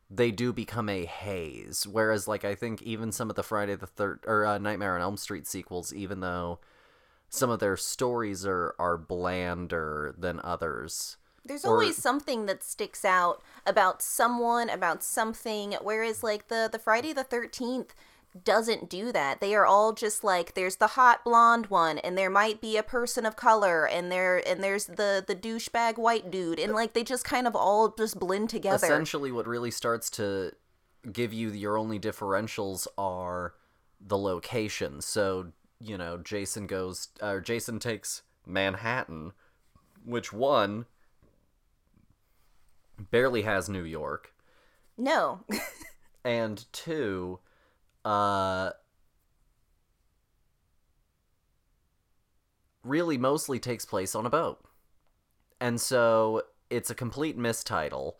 they do become a haze. Whereas, like I think even some of the Friday the Third or uh, Nightmare on Elm Street sequels, even though some of their stories are are blander than others. There's Or- always something that sticks out about someone, about something. Whereas, like the the Friday the Thirteenth doesn't do that. They are all just like there's the hot blonde one, and there might be a person of color, and there and there's the the douchebag white dude, and like they just kind of all just blend together. Essentially, what really starts to give you your only differentials are the location. So you know, Jason goes or Jason takes Manhattan, which one barely has New York. No, <laughs> and two, uh, really mostly takes place on a boat, and so it's a complete mistitle.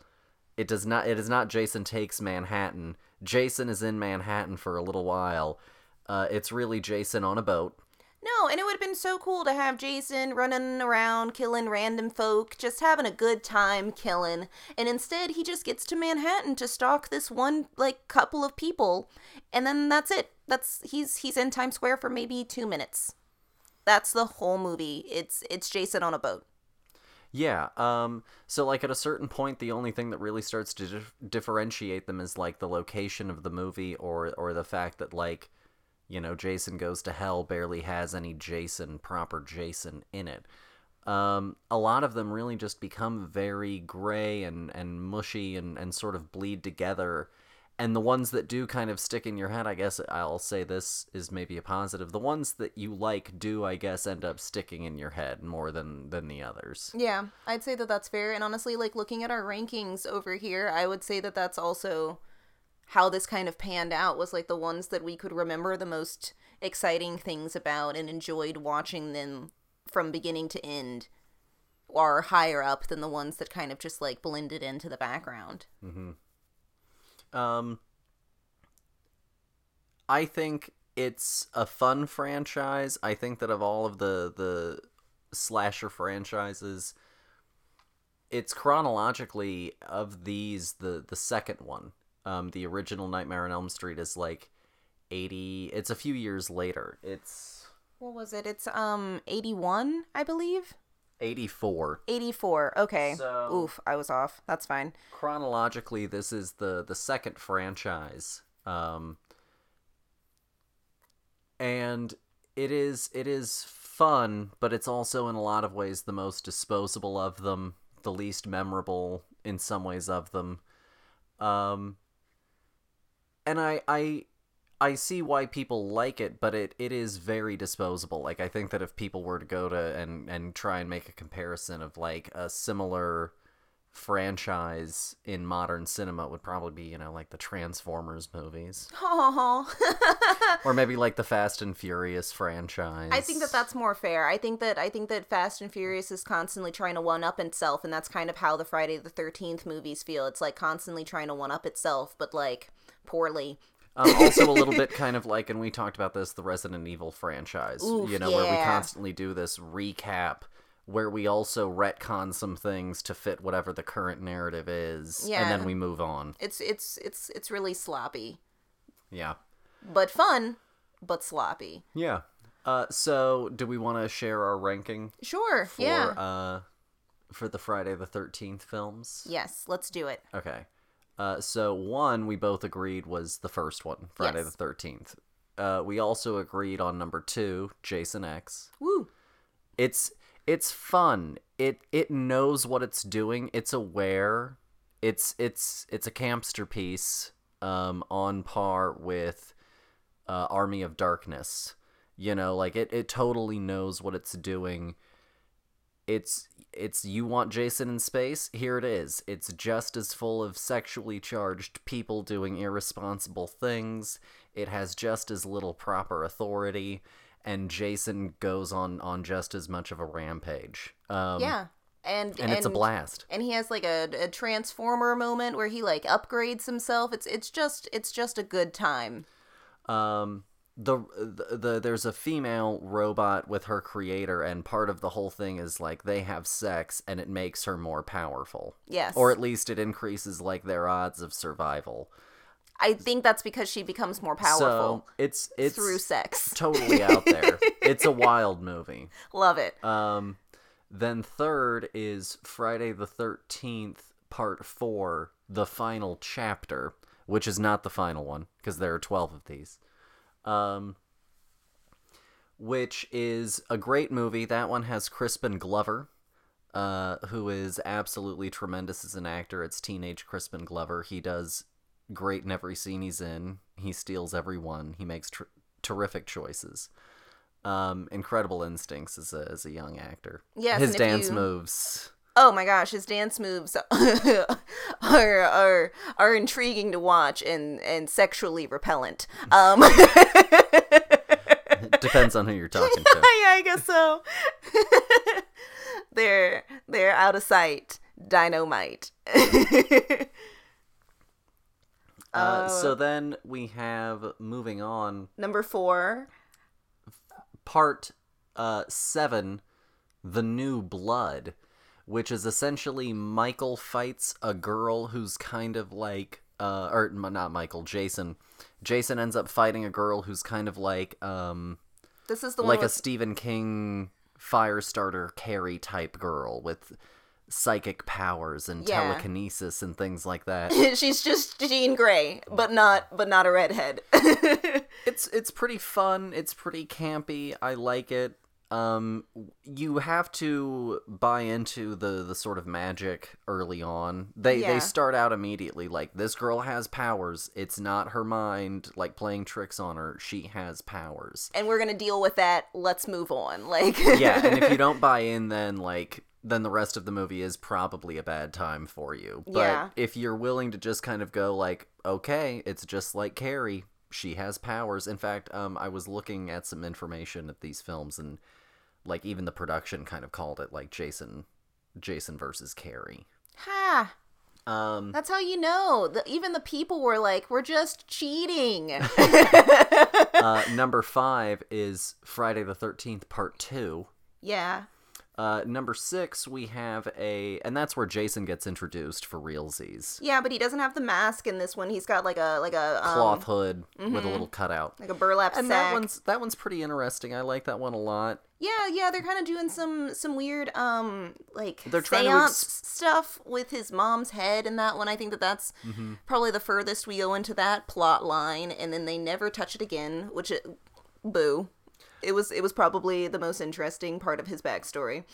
It does not. It is not Jason takes Manhattan. Jason is in Manhattan for a little while. Uh, it's really Jason on a boat. No, and it would have been so cool to have Jason running around killing random folk, just having a good time killing. And instead, he just gets to Manhattan to stalk this one like couple of people, and then that's it. That's he's he's in Times Square for maybe 2 minutes. That's the whole movie. It's it's Jason on a boat. Yeah. Um. So, like, at a certain point, the only thing that really starts to dif- differentiate them is like the location of the movie, or or the fact that like, you know, Jason Goes to Hell barely has any Jason proper Jason in it. Um. A lot of them really just become very gray and and mushy and and sort of bleed together. And the ones that do kind of stick in your head, I guess I'll say this is maybe a positive. The ones that you like do, I guess, end up sticking in your head more than than the others. Yeah, I'd say that that's fair. And honestly, like looking at our rankings over here, I would say that that's also how this kind of panned out was like the ones that we could remember the most exciting things about and enjoyed watching them from beginning to end are higher up than the ones that kind of just like blended into the background. Um, I think it's a fun franchise. I think that of all of the the slasher franchises, it's chronologically of these the the second one. Um, the original Nightmare on Elm Street is like eighty. It's a few years later. It's What was it? It's um 81, I believe. eighty four. 84. Okay. So- Oof, I was off. That's fine. chronologically this is the the second franchise um and it is it is fun but it's also in a lot of ways the most disposable of them the least memorable in some ways of them um and i i I see why people like it, but it, it is very disposable. Like I think that if people were to go to and, and try and make a comparison of like a similar franchise in modern cinema it would probably be, you know, like the Transformers movies. Oh. Or maybe like the Fast and Furious franchise. I think that that's more fair. I think that I think that Fast and Furious is constantly trying to one up itself, and that's kind of how the Friday the Thirteenth movies feel. It's like constantly trying to one up itself, but like poorly. um, also a little bit kind of like, and we talked about this, the Resident Evil franchise. Oof, you know, where we constantly do this recap, where we also retcon some things to fit whatever the current narrative is, and then we move on. It's it's it's it's really sloppy, Yeah, but fun, but sloppy. yeah. Uh, so, do we want to share our ranking Sure. for yeah. uh, for the Friday the Thirteenth films? yes. Let's do it. Okay. Uh, so one we both agreed was the first one, Friday Yes. the Thirteenth. Uh, we also agreed on number two, Jason X. Woo. It's it's fun. It it knows what it's doing. It's aware. It's it's it's a campster piece, um, on par with uh, Army of Darkness. You know, like it, it totally knows what it's doing. It's it's you want Jason in space? Here it is. It's just as full of sexually charged people doing irresponsible things. It has just as little proper authority, and Jason goes on on just as much of a rampage. Um, Yeah. And and it's a blast. and he has like a, a transformer moment where he like upgrades himself it's it's just it's just a good time Um, the, the the there's a female robot with her creator, and part of the whole thing is like they have sex, and it makes her more powerful, Yes. or at least it increases like their odds of survival. I think that's because she becomes more powerful So it's it's through sex. <laughs> totally out there. it's a wild movie. <laughs> Love it. Um, then third is Friday the Thirteenth Part Four, the final chapter, which is not the final one because there are twelve of these. Um, which is a great movie. That one has Crispin Glover, uh, who is absolutely tremendous as an actor. It's teenage Crispin Glover. He does great in every scene he's in. He steals every one. He makes tr- terrific choices. Um, incredible instincts as a as a young actor. Yes, his dance you- moves. Oh my gosh, his dance moves <laughs> are are are intriguing to watch and and sexually repellent. <laughs> Um, <laughs> Depends on who you're talking to. yeah, I guess so. they're they're out of sight. Dynamite. Uh, so then we have moving on Number four. part uh, seven, the new blood, which is essentially Michael fights a girl who's kind of like, uh, or not Michael, Jason. Jason ends up fighting a girl who's kind of like, um, This is the like one a Stephen King Firestarter Carrie type girl with psychic powers and Yeah. telekinesis and things like that. <laughs> She's just Jean Grey, but not but not a redhead. <laughs> it's it's pretty fun. It's pretty campy. I like it. Um, you have to buy into the the sort of magic early on. They Yeah. they start out immediately like this girl has powers. It's not her mind like playing tricks on her. She has powers. and we're gonna deal with that. Let's move on. <laughs> Like yeah, and if you <laughs> don't buy in, then like then the rest of the movie is probably a bad time for you. But Yeah. if you're willing to just kind of go like, okay, it's just like Carrie, she has powers. In fact, um, I was looking at some information at these films, and like even the production kind of called it like Jason, Jason versus Carrie. ha. Um, That's how you know. The, even the people were like, "We're just cheating." <laughs> <laughs> uh, number five is Friday the Thirteenth Part Two. yeah. Uh, number six, we have a, and that's where Jason gets introduced for realsies. Yeah, but he doesn't have the mask in this one. He's got like a like a um, cloth hood with a little cutout. like a burlap And sack. that one's that one's pretty interesting. I like that one a lot. Yeah, yeah, they're kind of doing some some weird um like They're trying to seance ex- stuff with his mom's head in that one. I think that that's Mm-hmm. probably the furthest we go into that plot line, and then they never touch it again. Which, it, boo, it was it was probably the most interesting part of his backstory.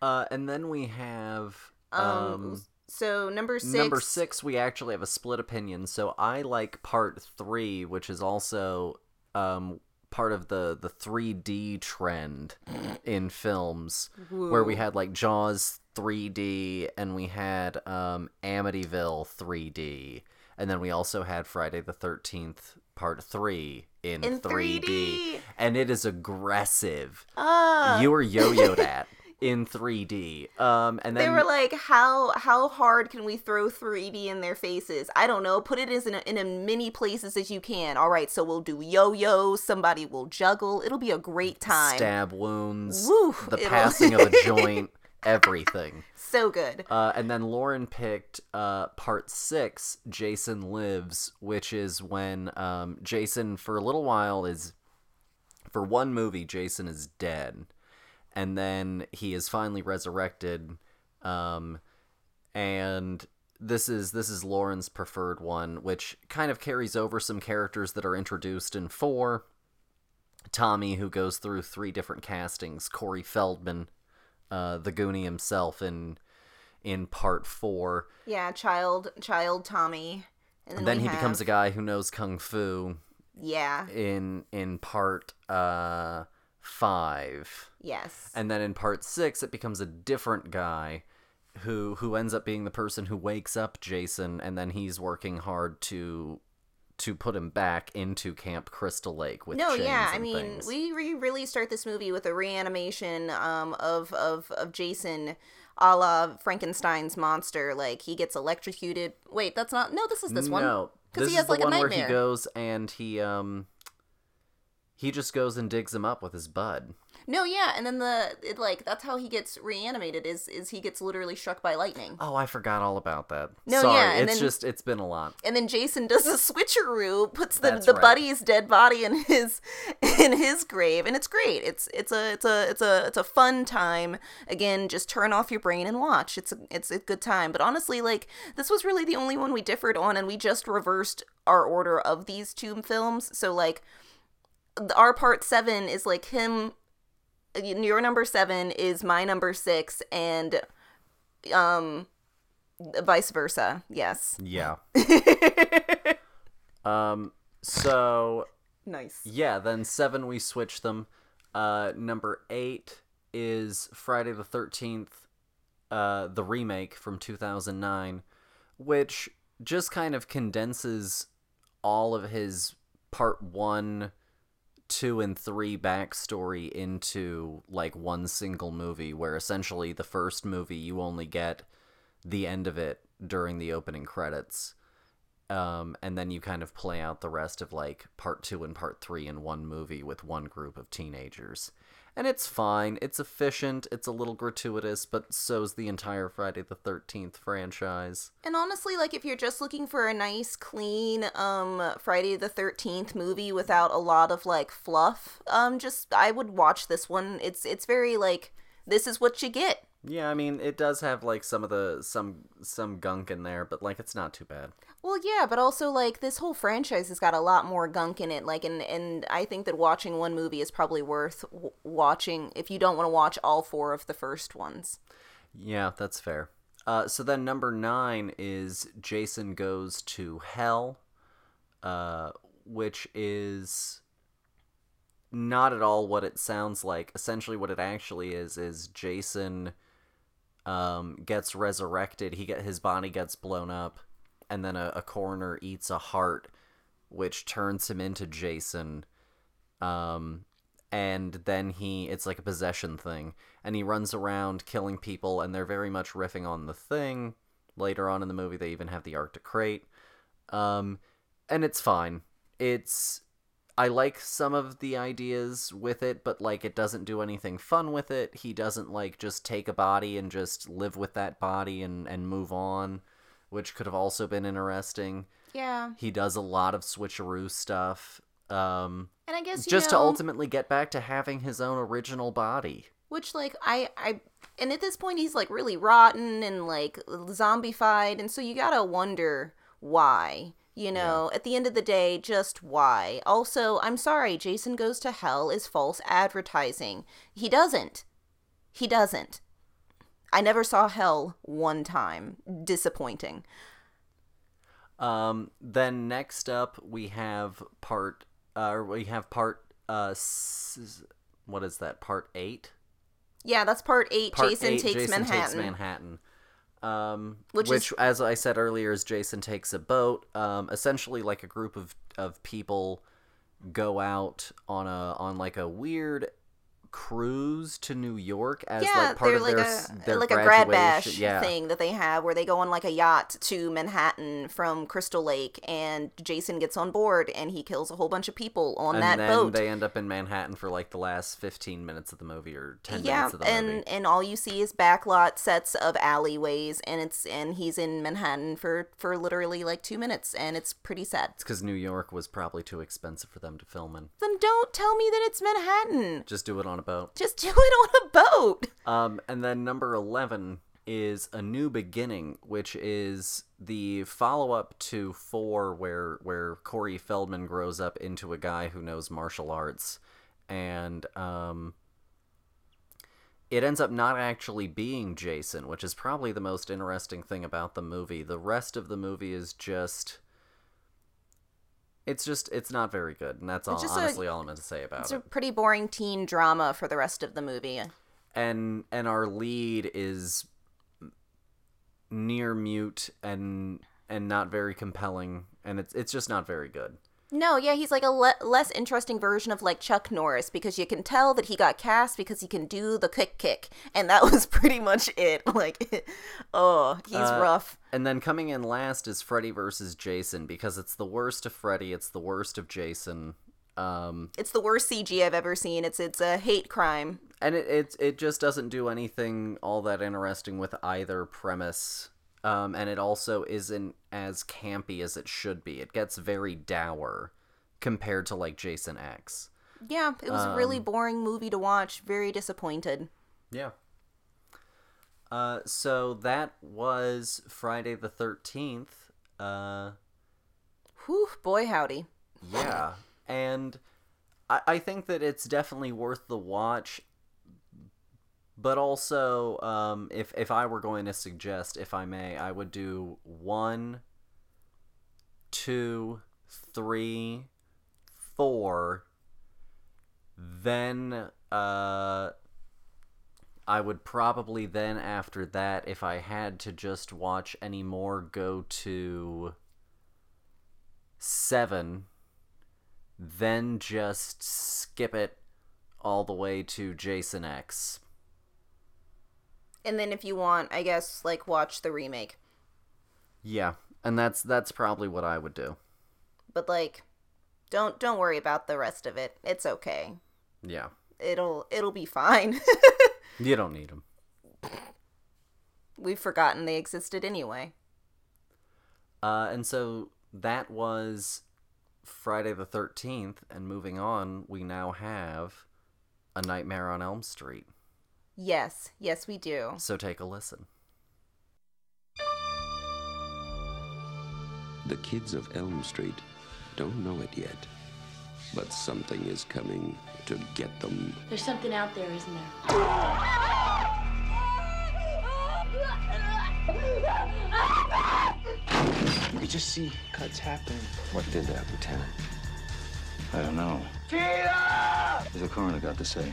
Uh, and then we have Um, um, so number six, number six. We actually have a split opinion. So I like part three, which is also um part of the the 3D trend in films, where we had like Jaws 3D and we had um Amityville 3D, and then we also had Friday the 13th Part three in, In 3D, 3D. and it is aggressive. Ah, you were yo-yoed <laughs> at in 3D. Um, and then they were like, how how hard can we throw 3D in their faces? I don't know. Put it as in a, in as many places as you can. All right, so we'll do yo-yos. Somebody will juggle. It'll be a great time. stab wounds, Woo, the it'll- passing of a <laughs> joint, everything. <laughs> So good. Uh, and then Lauren picked uh, part six, Jason Lives, which is when um, Jason, for a little while, is. For one movie, Jason is dead. And then he is finally resurrected. Um, and this is this is Lauren's preferred one, which kind of carries over some characters that are introduced in four. Tommy, who goes through three different castings, Corey Feldman, uh, the Goonie himself in in part four. Yeah, child child Tommy. And And then he becomes a guy who knows kung fu Yeah. in in part uh, five. Yes. And then in part six, it becomes a different guy who who ends up being the person who wakes up Jason, and then he's working hard to to put him back into Camp Crystal Lake with no, yeah. I mean, things. we re- really start this movie with a reanimation um, of of of Jason, a la Frankenstein's monster. Like he gets electrocuted. Wait, that's not. No, this is this one. No, because he is has the like a one where nightmare. he goes and he um he just goes and digs him up with his bud. No, yeah, and then the it, like that's how he gets reanimated is is he gets literally struck by lightning. Oh, I forgot all about that. No, Sorry, yeah, and it's then- just it's been a lot. And then Jason does a switcheroo, puts the, That's the right. buddy's dead body in his in his grave, and it's great. It's it's a it's a it's a it's a fun time. Again, just turn off your brain and watch. It's a it's a good time. But honestly, like this was really the only one we differed on, and we just reversed our order of these two films. So like our part seven is like him. Your number seven is my number six, and um, vice versa. Yes. Yeah. <laughs> um. So Nice. yeah, then seven we switch them. Uh, number eight is Friday the Thirteenth, uh, the remake from two thousand nine, which just kind of condenses all of his part one, two, and three backstory into like one single movie. Where essentially the first movie you only get the end of it during the opening credits um, and then you kind of play out the rest of like part two and part three in one movie with one group of teenagers. And it's fine. It's efficient. It's a little gratuitous, but so's the entire Friday the Thirteenth franchise. And honestly, like if you're just looking for a nice, clean, um, Friday the Thirteenth movie without a lot of like fluff, um, just I would watch this one. It's it's very like this is what you get. Yeah, I mean, it does have like some of the some some gunk in there, but like it's not too bad. Well, yeah, but also like this whole franchise has got a lot more gunk in it. Like, and and I think that watching one movie is probably worth w- watching if you don't want to watch all four of the first ones. Yeah, that's fair. Uh, so then number nine is Jason Goes to Hell, uh, which is not at all what it sounds like. Essentially, what it actually is is Jason um, gets resurrected. He get his body gets blown up, and then a, a coroner eats a heart, which turns him into Jason. Um, and then he it's like a possession thing and he runs around killing people and they're very much riffing on the thing later on in the movie they even have the arctic crate um and it's fine it's i like some of the ideas with it but like it doesn't do anything fun with it he doesn't like just take a body and just live with that body and and move on which could have also been interesting Yeah, he does a lot of switcheroo stuff um and I guess just to ultimately get back to having his own original body. Which like I I and at this point he's like really rotten and like zombified and so you gotta wonder why. You know, at the end of the day, just why. Also, I'm sorry, Jason Goes to Hell is false advertising. He doesn't. He doesn't. I never saw Hell one time. Disappointing. Um, then next up we have part, uh, we have part, uh, s- what is that? Part eight. Yeah, that's part eight. Part Jason eight, takes Jason Manhattan. takes Manhattan. Um, Which which, is- as I said earlier, is Jason takes a boat. Um, essentially like a group of of people go out on a on like a weird cruise to New York as yeah, like part of like their a their like a grad bash yeah. thing that they have where they go on like a yacht to Manhattan from Crystal Lake, and Jason gets on board and he kills a whole bunch of people on and that then boat. they end up in Manhattan for like the last 15 minutes of the movie or 10 yeah, minutes of the and movie. and all you see is backlot sets of alleyways, and it's and he's in Manhattan for for literally like two minutes, and it's pretty sad. It's because New York was probably too expensive for them to film in. Then don't tell me that it's Manhattan. Just do it on a boat. Just do it on a boat. Um, and then number 11 is A New Beginning, which is the follow up to 4, where, where Corey Feldman grows up into a guy who knows martial arts. And um, it ends up not actually being Jason, which is probably the most interesting thing about the movie. The rest of the movie is just. It's just, it's not very good. And that's all, just a- honestly all I'm going to say about It's it. It's a pretty boring teen drama for the rest of the movie. and and our lead is near mute and and not very compelling and it's it's just not very good No, yeah, he's like a le- less interesting version of like Chuck Norris because you can tell that he got cast because he can do the kick kick, and that <laughs> was pretty much it. Like, <laughs> oh, he's Uh, rough. and then coming in last is freddy versus jason because it's the worst of freddy it's the worst of jason Um, It's the worst CG I've ever seen. It's it's a hate crime. and it, it it just doesn't do anything all that interesting with either premise. Um, and it also isn't as campy as it should be. It gets very dour compared to like Jason X. Yeah, it was a really Um, boring movie to watch. Very disappointed. Yeah. Uh, so that was Friday the thirteenth. Uh, Whew, boy howdy. yeah, and I I think that it's definitely worth the watch. But also, um, if if I were going to suggest, if I may, I would do one, two, three, four. Then, uh, I would probably then after that, if I had to just watch any more, go to seven, then just skip it all the way to Jason X. And then if you want, I guess like watch the remake. Yeah, and that's that's probably what I would do. But like don't don't worry about the rest of it. It's okay. Yeah, It'll it'll be fine. <laughs> you don't need them. We've forgotten they existed anyway. Uh, and so that was Friday the thirteenth, and moving on, we now have a Nightmare on Elm Street. Yes, yes we do. So take a listen. The kids of Elm Street don't know it yet, but something is coming to get them. There's something out there, isn't there? You could just see cuts happening. What did that, Lieutenant? I don't know. What's the coroner got to say?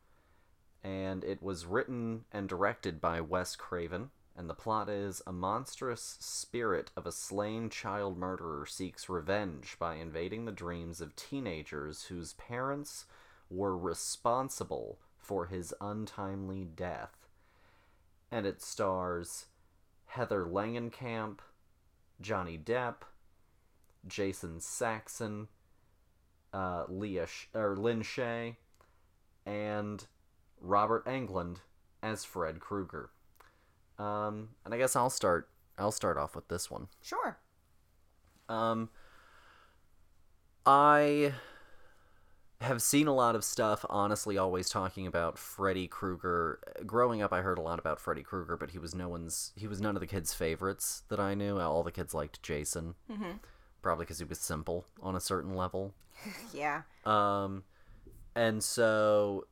and it was written and directed by Wes Craven. And the plot is a monstrous spirit of a slain child murderer seeks revenge by invading the dreams of teenagers whose parents were responsible for his untimely death. And it stars Heather Langenkamp, Johnny Depp, Jason Saxon, uh, Leah Sh- or Lin Shaye, and Robert Englund as Fred Krueger. Um, and I guess I'll start. I'll start off with this one. Sure. Um, I have seen a lot of stuff, honestly, always talking about Freddy Krueger. Growing up, I heard a lot about Freddy Krueger, but he was no one's. He was none of the kids' favorites that I knew. All the kids liked Jason, Mhm. probably because he was simple on a certain level. <laughs> Yeah. Um, and so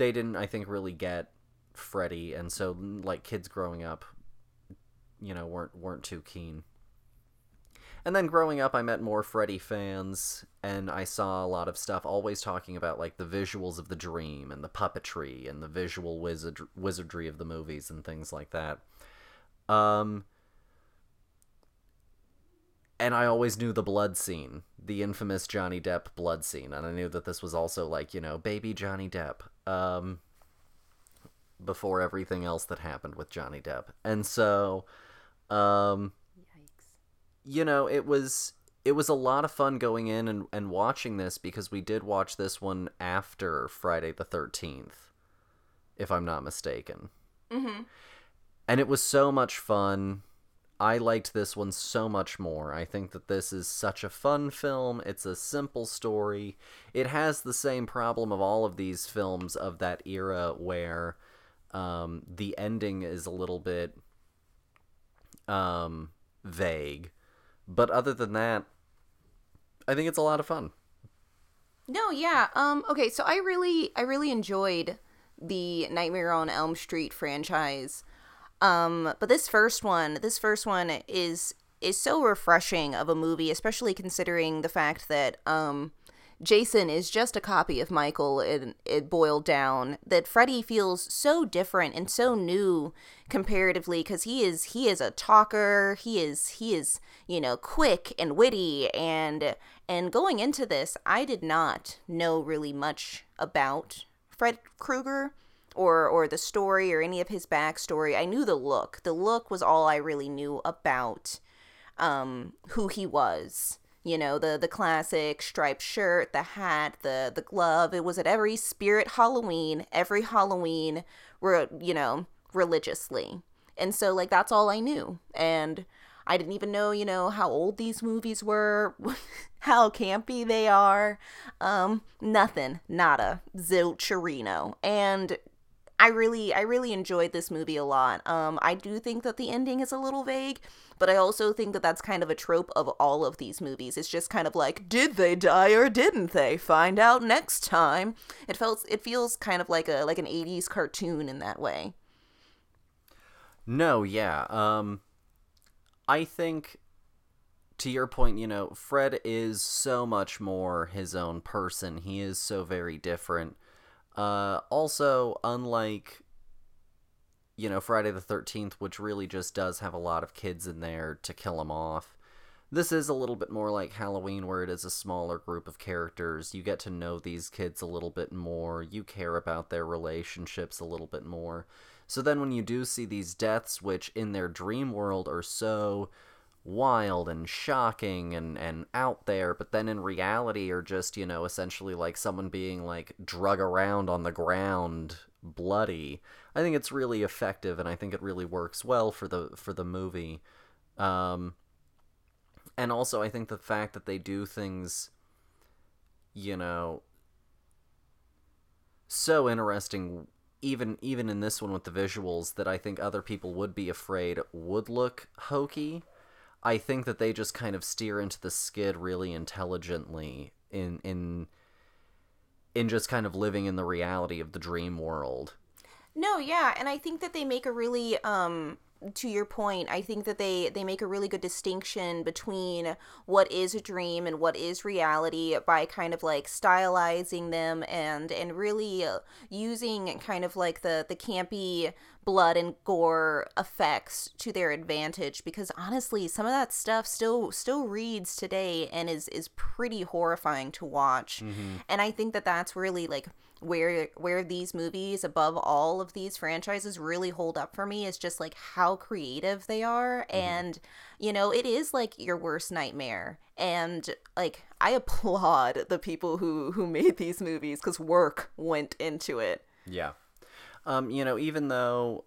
they didn't, I think, really get Freddy, and so like kids growing up, you know, weren't weren't too keen. And then growing up, I met more Freddy fans, and I saw a lot of stuff always talking about like the visuals of the dream and the puppetry and the visual wizard wizardry of the movies and things like that. Um, and I always knew the blood scene, the infamous Johnny Depp blood scene, and I knew that this was also like you know baby Johnny Depp. Um, before everything else that happened with Johnny Depp, and so, um, you know, it was it was a lot of fun going in and, and watching this because we did watch this one after Friday the Thirteenth, if I'm not mistaken Mm-hmm. and it was so much fun. I liked this one so much more. I think that this is such a fun film. It's a simple story. It has the same problem of all of these films of that era where um, the ending is a little bit um, vague. But other than that, I think it's a lot of fun. No, yeah. Um okay, so I really I really enjoyed the Nightmare on Elm Street franchise. Um but this first one, this first one is is so refreshing of a movie, especially considering the fact that um, Jason is just a copy of Michael and it boiled down that Freddy feels so different and so new comparatively because he is he is a talker he is he is you know quick and witty and and going into this I did not know really much about Fred Krueger or or the story or any of his backstory I knew the look. The look was all I really knew about um who he was. You know the the classic striped shirt the hat the the glove. It was at every spirit halloween every halloween were you know religiously. And so like that's all i knew. And i didn't even know you know how old these movies were <laughs> how campy they are. Um nothing. Nada. Zilcherino. And I really I really enjoyed this movie a lot. Um I do think that the ending is a little vague, but I also think that that's kind of a trope of all of these movies. It's just kind of like did they die or didn't they? Find out next time. It felt it feels kind of like a like an 80s cartoon in that way. No, yeah. Um I think to your point, you know, Fred is so much more his own person. He is so very different. Uh, also, unlike you know Friday the Thirteenth, which really just does have a lot of kids in there to kill them off. This is a little bit more like Halloween, where it is a smaller group of characters. You get to know these kids a little bit more. You care about their relationships a little bit more. So then, when you do see these deaths, which in their dream world are so wild and shocking and, and out there, but then in reality are just, you know, essentially like someone being like drug around on the ground bloody. I think it's really effective and I think it really works well for the for the movie. Um and also I think the fact that they do things you know so interesting even even in this one with the visuals that I think other people would be afraid would look hokey I think that they just kind of steer into the skid really intelligently in in in just kind of living in the reality of the dream world. No, yeah, and I think that they make a really um to your point, I think that they they make a really good distinction between what is a dream and what is reality by kind of like stylizing them and and really uh, using kind of like the the campy blood and gore effects to their advantage because honestly some of that stuff still still reads today and is is pretty horrifying to watch Mm-hmm. and i think that that's really like where where these movies above all of these franchises really hold up for me is just like how creative they are. And you know it is like your worst nightmare. And like i <laughs> applaud the people who who made these movies cuz work went into it. Yeah. Um, you know, even though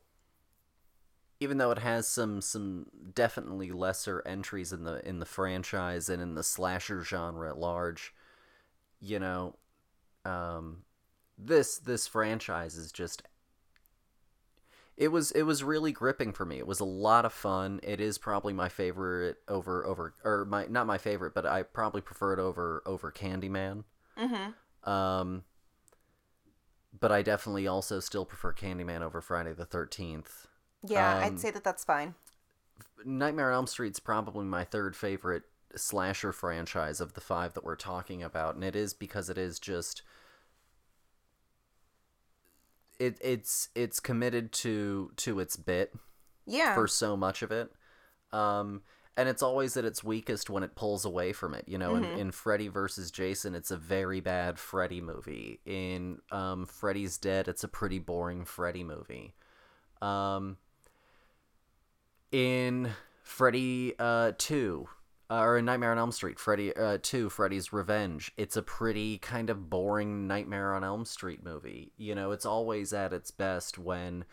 even though it has some some definitely lesser entries in the in the franchise and in the slasher genre at large, you know, um this this franchise is just it was it was really gripping for me. It was a lot of fun. It is probably my favorite over over or my not my favorite, but I probably prefer it over over Candyman. mm-hmm Um, but I definitely also still prefer Candyman over Friday the Thirteenth. yeah Um, i'd say that that's fine Nightmare on Elm Street's probably my third favorite slasher franchise of the five that we're talking about, and it is because it is just it it's it's committed to to its bit yeah for so much of it. Um, and it's always at its weakest when it pulls away from it. You know, Mhm. in, in Freddy versus Jason, it's a very bad Freddy movie. In um, Freddy's Dead, it's a pretty boring Freddy movie. Um, in Freddy uh, 2, uh, or in Nightmare on Elm Street, Freddy uh, 2, Freddy's Revenge, it's a pretty kind of boring Nightmare on Elm Street movie. You know, it's always at its best when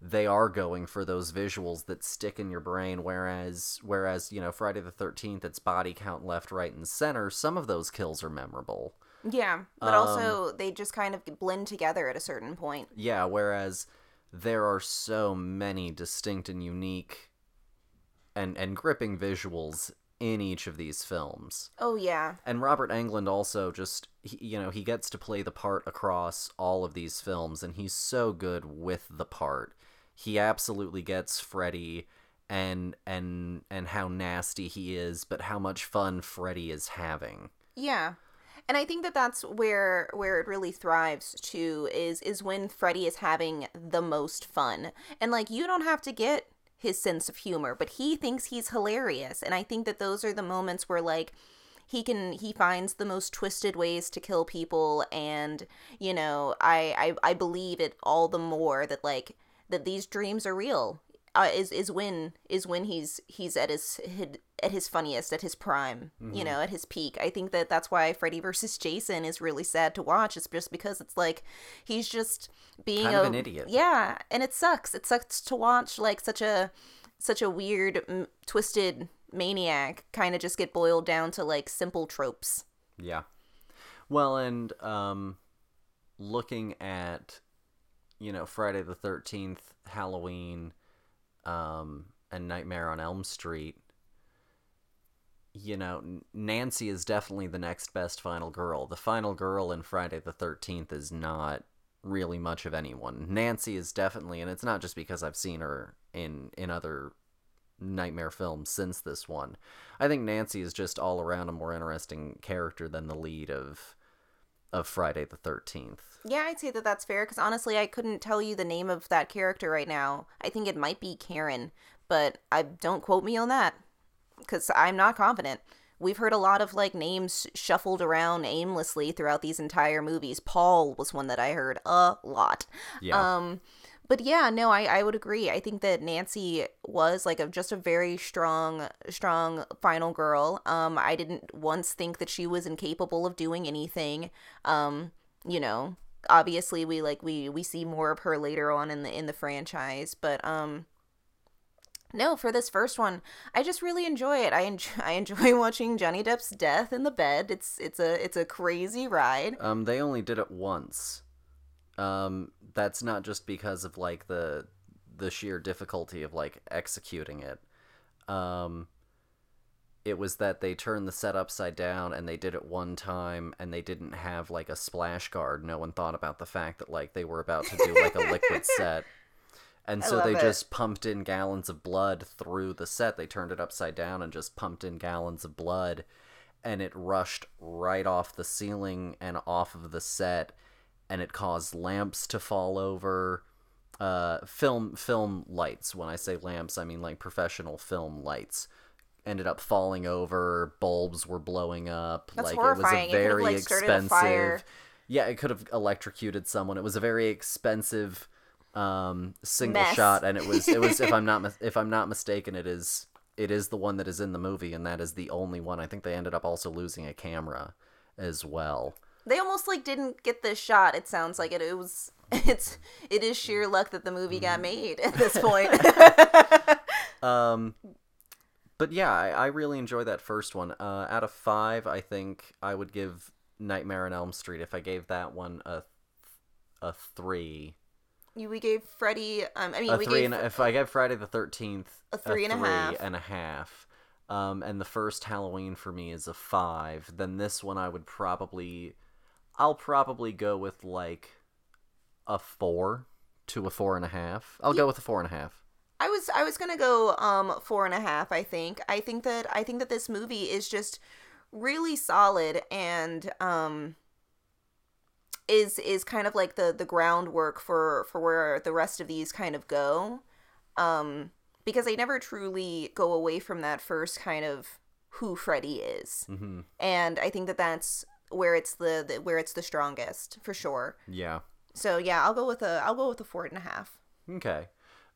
they are going for those visuals that stick in your brain whereas whereas you know Friday the 13th it's body count left right and center. Some of those kills are memorable. Yeah but Um, also they just kind of blend together at a certain point. Yeah whereas there are so many distinct and unique and and gripping visuals in each of these films oh yeah and Robert Englund also just he, you know he gets to play the part across all of these films and he's so good with the part he absolutely gets Freddy and and and how nasty he is, but how much fun Freddy is having. Yeah. And I think that that's where where it really thrives too is is when Freddy is having the most fun. And like you don't have to get his sense of humor, but he thinks he's hilarious. And I think that those are the moments where like he can he finds the most twisted ways to kill people and you know I, I i believe it all the more that like that these dreams are real uh, is is when is when he's he's at his, his at his funniest at his prime Mm-hmm. you know at his peak i think that that's why freddy versus jason is really sad to watch it's just because it's like he's just being Kind a, of an idiot. yeah and it sucks it sucks to watch like such a such a weird m- twisted maniac kind of just get boiled down to like simple tropes Yeah. Well, and um, looking at, you know, Friday the Thirteenth, Halloween, um, and Nightmare on Elm Street. You know, Nancy is definitely the next best final girl. The final girl in Friday the Thirteenth is not really much of anyone. Nancy is definitely, and it's not just because I've seen her in in other nightmare films since this one. I think Nancy is just all around a more interesting character than the lead of of Friday the 13th. Yeah, I'd say that that's fair because honestly, I couldn't tell you the name of that character right now. I think it might be Karen, but I don't quote me on that because I'm not confident. We've heard a lot of like names shuffled around aimlessly throughout these entire movies. Paul was one that I heard a lot. Yeah. Um, but yeah, no, I, I would agree. I think that Nancy was like a just a very strong, strong final girl. Um, I didn't once think that she was incapable of doing anything. Um, you know, obviously we like we we see more of her later on in the in the franchise, but um. No, for this first one, I just really enjoy it. I enjoy, <laughs> I enjoy watching Johnny Depp's death in the bed. It's it's a it's a crazy ride. Um they only did it once. Um that's not just because of like the the sheer difficulty of like executing it. Um it was that they turned the set upside down and they did it one time and they didn't have like a splash guard. No one thought about the fact that like they were about to do like a liquid <laughs> set. And I so they it. just pumped in gallons of blood through the set. They turned it upside down and just pumped in gallons of blood and it rushed right off the ceiling and off of the set and it caused lamps to fall over uh film film lights when i say lamps i mean like professional film lights ended up falling over bulbs were blowing up That's like horrifying. it It was a very like, started fire. expensive yeah it could have electrocuted someone it was a very expensive um single Mess. shot and it was it was if <laughs> i'm not if i'm not mistaken it is it is the one that is in the movie and that is the only one i think they ended up also losing a camera as well They almost like didn't get this shot. It sounds like it. It was. <laughs> It's. It is sheer luck that the movie got made at this point. <laughs> <laughs> Um, but yeah, I, I really enjoy that first one. Uh, out of five, I think I would give Nightmare on Elm Street. If I gave that one a a three, you, we gave Freddy. Um, I mean, a we three, gave. and if I gave Friday the Thirteenth A three and a half. and a half, um, and the first Halloween for me is a five, then this one I would probably, I'll probably go with like a four to a four and a half. I'll go with a four and a half. I was I was gonna go um four and a half. I think I think that I think that this movie is just really solid and um is is kind of like the the groundwork for for where the rest of these kind of go um because they never truly go away from that first kind of who Freddy is hmm and I think that that's where it's the, the where it's the strongest for sure Yeah. so yeah I'll go with a I'll go with a four and a half Okay.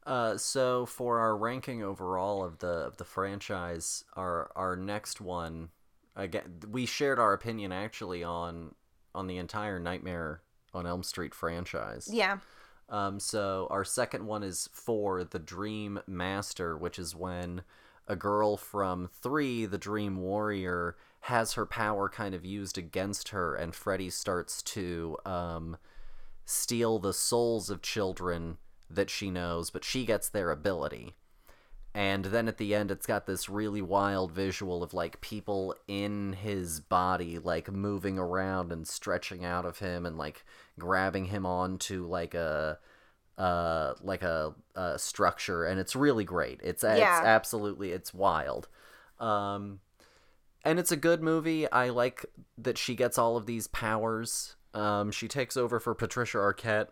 Uh, so for our ranking overall of the of the franchise, our our next one, again, we shared our opinion actually on on the entire Nightmare on Elm Street franchise. yeah Um, so our second one is for the Dream Master, which is when a girl from three, the Dream Warrior, has her power kind of used against her, and Freddy starts to um, steal the souls of children that she knows, but she gets their ability. And then at the end, it's got this really wild visual of like people in his body, like moving around and stretching out of him and like grabbing him onto like a uh like a, a structure. And it's really great. It's it's absolutely it's wild. Um and it's a good movie i like that she gets all of these powers um she takes over for patricia arquette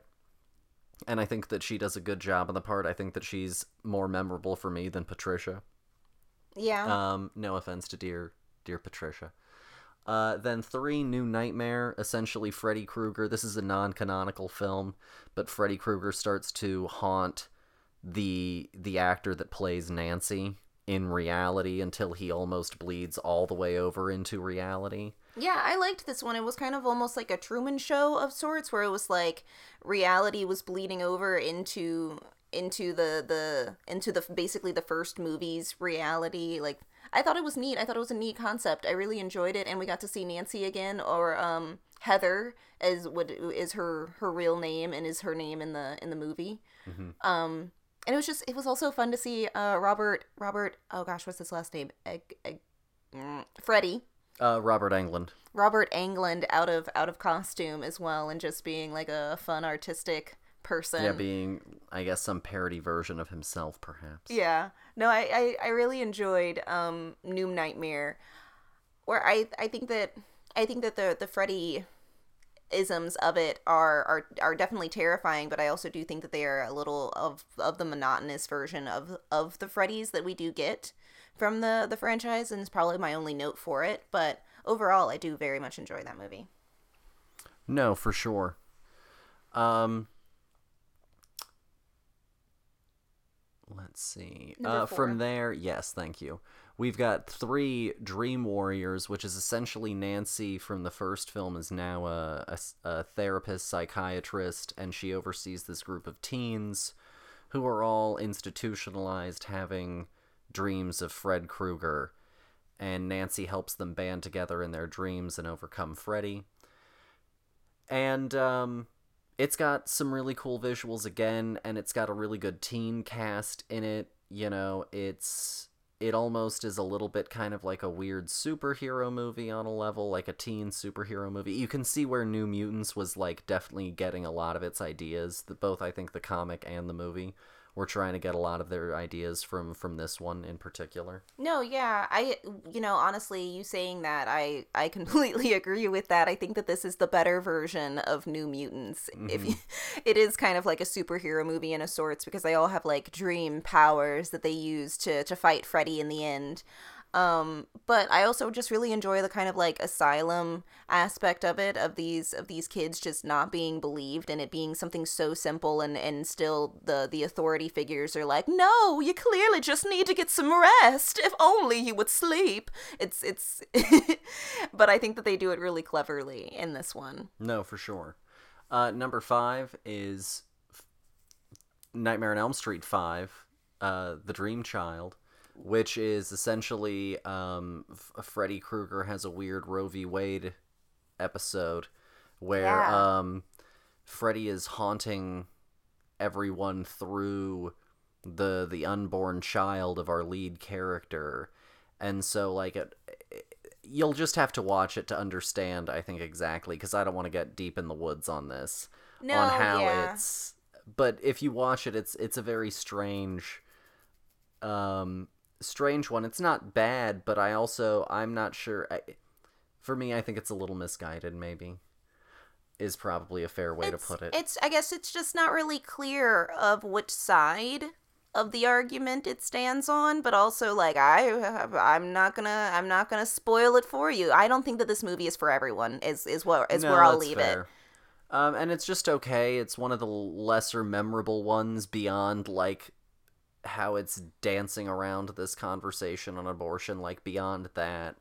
and i think that she does a good job on the part i think that she's more memorable for me than patricia Yeah. um, no offense to dear dear Patricia. Uh, then three, New Nightmare. Essentially, Freddy Krueger. This is a non-canonical film, but Freddy Krueger starts to haunt the the actor that plays Nancy in reality until he almost bleeds all the way over into reality. Yeah, I liked this one. It was kind of almost like a Truman Show of sorts, where it was like reality was bleeding over into into the the into the basically the first movie's reality. Like I thought it was neat. I thought it was a neat concept. I really enjoyed it, and we got to see Nancy again, or um Heather, as what is her her real name and is her name in the in the movie. Um, and it was just it was also fun to see uh Robert Robert oh gosh what's his last name Egg, Egg, mm, Freddy Uh, Robert Englund Robert Englund out of out of costume as well, and just being like a fun artistic person. Yeah, being I guess some parody version of himself, perhaps. Yeah. No, I, I, I really enjoyed um New Nightmare. Where I I think that I think that the the Freddy isms of it are, are are definitely terrifying, but I also do think that they are a little of of the monotonous version of of the Freddys that we do get from the the franchise, and it's probably my only note for it. But overall, I do very much enjoy that movie. No, for sure. Um Let's see. Uh, from there, yes, thank you. We've got three Dream Warriors, which is essentially Nancy from the first film is now a a therapist, psychiatrist, and she oversees this group of teens who are all institutionalized having dreams of Fred Krueger. And Nancy helps them band together in their dreams and overcome Freddy and um, it's got some really cool visuals again, and it's got a really good teen cast in it. You know, it's it almost is a little bit kind of like a weird superhero movie on a level, like a teen superhero movie. You can see where New Mutants was like definitely getting a lot of its ideas. Both I think the comic and the movie were trying to get a lot of their ideas from from this one in particular. No, yeah, I you know, honestly, you saying that, I I <laughs> completely agree with that. I think that this is the better version of New Mutants. If you, mm-hmm. <laughs> it is kind of like a superhero movie in a sorts because they all have like dream powers that they use to to fight Freddy in the end. Um, but I also just really enjoy the kind of like asylum aspect of it of these of these kids just not being believed and it being something so simple and and still the the authority figures are like, "No, you clearly just need to get some rest. If only you would sleep." It's it's <laughs> but I think that they do it really cleverly in this one. No, for sure. Uh, number five is Nightmare on Elm Street Five, uh, The Dream Child, which is essentially um, F- Freddy Krueger has a weird Roe v. Wade episode where Yeah. um, Freddy is haunting everyone through the the unborn child of our lead character, and so like it you'll just have to watch it to understand i think exactly because i don't want to get deep in the woods on this No, on how yeah. it's but if you watch it it's it's a very strange um strange one it's not bad but i also i'm not sure I, for me i think it's a little misguided maybe is probably a fair way it's, to put it It's I guess it's just not really clear of which side of the argument it stands on, but also like I I'm not gonna I'm not gonna spoil it for you. I don't think that this movie is for everyone. Is is what is No, where I'll leave fair. it. Um, and it's just okay. It's one of the lesser memorable ones beyond like how it's dancing around this conversation on abortion. Like beyond that,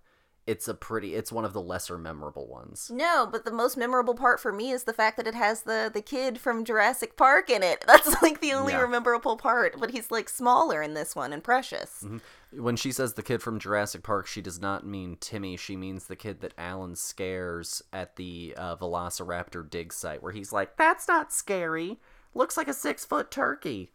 it's a pretty. It's one of the lesser memorable ones. No, but the most memorable part for me is the fact that it has the the kid from Jurassic Park in it. <laughs> That's like the only Yeah. memorable part. But he's like smaller in this one and precious. When she says the kid from Jurassic Park, she does not mean Timmy. She means the kid that Alan scares at the uh, Velociraptor dig site, where he's like, "That's not scary. Looks like a six foot turkey."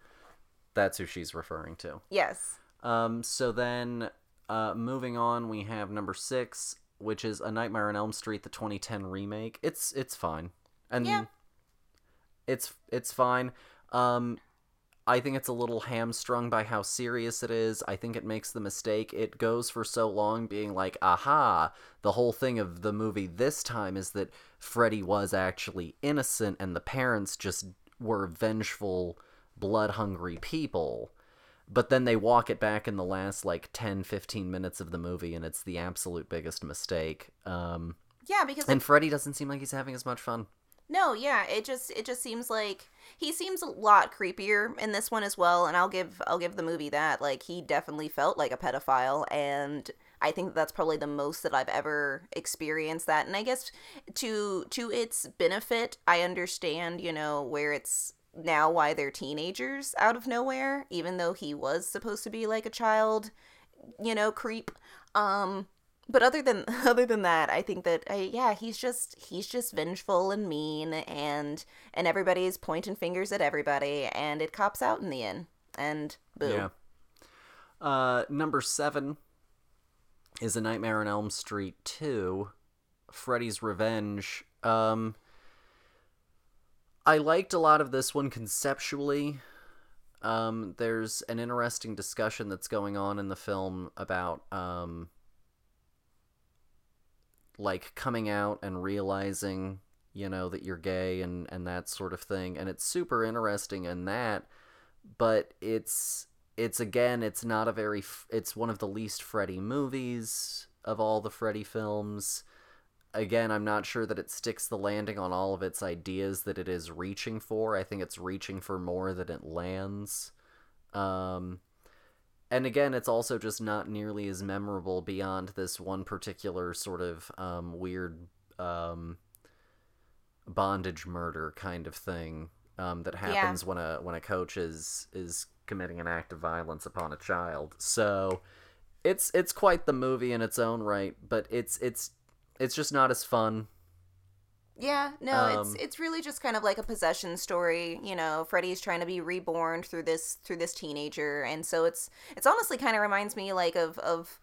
That's who she's referring to. Yes. Um, so then, uh, moving on, we have number six, which is A Nightmare on Elm Street, the 2010 remake. It's it's fine, and Yeah. it's it's fine. Um, I think it's a little hamstrung by how serious it is. I think it makes the mistake. It goes for so long being like, aha, the whole thing of the movie this time is that Freddy was actually innocent and the parents just were vengeful, blood hungry people. But then they walk it back in the last like 10, 15 minutes of the movie, and it's the absolute biggest mistake. Um, Yeah, because and like, Freddy doesn't seem like he's having as much fun. no, yeah, it just it just seems like he seems a lot creepier in this one as well, and I'll give I'll give the movie that. Like he definitely felt like a pedophile and I think that's probably the most that I've ever experienced that. And I guess to to its benefit, I understand, you know, where it's now why they're teenagers out of nowhere, even though he was supposed to be like a child, you know, creep. Um but other than <laughs> other than that, I think that uh, yeah, he's just he's just vengeful and mean, and and everybody's pointing fingers at everybody, and it cops out in the end. And boom. Yeah. Uh, number seven is A Nightmare on Elm Street 2, Freddy's Revenge. Um, I liked a lot of this one conceptually. Um, there's an interesting discussion that's going on in the film about, um, like coming out and realizing, you know, that you're gay and, and that sort of thing. And it's super interesting in that, but it's it's again it's not a very it's one of the least Freddy movies of all the Freddy films. Again, I'm not sure that it sticks the landing on all of its ideas that it is reaching for. I think it's reaching for more than it lands. Um, and again, it's also just not nearly as memorable beyond this one particular sort of um, weird um, bondage murder kind of thing um, that Yeah. happens when a when a coach is is committing an act of violence upon a child. So it's it's quite the movie in its own right, but it's it's it's just not as fun. Yeah, no, Um, it's it's really just kind of like a possession story. You know, Freddy's trying to be reborn through this through this teenager, and so it's it's honestly kind of reminds me like of of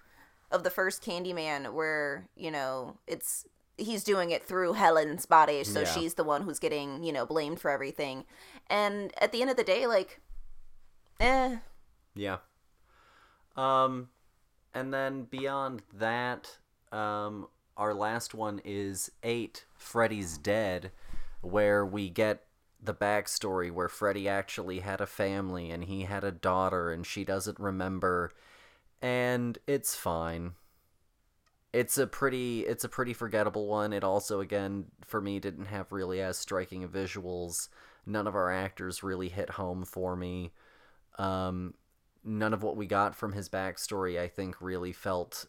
of the first Candyman, where you know it's he's doing it through Helen's body, so Yeah. she's the one who's getting you know blamed for everything, and at the end of the day, like, eh, Yeah. Um, and then beyond that, um, our last one is eight. Freddy's dead, where we get the backstory where Freddy actually had a family and he had a daughter and she doesn't remember, and it's fine. It's a pretty it's a pretty forgettable one. It also again for me didn't have really as striking visuals. None of our actors really hit home for me. Um, none of what we got from his backstory, I think, really felt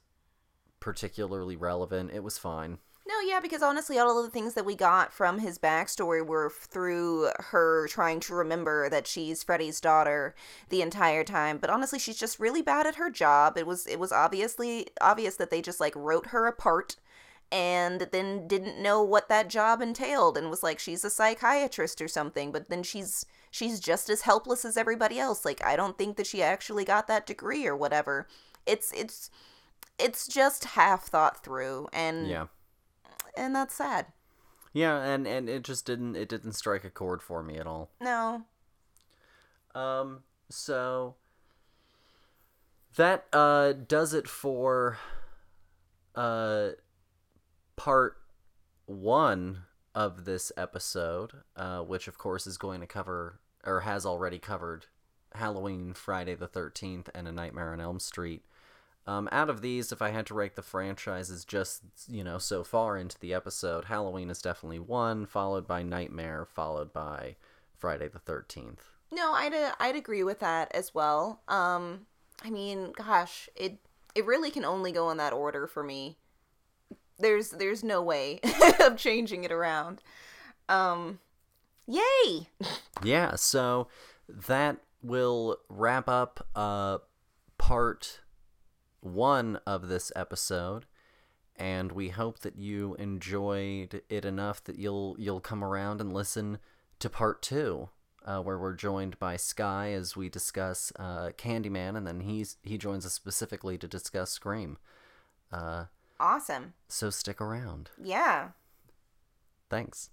particularly relevant. It was fine. No, yeah, because honestly, all of the things that we got from his backstory were through her trying to remember that she's Freddy's daughter the entire time. But honestly, she's just really bad at her job. It was it was obviously obvious that they just like wrote her apart and then didn't know what that job entailed and was like she's a psychiatrist or something but then she's she's just as helpless as everybody else like i don't think that she actually got that degree or whatever it's it's it's just half thought through and Yeah. and that's sad. Yeah, and and it just didn't it didn't strike a chord for me at all. No. Um so that uh does it for uh part 1 of this episode, uh which of course is going to cover or has already covered Halloween, Friday the 13th and A Nightmare on Elm Street. Um, out of these, if I had to rank the franchises just, you know, so far into the episode, Halloween is definitely one, followed by Nightmare, followed by Friday the 13th. No, I'd uh, I'd agree with that as well. Um I mean, gosh, it it really can only go in that order for me. There's there's no way <laughs> of changing it around. Um yay. <laughs> Yeah, so that will wrap up uh, part one of this episode, and we hope that you enjoyed it enough that you'll you'll come around and listen to part two, uh, where we're joined by Sky as we discuss uh, Candyman, and then he's he joins us specifically to discuss Scream. Uh, Awesome. so stick around. Yeah. Thanks.